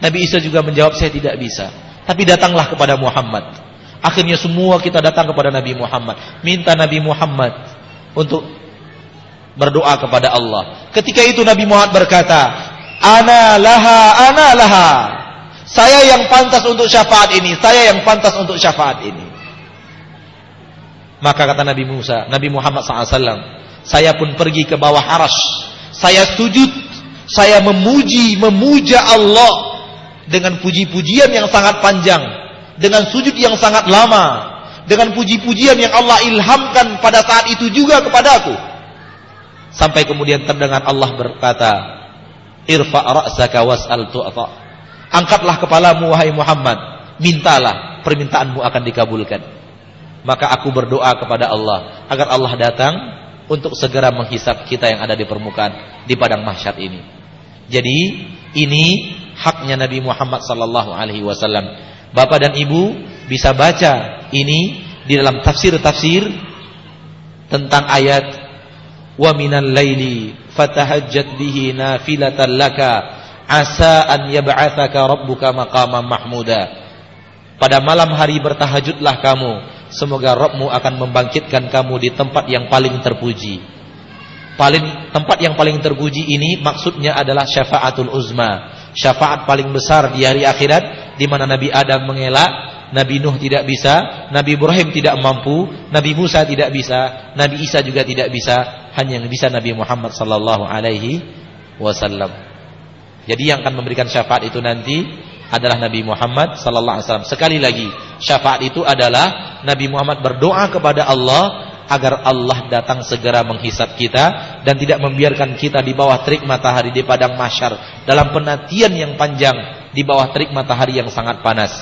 Nabi Isa juga menjawab saya tidak bisa. Tapi datanglah kepada Muhammad. Akhirnya semua kita datang kepada Nabi Muhammad. Minta Nabi Muhammad untuk berdoa kepada Allah. Ketika itu Nabi Muhammad berkata ana laha ana laha saya yang pantas untuk syafaat ini saya yang pantas untuk syafaat ini maka kata Nabi Musa Nabi Muhammad SAW saya pun pergi ke bawah aras. Saya sujud. Saya memuji, memuja Allah. Dengan puji-pujian yang sangat panjang. Dengan sujud yang sangat lama. Dengan puji-pujian yang Allah ilhamkan pada saat itu juga kepadaku. Sampai kemudian terdengar Allah berkata. Irfa' ra'saka was'al tu'ata. Angkatlah kepalamu wahai Muhammad. Mintalah permintaanmu akan dikabulkan. Maka aku berdoa kepada Allah. Agar Allah datang untuk segera menghisap kita yang ada di permukaan di padang mahsyar ini. Jadi ini haknya Nabi Muhammad sallallahu alaihi wasallam. Bapak dan Ibu bisa baca ini di dalam tafsir-tafsir tentang ayat wa minal laili fatahajjat bihi nafilatan laka asa an yab'atsaka rabbuka maqaman mahmuda. Pada malam hari bertahajudlah kamu Semoga Rabbmu akan membangkitkan kamu di tempat yang paling terpuji. Paling tempat yang paling terpuji ini maksudnya adalah syafaatul uzma, syafaat paling besar di hari akhirat di mana Nabi Adam mengelak, Nabi Nuh tidak bisa, Nabi Ibrahim tidak mampu, Nabi Musa tidak bisa, Nabi Isa juga tidak bisa, hanya yang bisa Nabi Muhammad sallallahu alaihi wasallam. Jadi yang akan memberikan syafaat itu nanti adalah Nabi Muhammad sallallahu alaihi wasallam. Sekali lagi, syafaat itu adalah Nabi Muhammad berdoa kepada Allah agar Allah datang segera menghisap kita dan tidak membiarkan kita di bawah terik matahari di padang mahsyar dalam penantian yang panjang di bawah terik matahari yang sangat panas.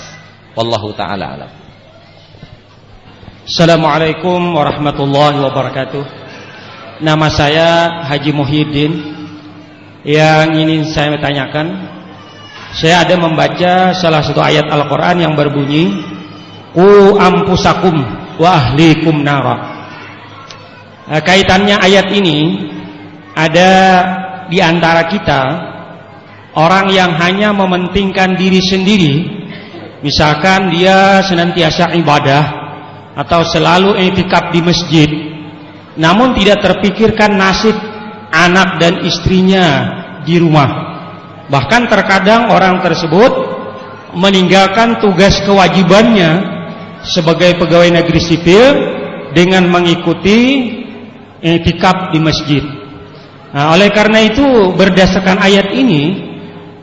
Wallahu taala alam. Assalamualaikum warahmatullahi wabarakatuh. Nama saya Haji Muhyiddin. Yang ingin saya tanyakan saya ada membaca salah satu ayat Al-Quran yang berbunyi Ku ampusakum wa ahlikum nara eh, Kaitannya ayat ini Ada di antara kita Orang yang hanya mementingkan diri sendiri Misalkan dia senantiasa ibadah Atau selalu etikap di masjid Namun tidak terpikirkan nasib anak dan istrinya di rumah Bahkan terkadang orang tersebut meninggalkan tugas kewajibannya sebagai pegawai negeri sipil dengan mengikuti etikap di masjid. Nah, oleh karena itu berdasarkan ayat ini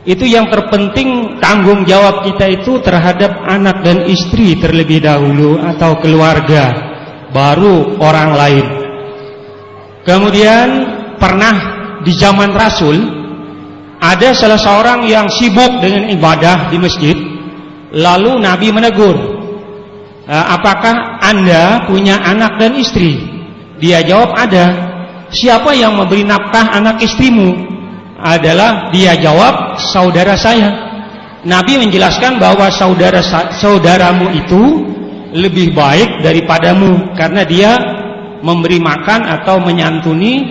itu yang terpenting tanggung jawab kita itu terhadap anak dan istri terlebih dahulu atau keluarga baru orang lain kemudian pernah di zaman Rasul ada salah seorang yang sibuk dengan ibadah di masjid lalu Nabi menegur eh, apakah anda punya anak dan istri? Dia jawab ada. Siapa yang memberi nafkah anak istrimu? Adalah dia jawab saudara saya. Nabi menjelaskan bahwa saudara saudaramu itu lebih baik daripadamu karena dia memberi makan atau menyantuni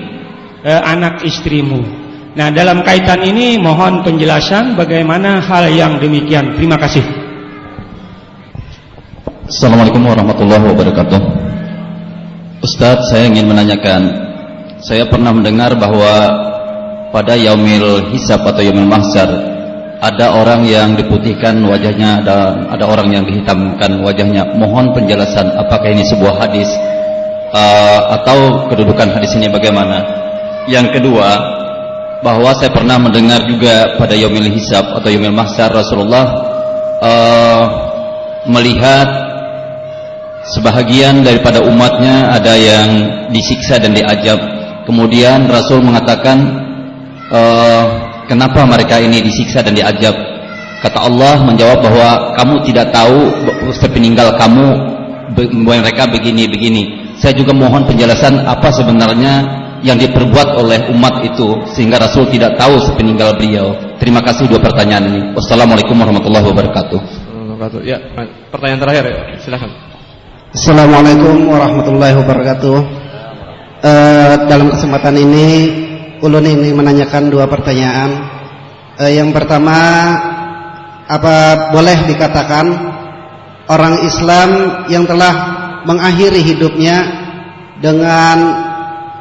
eh, anak istrimu. Nah, dalam kaitan ini mohon penjelasan bagaimana hal yang demikian. Terima kasih. Assalamualaikum warahmatullahi wabarakatuh. Ustadz, saya ingin menanyakan. Saya pernah mendengar bahwa pada yaumil hisab atau yaumil mahsyar ada orang yang diputihkan wajahnya dan ada orang yang dihitamkan wajahnya. Mohon penjelasan apakah ini sebuah hadis uh, atau kedudukan hadis ini bagaimana? Yang kedua, bahwa saya pernah mendengar juga pada yaumil hisab atau yaumil mahsyar Rasulullah uh, melihat sebahagian daripada umatnya ada yang disiksa dan diajab. Kemudian Rasul mengatakan uh, kenapa mereka ini disiksa dan diajab kata Allah menjawab bahwa kamu tidak tahu sepeninggal kamu mereka begini-begini saya juga mohon penjelasan apa sebenarnya yang diperbuat oleh umat itu sehingga Rasul tidak tahu sepeninggal beliau. Terima kasih dua pertanyaan ini. Wassalamualaikum warahmatullahi wabarakatuh. Ya pertanyaan terakhir ya silakan. Assalamualaikum warahmatullahi wabarakatuh. Uh, dalam kesempatan ini Ulun ini menanyakan dua pertanyaan. E, yang pertama, apa boleh dikatakan orang Islam yang telah mengakhiri hidupnya dengan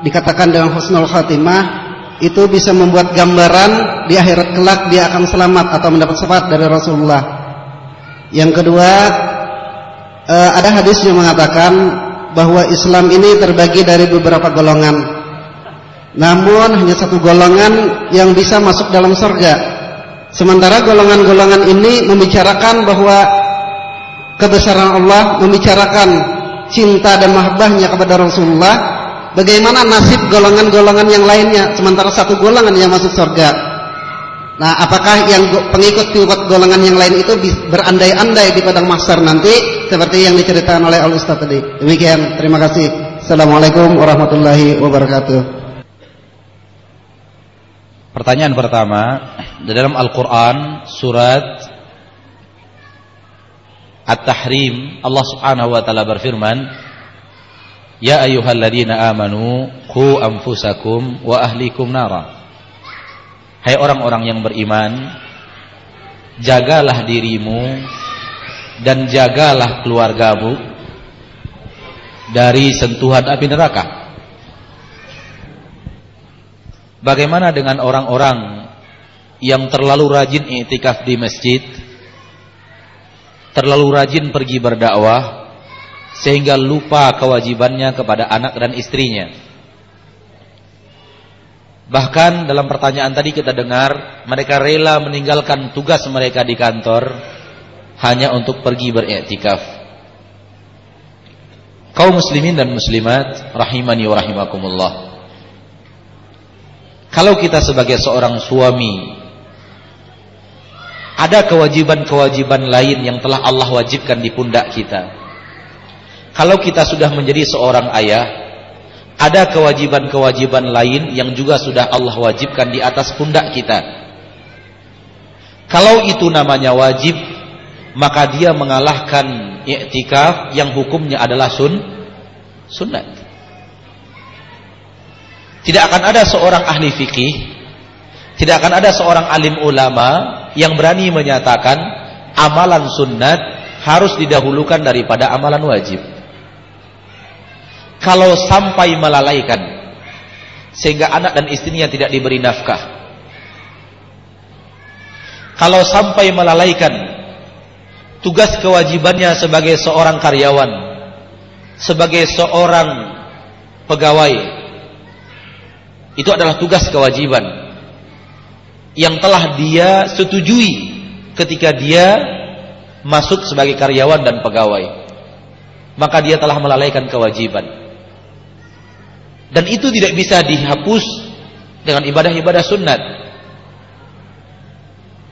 dikatakan dengan husnul khatimah itu bisa membuat gambaran di akhirat kelak dia akan selamat atau mendapat syafaat dari Rasulullah. Yang kedua, e, ada hadis yang mengatakan bahwa Islam ini terbagi dari beberapa golongan. Namun hanya satu golongan yang bisa masuk dalam surga. Sementara golongan-golongan ini membicarakan bahwa kebesaran Allah, membicarakan cinta dan mahabbahnya kepada Rasulullah. Bagaimana nasib golongan-golongan yang lainnya sementara satu golongan yang masuk surga. Nah, apakah yang pengikut-pengikut golongan yang lain itu berandai-andai di padang mahsyar nanti seperti yang diceritakan oleh Al Ustaz tadi? Demikian, terima kasih. Assalamualaikum warahmatullahi wabarakatuh. Pertanyaan pertama, di dalam Al-Qur'an surat At-Tahrim Allah Subhanahu wa taala berfirman, "Ya ayyuhalladzina amanu qu anfusakum wa ahlikum nara." Hai orang-orang yang beriman, jagalah dirimu dan jagalah keluargamu dari sentuhan api neraka. Bagaimana dengan orang-orang yang terlalu rajin i'tikaf di masjid, terlalu rajin pergi berdakwah sehingga lupa kewajibannya kepada anak dan istrinya. Bahkan dalam pertanyaan tadi kita dengar mereka rela meninggalkan tugas mereka di kantor hanya untuk pergi beriktikaf. Kaum muslimin dan muslimat rahimani wa rahimakumullah. Kalau kita sebagai seorang suami ada kewajiban-kewajiban lain yang telah Allah wajibkan di pundak kita. Kalau kita sudah menjadi seorang ayah, ada kewajiban-kewajiban lain yang juga sudah Allah wajibkan di atas pundak kita. Kalau itu namanya wajib, maka dia mengalahkan i'tikaf yang hukumnya adalah sun sunnah. Tidak akan ada seorang ahli fikih, tidak akan ada seorang alim ulama yang berani menyatakan amalan sunnat harus didahulukan daripada amalan wajib. Kalau sampai melalaikan sehingga anak dan istrinya tidak diberi nafkah. Kalau sampai melalaikan tugas kewajibannya sebagai seorang karyawan, sebagai seorang pegawai, itu adalah tugas kewajiban. Yang telah dia setujui ketika dia masuk sebagai karyawan dan pegawai. Maka dia telah melalaikan kewajiban. Dan itu tidak bisa dihapus dengan ibadah-ibadah sunat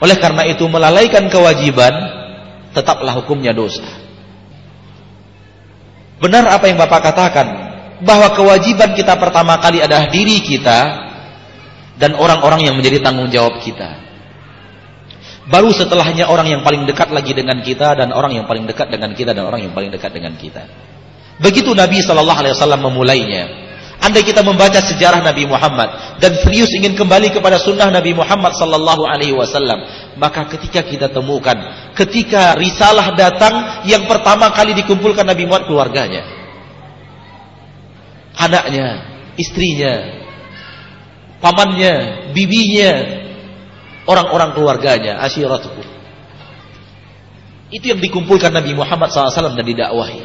oleh karena itu melalaikan kewajiban tetaplah hukumnya dosa. Benar apa yang Bapak katakan bahwa kewajiban kita pertama kali adalah diri kita dan orang-orang yang menjadi tanggung jawab kita. Baru setelahnya orang yang paling dekat lagi dengan kita dan orang yang paling dekat dengan kita dan orang yang paling dekat dengan kita. Begitu Nabi Shallallahu Alaihi Wasallam memulainya. Andai kita membaca sejarah Nabi Muhammad dan serius ingin kembali kepada sunnah Nabi Muhammad Sallallahu Alaihi Wasallam, maka ketika kita temukan, ketika risalah datang, yang pertama kali dikumpulkan Nabi Muhammad keluarganya, anaknya, istrinya, pamannya, bibinya, orang-orang keluarganya, asyiratuhu. Itu yang dikumpulkan Nabi Muhammad SAW dan didakwahi.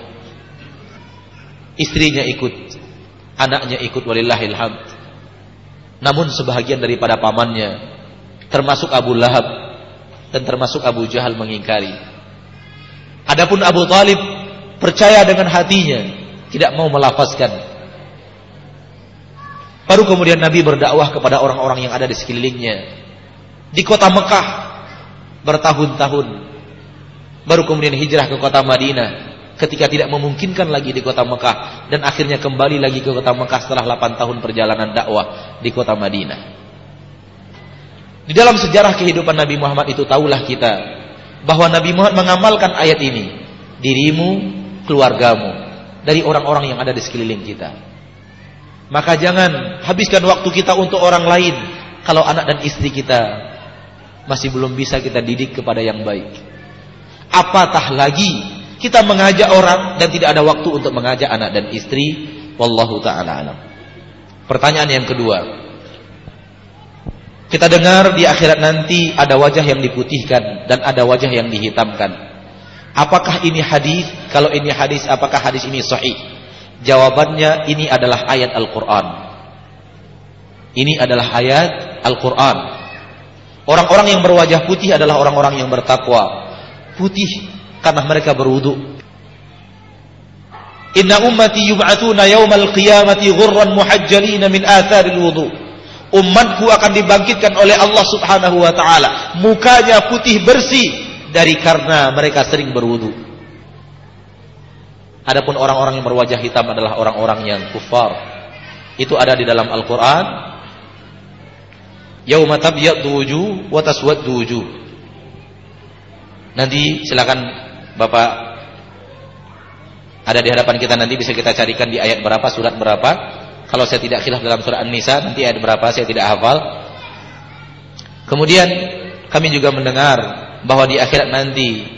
Istrinya ikut, anaknya ikut walillahil hamd. Namun sebahagian daripada pamannya, termasuk Abu Lahab dan termasuk Abu Jahal mengingkari. Adapun Abu Talib percaya dengan hatinya, tidak mau melafazkan Baru kemudian Nabi berdakwah kepada orang-orang yang ada di sekelilingnya. Di kota Mekah bertahun-tahun. Baru kemudian hijrah ke kota Madinah ketika tidak memungkinkan lagi di kota Mekah dan akhirnya kembali lagi ke kota Mekah setelah 8 tahun perjalanan dakwah di kota Madinah. Di dalam sejarah kehidupan Nabi Muhammad itu tahulah kita bahwa Nabi Muhammad mengamalkan ayat ini, dirimu, keluargamu dari orang-orang yang ada di sekeliling kita. Maka jangan habiskan waktu kita untuk orang lain kalau anak dan istri kita masih belum bisa kita didik kepada yang baik. Apatah lagi kita mengajak orang dan tidak ada waktu untuk mengajak anak dan istri. Wallahu taala alam. Pertanyaan yang kedua. Kita dengar di akhirat nanti ada wajah yang diputihkan dan ada wajah yang dihitamkan. Apakah ini hadis? Kalau ini hadis, apakah hadis ini sahih? Jawabannya ini adalah ayat Al-Quran. Ini adalah ayat Al-Quran. Orang-orang yang berwajah putih adalah orang-orang yang bertakwa. Putih karena mereka berwudu. Inna ummati yub'atuna yawmal qiyamati ghurran muhajjalina min atharil wudu. Umatku akan dibangkitkan oleh Allah Subhanahu wa taala, mukanya putih bersih dari karena mereka sering berwudu. Adapun orang-orang yang berwajah hitam adalah orang-orang yang kufar. Itu ada di dalam Al-Qur'an. Yauma tabyaddu wujuh wa wujuh. Nanti silakan Bapak ada di hadapan kita nanti bisa kita carikan di ayat berapa, surat berapa. Kalau saya tidak khilaf dalam surat An-Nisa nanti ayat berapa saya tidak hafal. Kemudian kami juga mendengar bahwa di akhirat nanti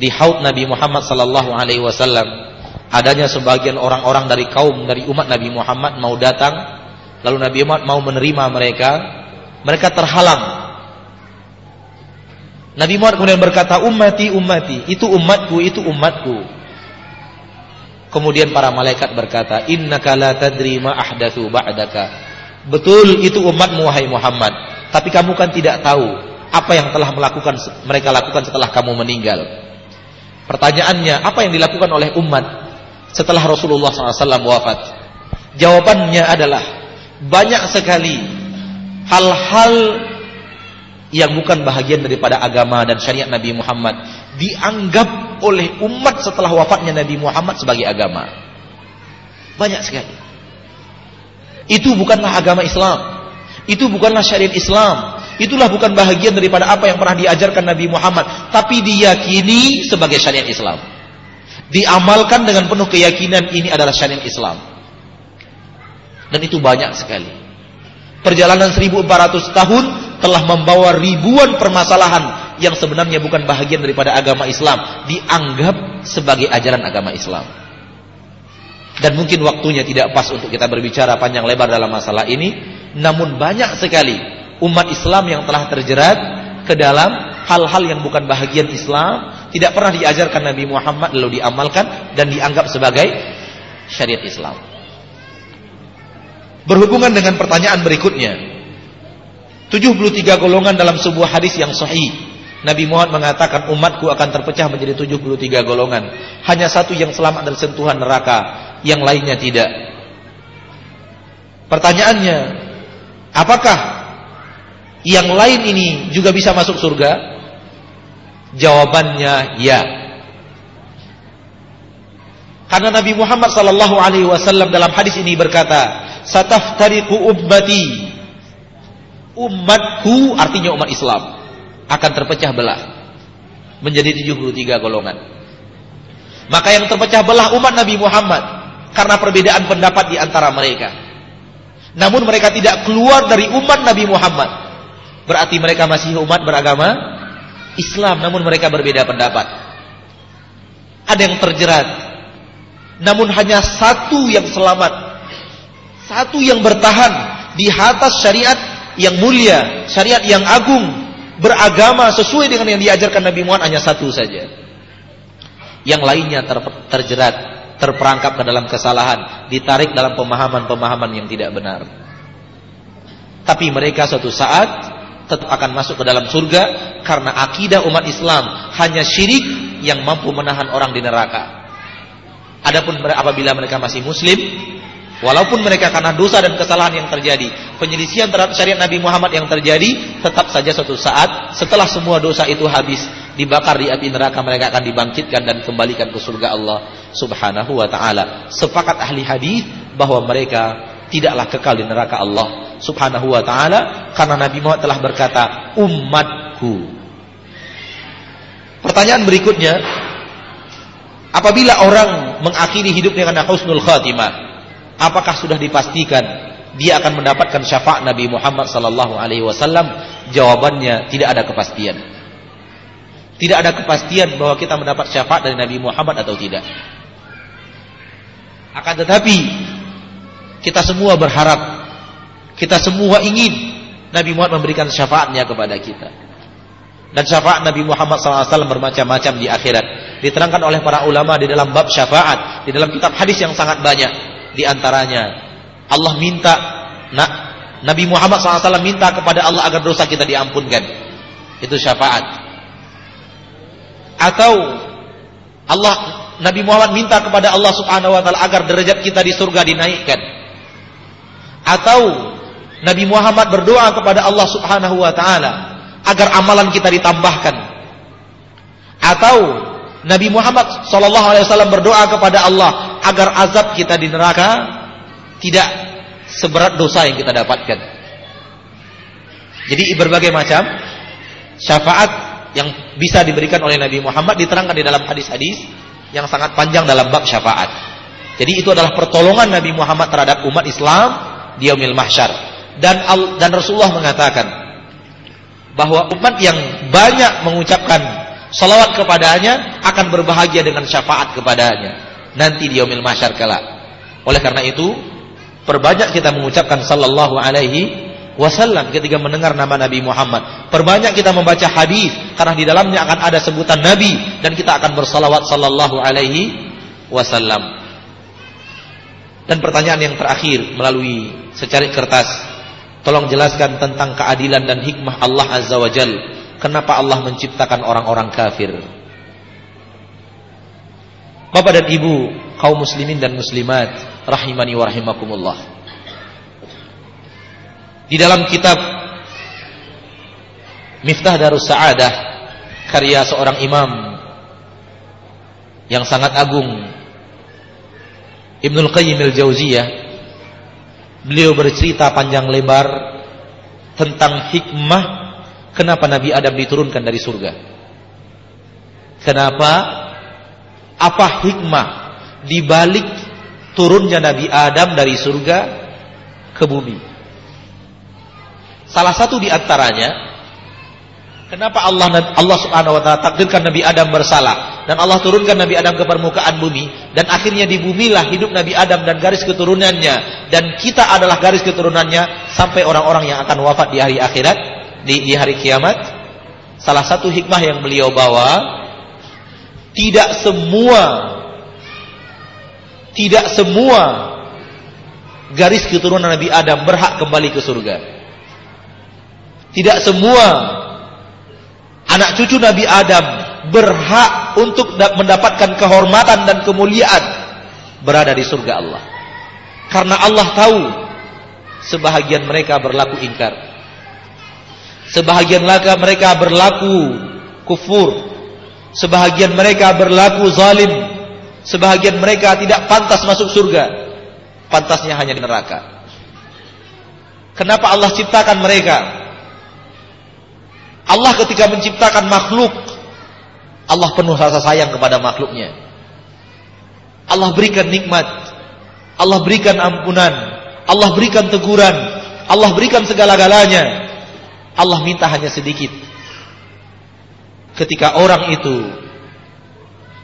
di haud Nabi Muhammad sallallahu alaihi wasallam. Adanya sebagian orang-orang dari kaum dari umat Nabi Muhammad mau datang lalu Nabi Muhammad mau menerima mereka. Mereka terhalang. Nabi Muhammad kemudian berkata ummati ummati itu umatku itu umatku. Kemudian para malaikat berkata innaka la tadri ma ahdatsu ba'daka. Betul itu umatmu wahai Muhammad. Tapi kamu kan tidak tahu apa yang telah melakukan mereka lakukan setelah kamu meninggal Pertanyaannya, apa yang dilakukan oleh umat setelah Rasulullah SAW wafat? Jawabannya adalah banyak sekali hal-hal yang bukan bahagian daripada agama dan syariat Nabi Muhammad dianggap oleh umat setelah wafatnya Nabi Muhammad sebagai agama. Banyak sekali. Itu bukanlah agama Islam. Itu bukanlah syariat Islam. Itulah bukan bahagian daripada apa yang pernah diajarkan Nabi Muhammad, tapi diyakini sebagai syariat Islam. Diamalkan dengan penuh keyakinan ini adalah syariat Islam. Dan itu banyak sekali. Perjalanan 1400 tahun telah membawa ribuan permasalahan yang sebenarnya bukan bahagian daripada agama Islam, dianggap sebagai ajaran agama Islam. Dan mungkin waktunya tidak pas untuk kita berbicara panjang lebar dalam masalah ini, namun banyak sekali umat Islam yang telah terjerat ke dalam hal-hal yang bukan bahagian Islam, tidak pernah diajarkan Nabi Muhammad lalu diamalkan dan dianggap sebagai syariat Islam. Berhubungan dengan pertanyaan berikutnya. 73 golongan dalam sebuah hadis yang sahih. Nabi Muhammad mengatakan umatku akan terpecah menjadi 73 golongan. Hanya satu yang selamat dari sentuhan neraka, yang lainnya tidak. Pertanyaannya, apakah yang lain ini juga bisa masuk surga? Jawabannya ya. Karena Nabi Muhammad sallallahu alaihi wasallam dalam hadis ini berkata, "Sataftariqu ummati umatku artinya umat Islam akan terpecah belah menjadi 73 golongan. Maka yang terpecah belah umat Nabi Muhammad karena perbedaan pendapat di antara mereka. Namun mereka tidak keluar dari umat Nabi Muhammad. Berarti mereka masih umat beragama Islam namun mereka berbeda pendapat. Ada yang terjerat. Namun hanya satu yang selamat. Satu yang bertahan di atas syariat yang mulia, syariat yang agung, beragama sesuai dengan yang diajarkan Nabi Muhammad hanya satu saja. Yang lainnya ter, terjerat, terperangkap ke dalam kesalahan, ditarik dalam pemahaman-pemahaman yang tidak benar. Tapi mereka suatu saat tetap akan masuk ke dalam surga karena akidah umat Islam hanya syirik yang mampu menahan orang di neraka. Adapun apabila mereka masih muslim, Walaupun mereka karena dosa dan kesalahan yang terjadi, penyelisihan terhadap syariat Nabi Muhammad yang terjadi, tetap saja suatu saat setelah semua dosa itu habis, dibakar di api neraka mereka akan dibangkitkan dan kembalikan ke surga Allah Subhanahu wa taala. Sepakat ahli hadis bahwa mereka tidaklah kekal di neraka Allah Subhanahu wa taala karena Nabi Muhammad telah berkata, "Umatku." Pertanyaan berikutnya, apabila orang mengakhiri hidup dengan husnul khatimah, apakah sudah dipastikan dia akan mendapatkan syafaat Nabi Muhammad sallallahu alaihi wasallam? Jawabannya tidak ada kepastian. Tidak ada kepastian bahwa kita mendapat syafaat dari Nabi Muhammad atau tidak. Akan tetapi kita semua berharap, kita semua ingin Nabi Muhammad memberikan syafaatnya kepada kita. Dan syafaat Nabi Muhammad SAW bermacam-macam di akhirat. Diterangkan oleh para ulama di dalam bab syafaat, di dalam kitab hadis yang sangat banyak di antaranya Allah minta nak Nabi Muhammad SAW minta kepada Allah agar dosa kita diampunkan. Itu syafaat. Atau Allah Nabi Muhammad minta kepada Allah Subhanahu wa taala agar derajat kita di surga dinaikkan. Atau Nabi Muhammad berdoa kepada Allah Subhanahu wa taala agar amalan kita ditambahkan. Atau Nabi Muhammad sallallahu alaihi wasallam berdoa kepada Allah agar azab kita di neraka tidak seberat dosa yang kita dapatkan. Jadi berbagai macam syafaat yang bisa diberikan oleh Nabi Muhammad diterangkan di dalam hadis-hadis yang sangat panjang dalam bab syafaat. Jadi itu adalah pertolongan Nabi Muhammad terhadap umat Islam di yaumil mahsyar. Dan dan Rasulullah mengatakan bahwa umat yang banyak mengucapkan salawat kepadanya akan berbahagia dengan syafaat kepadanya nanti di yaumil mahsyar kala. Oleh karena itu, perbanyak kita mengucapkan sallallahu alaihi wasallam ketika mendengar nama Nabi Muhammad. Perbanyak kita membaca hadis karena di dalamnya akan ada sebutan Nabi dan kita akan bersalawat sallallahu alaihi wasallam. Dan pertanyaan yang terakhir melalui secari kertas, tolong jelaskan tentang keadilan dan hikmah Allah Azza wa Jal. Kenapa Allah menciptakan orang-orang kafir? Bapak dan Ibu kaum muslimin dan muslimat rahimani wa rahimakumullah. Di dalam kitab Miftah Darus Sa'adah karya seorang imam yang sangat agung Ibnul Qayyim al-Jauziyah beliau bercerita panjang lebar tentang hikmah kenapa Nabi Adam diturunkan dari surga. Kenapa apa hikmah di balik turunnya Nabi Adam dari surga ke bumi? Salah satu di antaranya Kenapa Allah Allah Subhanahu wa taala takdirkan Nabi Adam bersalah dan Allah turunkan Nabi Adam ke permukaan bumi dan akhirnya di bumilah hidup Nabi Adam dan garis keturunannya dan kita adalah garis keturunannya sampai orang-orang yang akan wafat di hari akhirat di, di hari kiamat. Salah satu hikmah yang beliau bawa tidak semua tidak semua garis keturunan Nabi Adam berhak kembali ke surga. Tidak semua anak cucu Nabi Adam berhak untuk mendapatkan kehormatan dan kemuliaan berada di surga Allah. Karena Allah tahu sebahagian mereka berlaku ingkar. Sebahagian mereka berlaku kufur. Sebahagian mereka berlaku zalim. Sebahagian mereka tidak pantas masuk surga. Pantasnya hanya di neraka. Kenapa Allah ciptakan mereka? Allah ketika menciptakan makhluk, Allah penuh rasa sayang kepada makhluknya. Allah berikan nikmat, Allah berikan ampunan, Allah berikan teguran, Allah berikan segala-galanya. Allah minta hanya sedikit. Ketika orang itu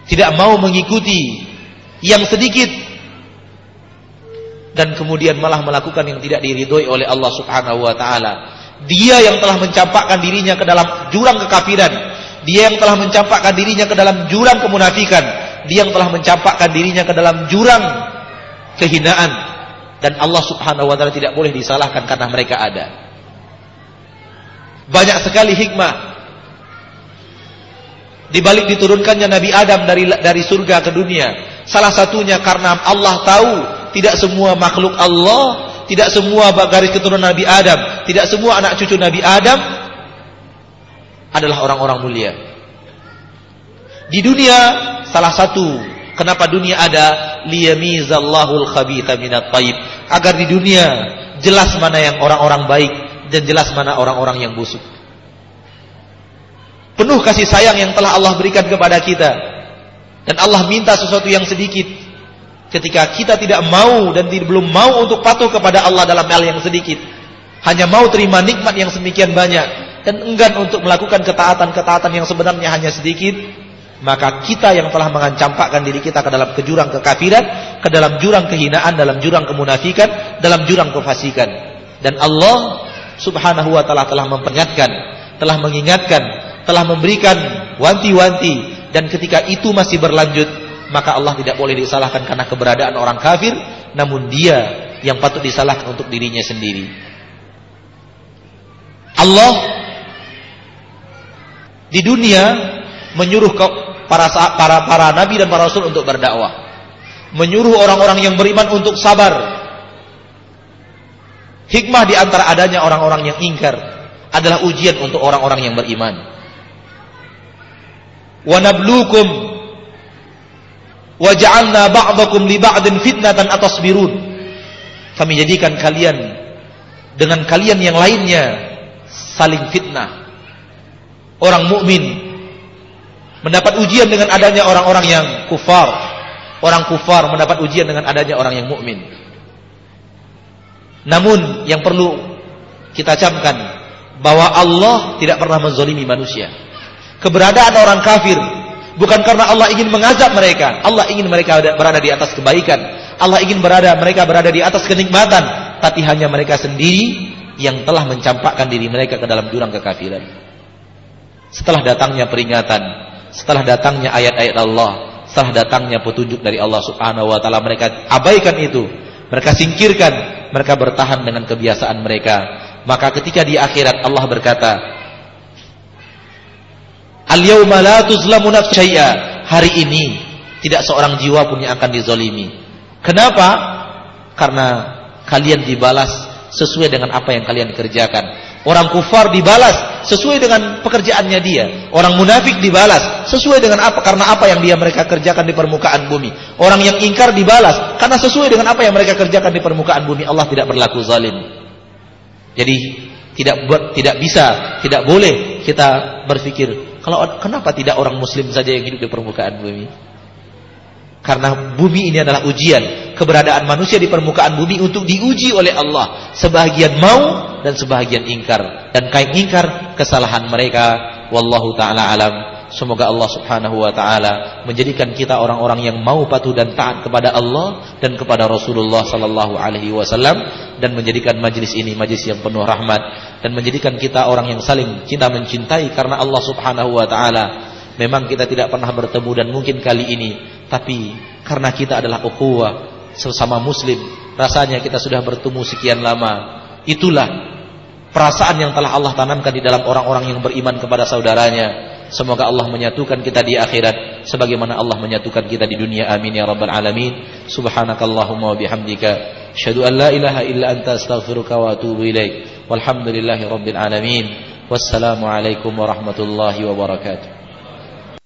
tidak mau mengikuti yang sedikit dan kemudian malah melakukan yang tidak diridhoi oleh Allah Subhanahu wa taala, dia yang telah mencampakkan dirinya ke dalam jurang kekafiran. Dia yang telah mencampakkan dirinya ke dalam jurang kemunafikan. Dia yang telah mencampakkan dirinya ke dalam jurang kehinaan. Dan Allah subhanahu wa ta'ala tidak boleh disalahkan karena mereka ada. Banyak sekali hikmah. Di balik diturunkannya Nabi Adam dari dari surga ke dunia. Salah satunya karena Allah tahu tidak semua makhluk Allah tidak semua garis keturunan Nabi Adam, tidak semua anak cucu Nabi Adam adalah orang-orang mulia. Di dunia salah satu kenapa dunia ada liyamizallahul khabitha minat taib agar di dunia jelas mana yang orang-orang baik dan jelas mana orang-orang yang busuk. Penuh kasih sayang yang telah Allah berikan kepada kita dan Allah minta sesuatu yang sedikit Ketika kita tidak mau dan belum mau untuk patuh kepada Allah dalam hal yang sedikit, hanya mau terima nikmat yang semikian banyak dan enggan untuk melakukan ketaatan-ketaatan yang sebenarnya hanya sedikit, maka kita yang telah mengancampakkan diri kita ke dalam kejurang kekafiran, ke dalam jurang kehinaan, dalam jurang kemunafikan, dalam jurang kefasikan. Dan Allah Subhanahu wa taala telah memperingatkan, telah mengingatkan, telah memberikan wanti-wanti dan ketika itu masih berlanjut maka Allah tidak boleh disalahkan karena keberadaan orang kafir, namun dia yang patut disalahkan untuk dirinya sendiri. Allah di dunia menyuruh para para para nabi dan para rasul untuk berdakwah. Menyuruh orang-orang yang beriman untuk sabar. Hikmah di antara adanya orang-orang yang ingkar adalah ujian untuk orang-orang yang beriman. Wa nabluukum Waj'alna ba'dakum li ba'din fitnatan atasbirun. Kami jadikan kalian dengan kalian yang lainnya saling fitnah. Orang mukmin mendapat ujian dengan adanya orang-orang yang kufar. Orang kufar mendapat ujian dengan adanya orang yang mukmin. Namun yang perlu kita camkan bahwa Allah tidak pernah menzalimi manusia. Keberadaan orang kafir Bukan karena Allah ingin mengazab mereka. Allah ingin mereka berada di atas kebaikan. Allah ingin berada mereka berada di atas kenikmatan. Tapi hanya mereka sendiri yang telah mencampakkan diri mereka ke dalam jurang kekafiran. Setelah datangnya peringatan, setelah datangnya ayat-ayat Allah, setelah datangnya petunjuk dari Allah Subhanahu wa taala mereka abaikan itu. Mereka singkirkan, mereka bertahan dengan kebiasaan mereka. Maka ketika di akhirat Allah berkata, Al-yawma la tuzlamu syai'a. Hari ini tidak seorang jiwa pun yang akan dizolimi. Kenapa? Karena kalian dibalas sesuai dengan apa yang kalian kerjakan. Orang kufar dibalas sesuai dengan pekerjaannya dia. Orang munafik dibalas sesuai dengan apa karena apa yang dia mereka kerjakan di permukaan bumi. Orang yang ingkar dibalas karena sesuai dengan apa yang mereka kerjakan di permukaan bumi. Allah tidak berlaku zalim. Jadi tidak tidak bisa, tidak boleh kita berpikir kalau kenapa tidak orang muslim saja yang hidup di permukaan bumi? Karena bumi ini adalah ujian. Keberadaan manusia di permukaan bumi untuk diuji oleh Allah. Sebahagian mau dan sebahagian ingkar. Dan kain ingkar kesalahan mereka. Wallahu ta'ala alam. Semoga Allah subhanahu wa ta'ala menjadikan kita orang-orang yang mau patuh dan taat kepada Allah dan kepada Rasulullah sallallahu alaihi wasallam dan menjadikan majlis ini majlis yang penuh rahmat dan menjadikan kita orang yang saling cinta mencintai karena Allah subhanahu wa ta'ala memang kita tidak pernah bertemu dan mungkin kali ini tapi karena kita adalah ukhuwah sesama muslim rasanya kita sudah bertemu sekian lama itulah perasaan yang telah Allah tanamkan di dalam orang-orang yang beriman kepada saudaranya. Semoga Allah menyatukan kita di akhirat sebagaimana Allah menyatukan kita di dunia. Amin ya rabbal alamin. Subhanakallahumma wa bihamdika asyhadu an la ilaha illa anta astaghfiruka wa atubu ilaik. Walhamdulillahi rabbil alamin. Wassalamu alaikum warahmatullahi wabarakatuh.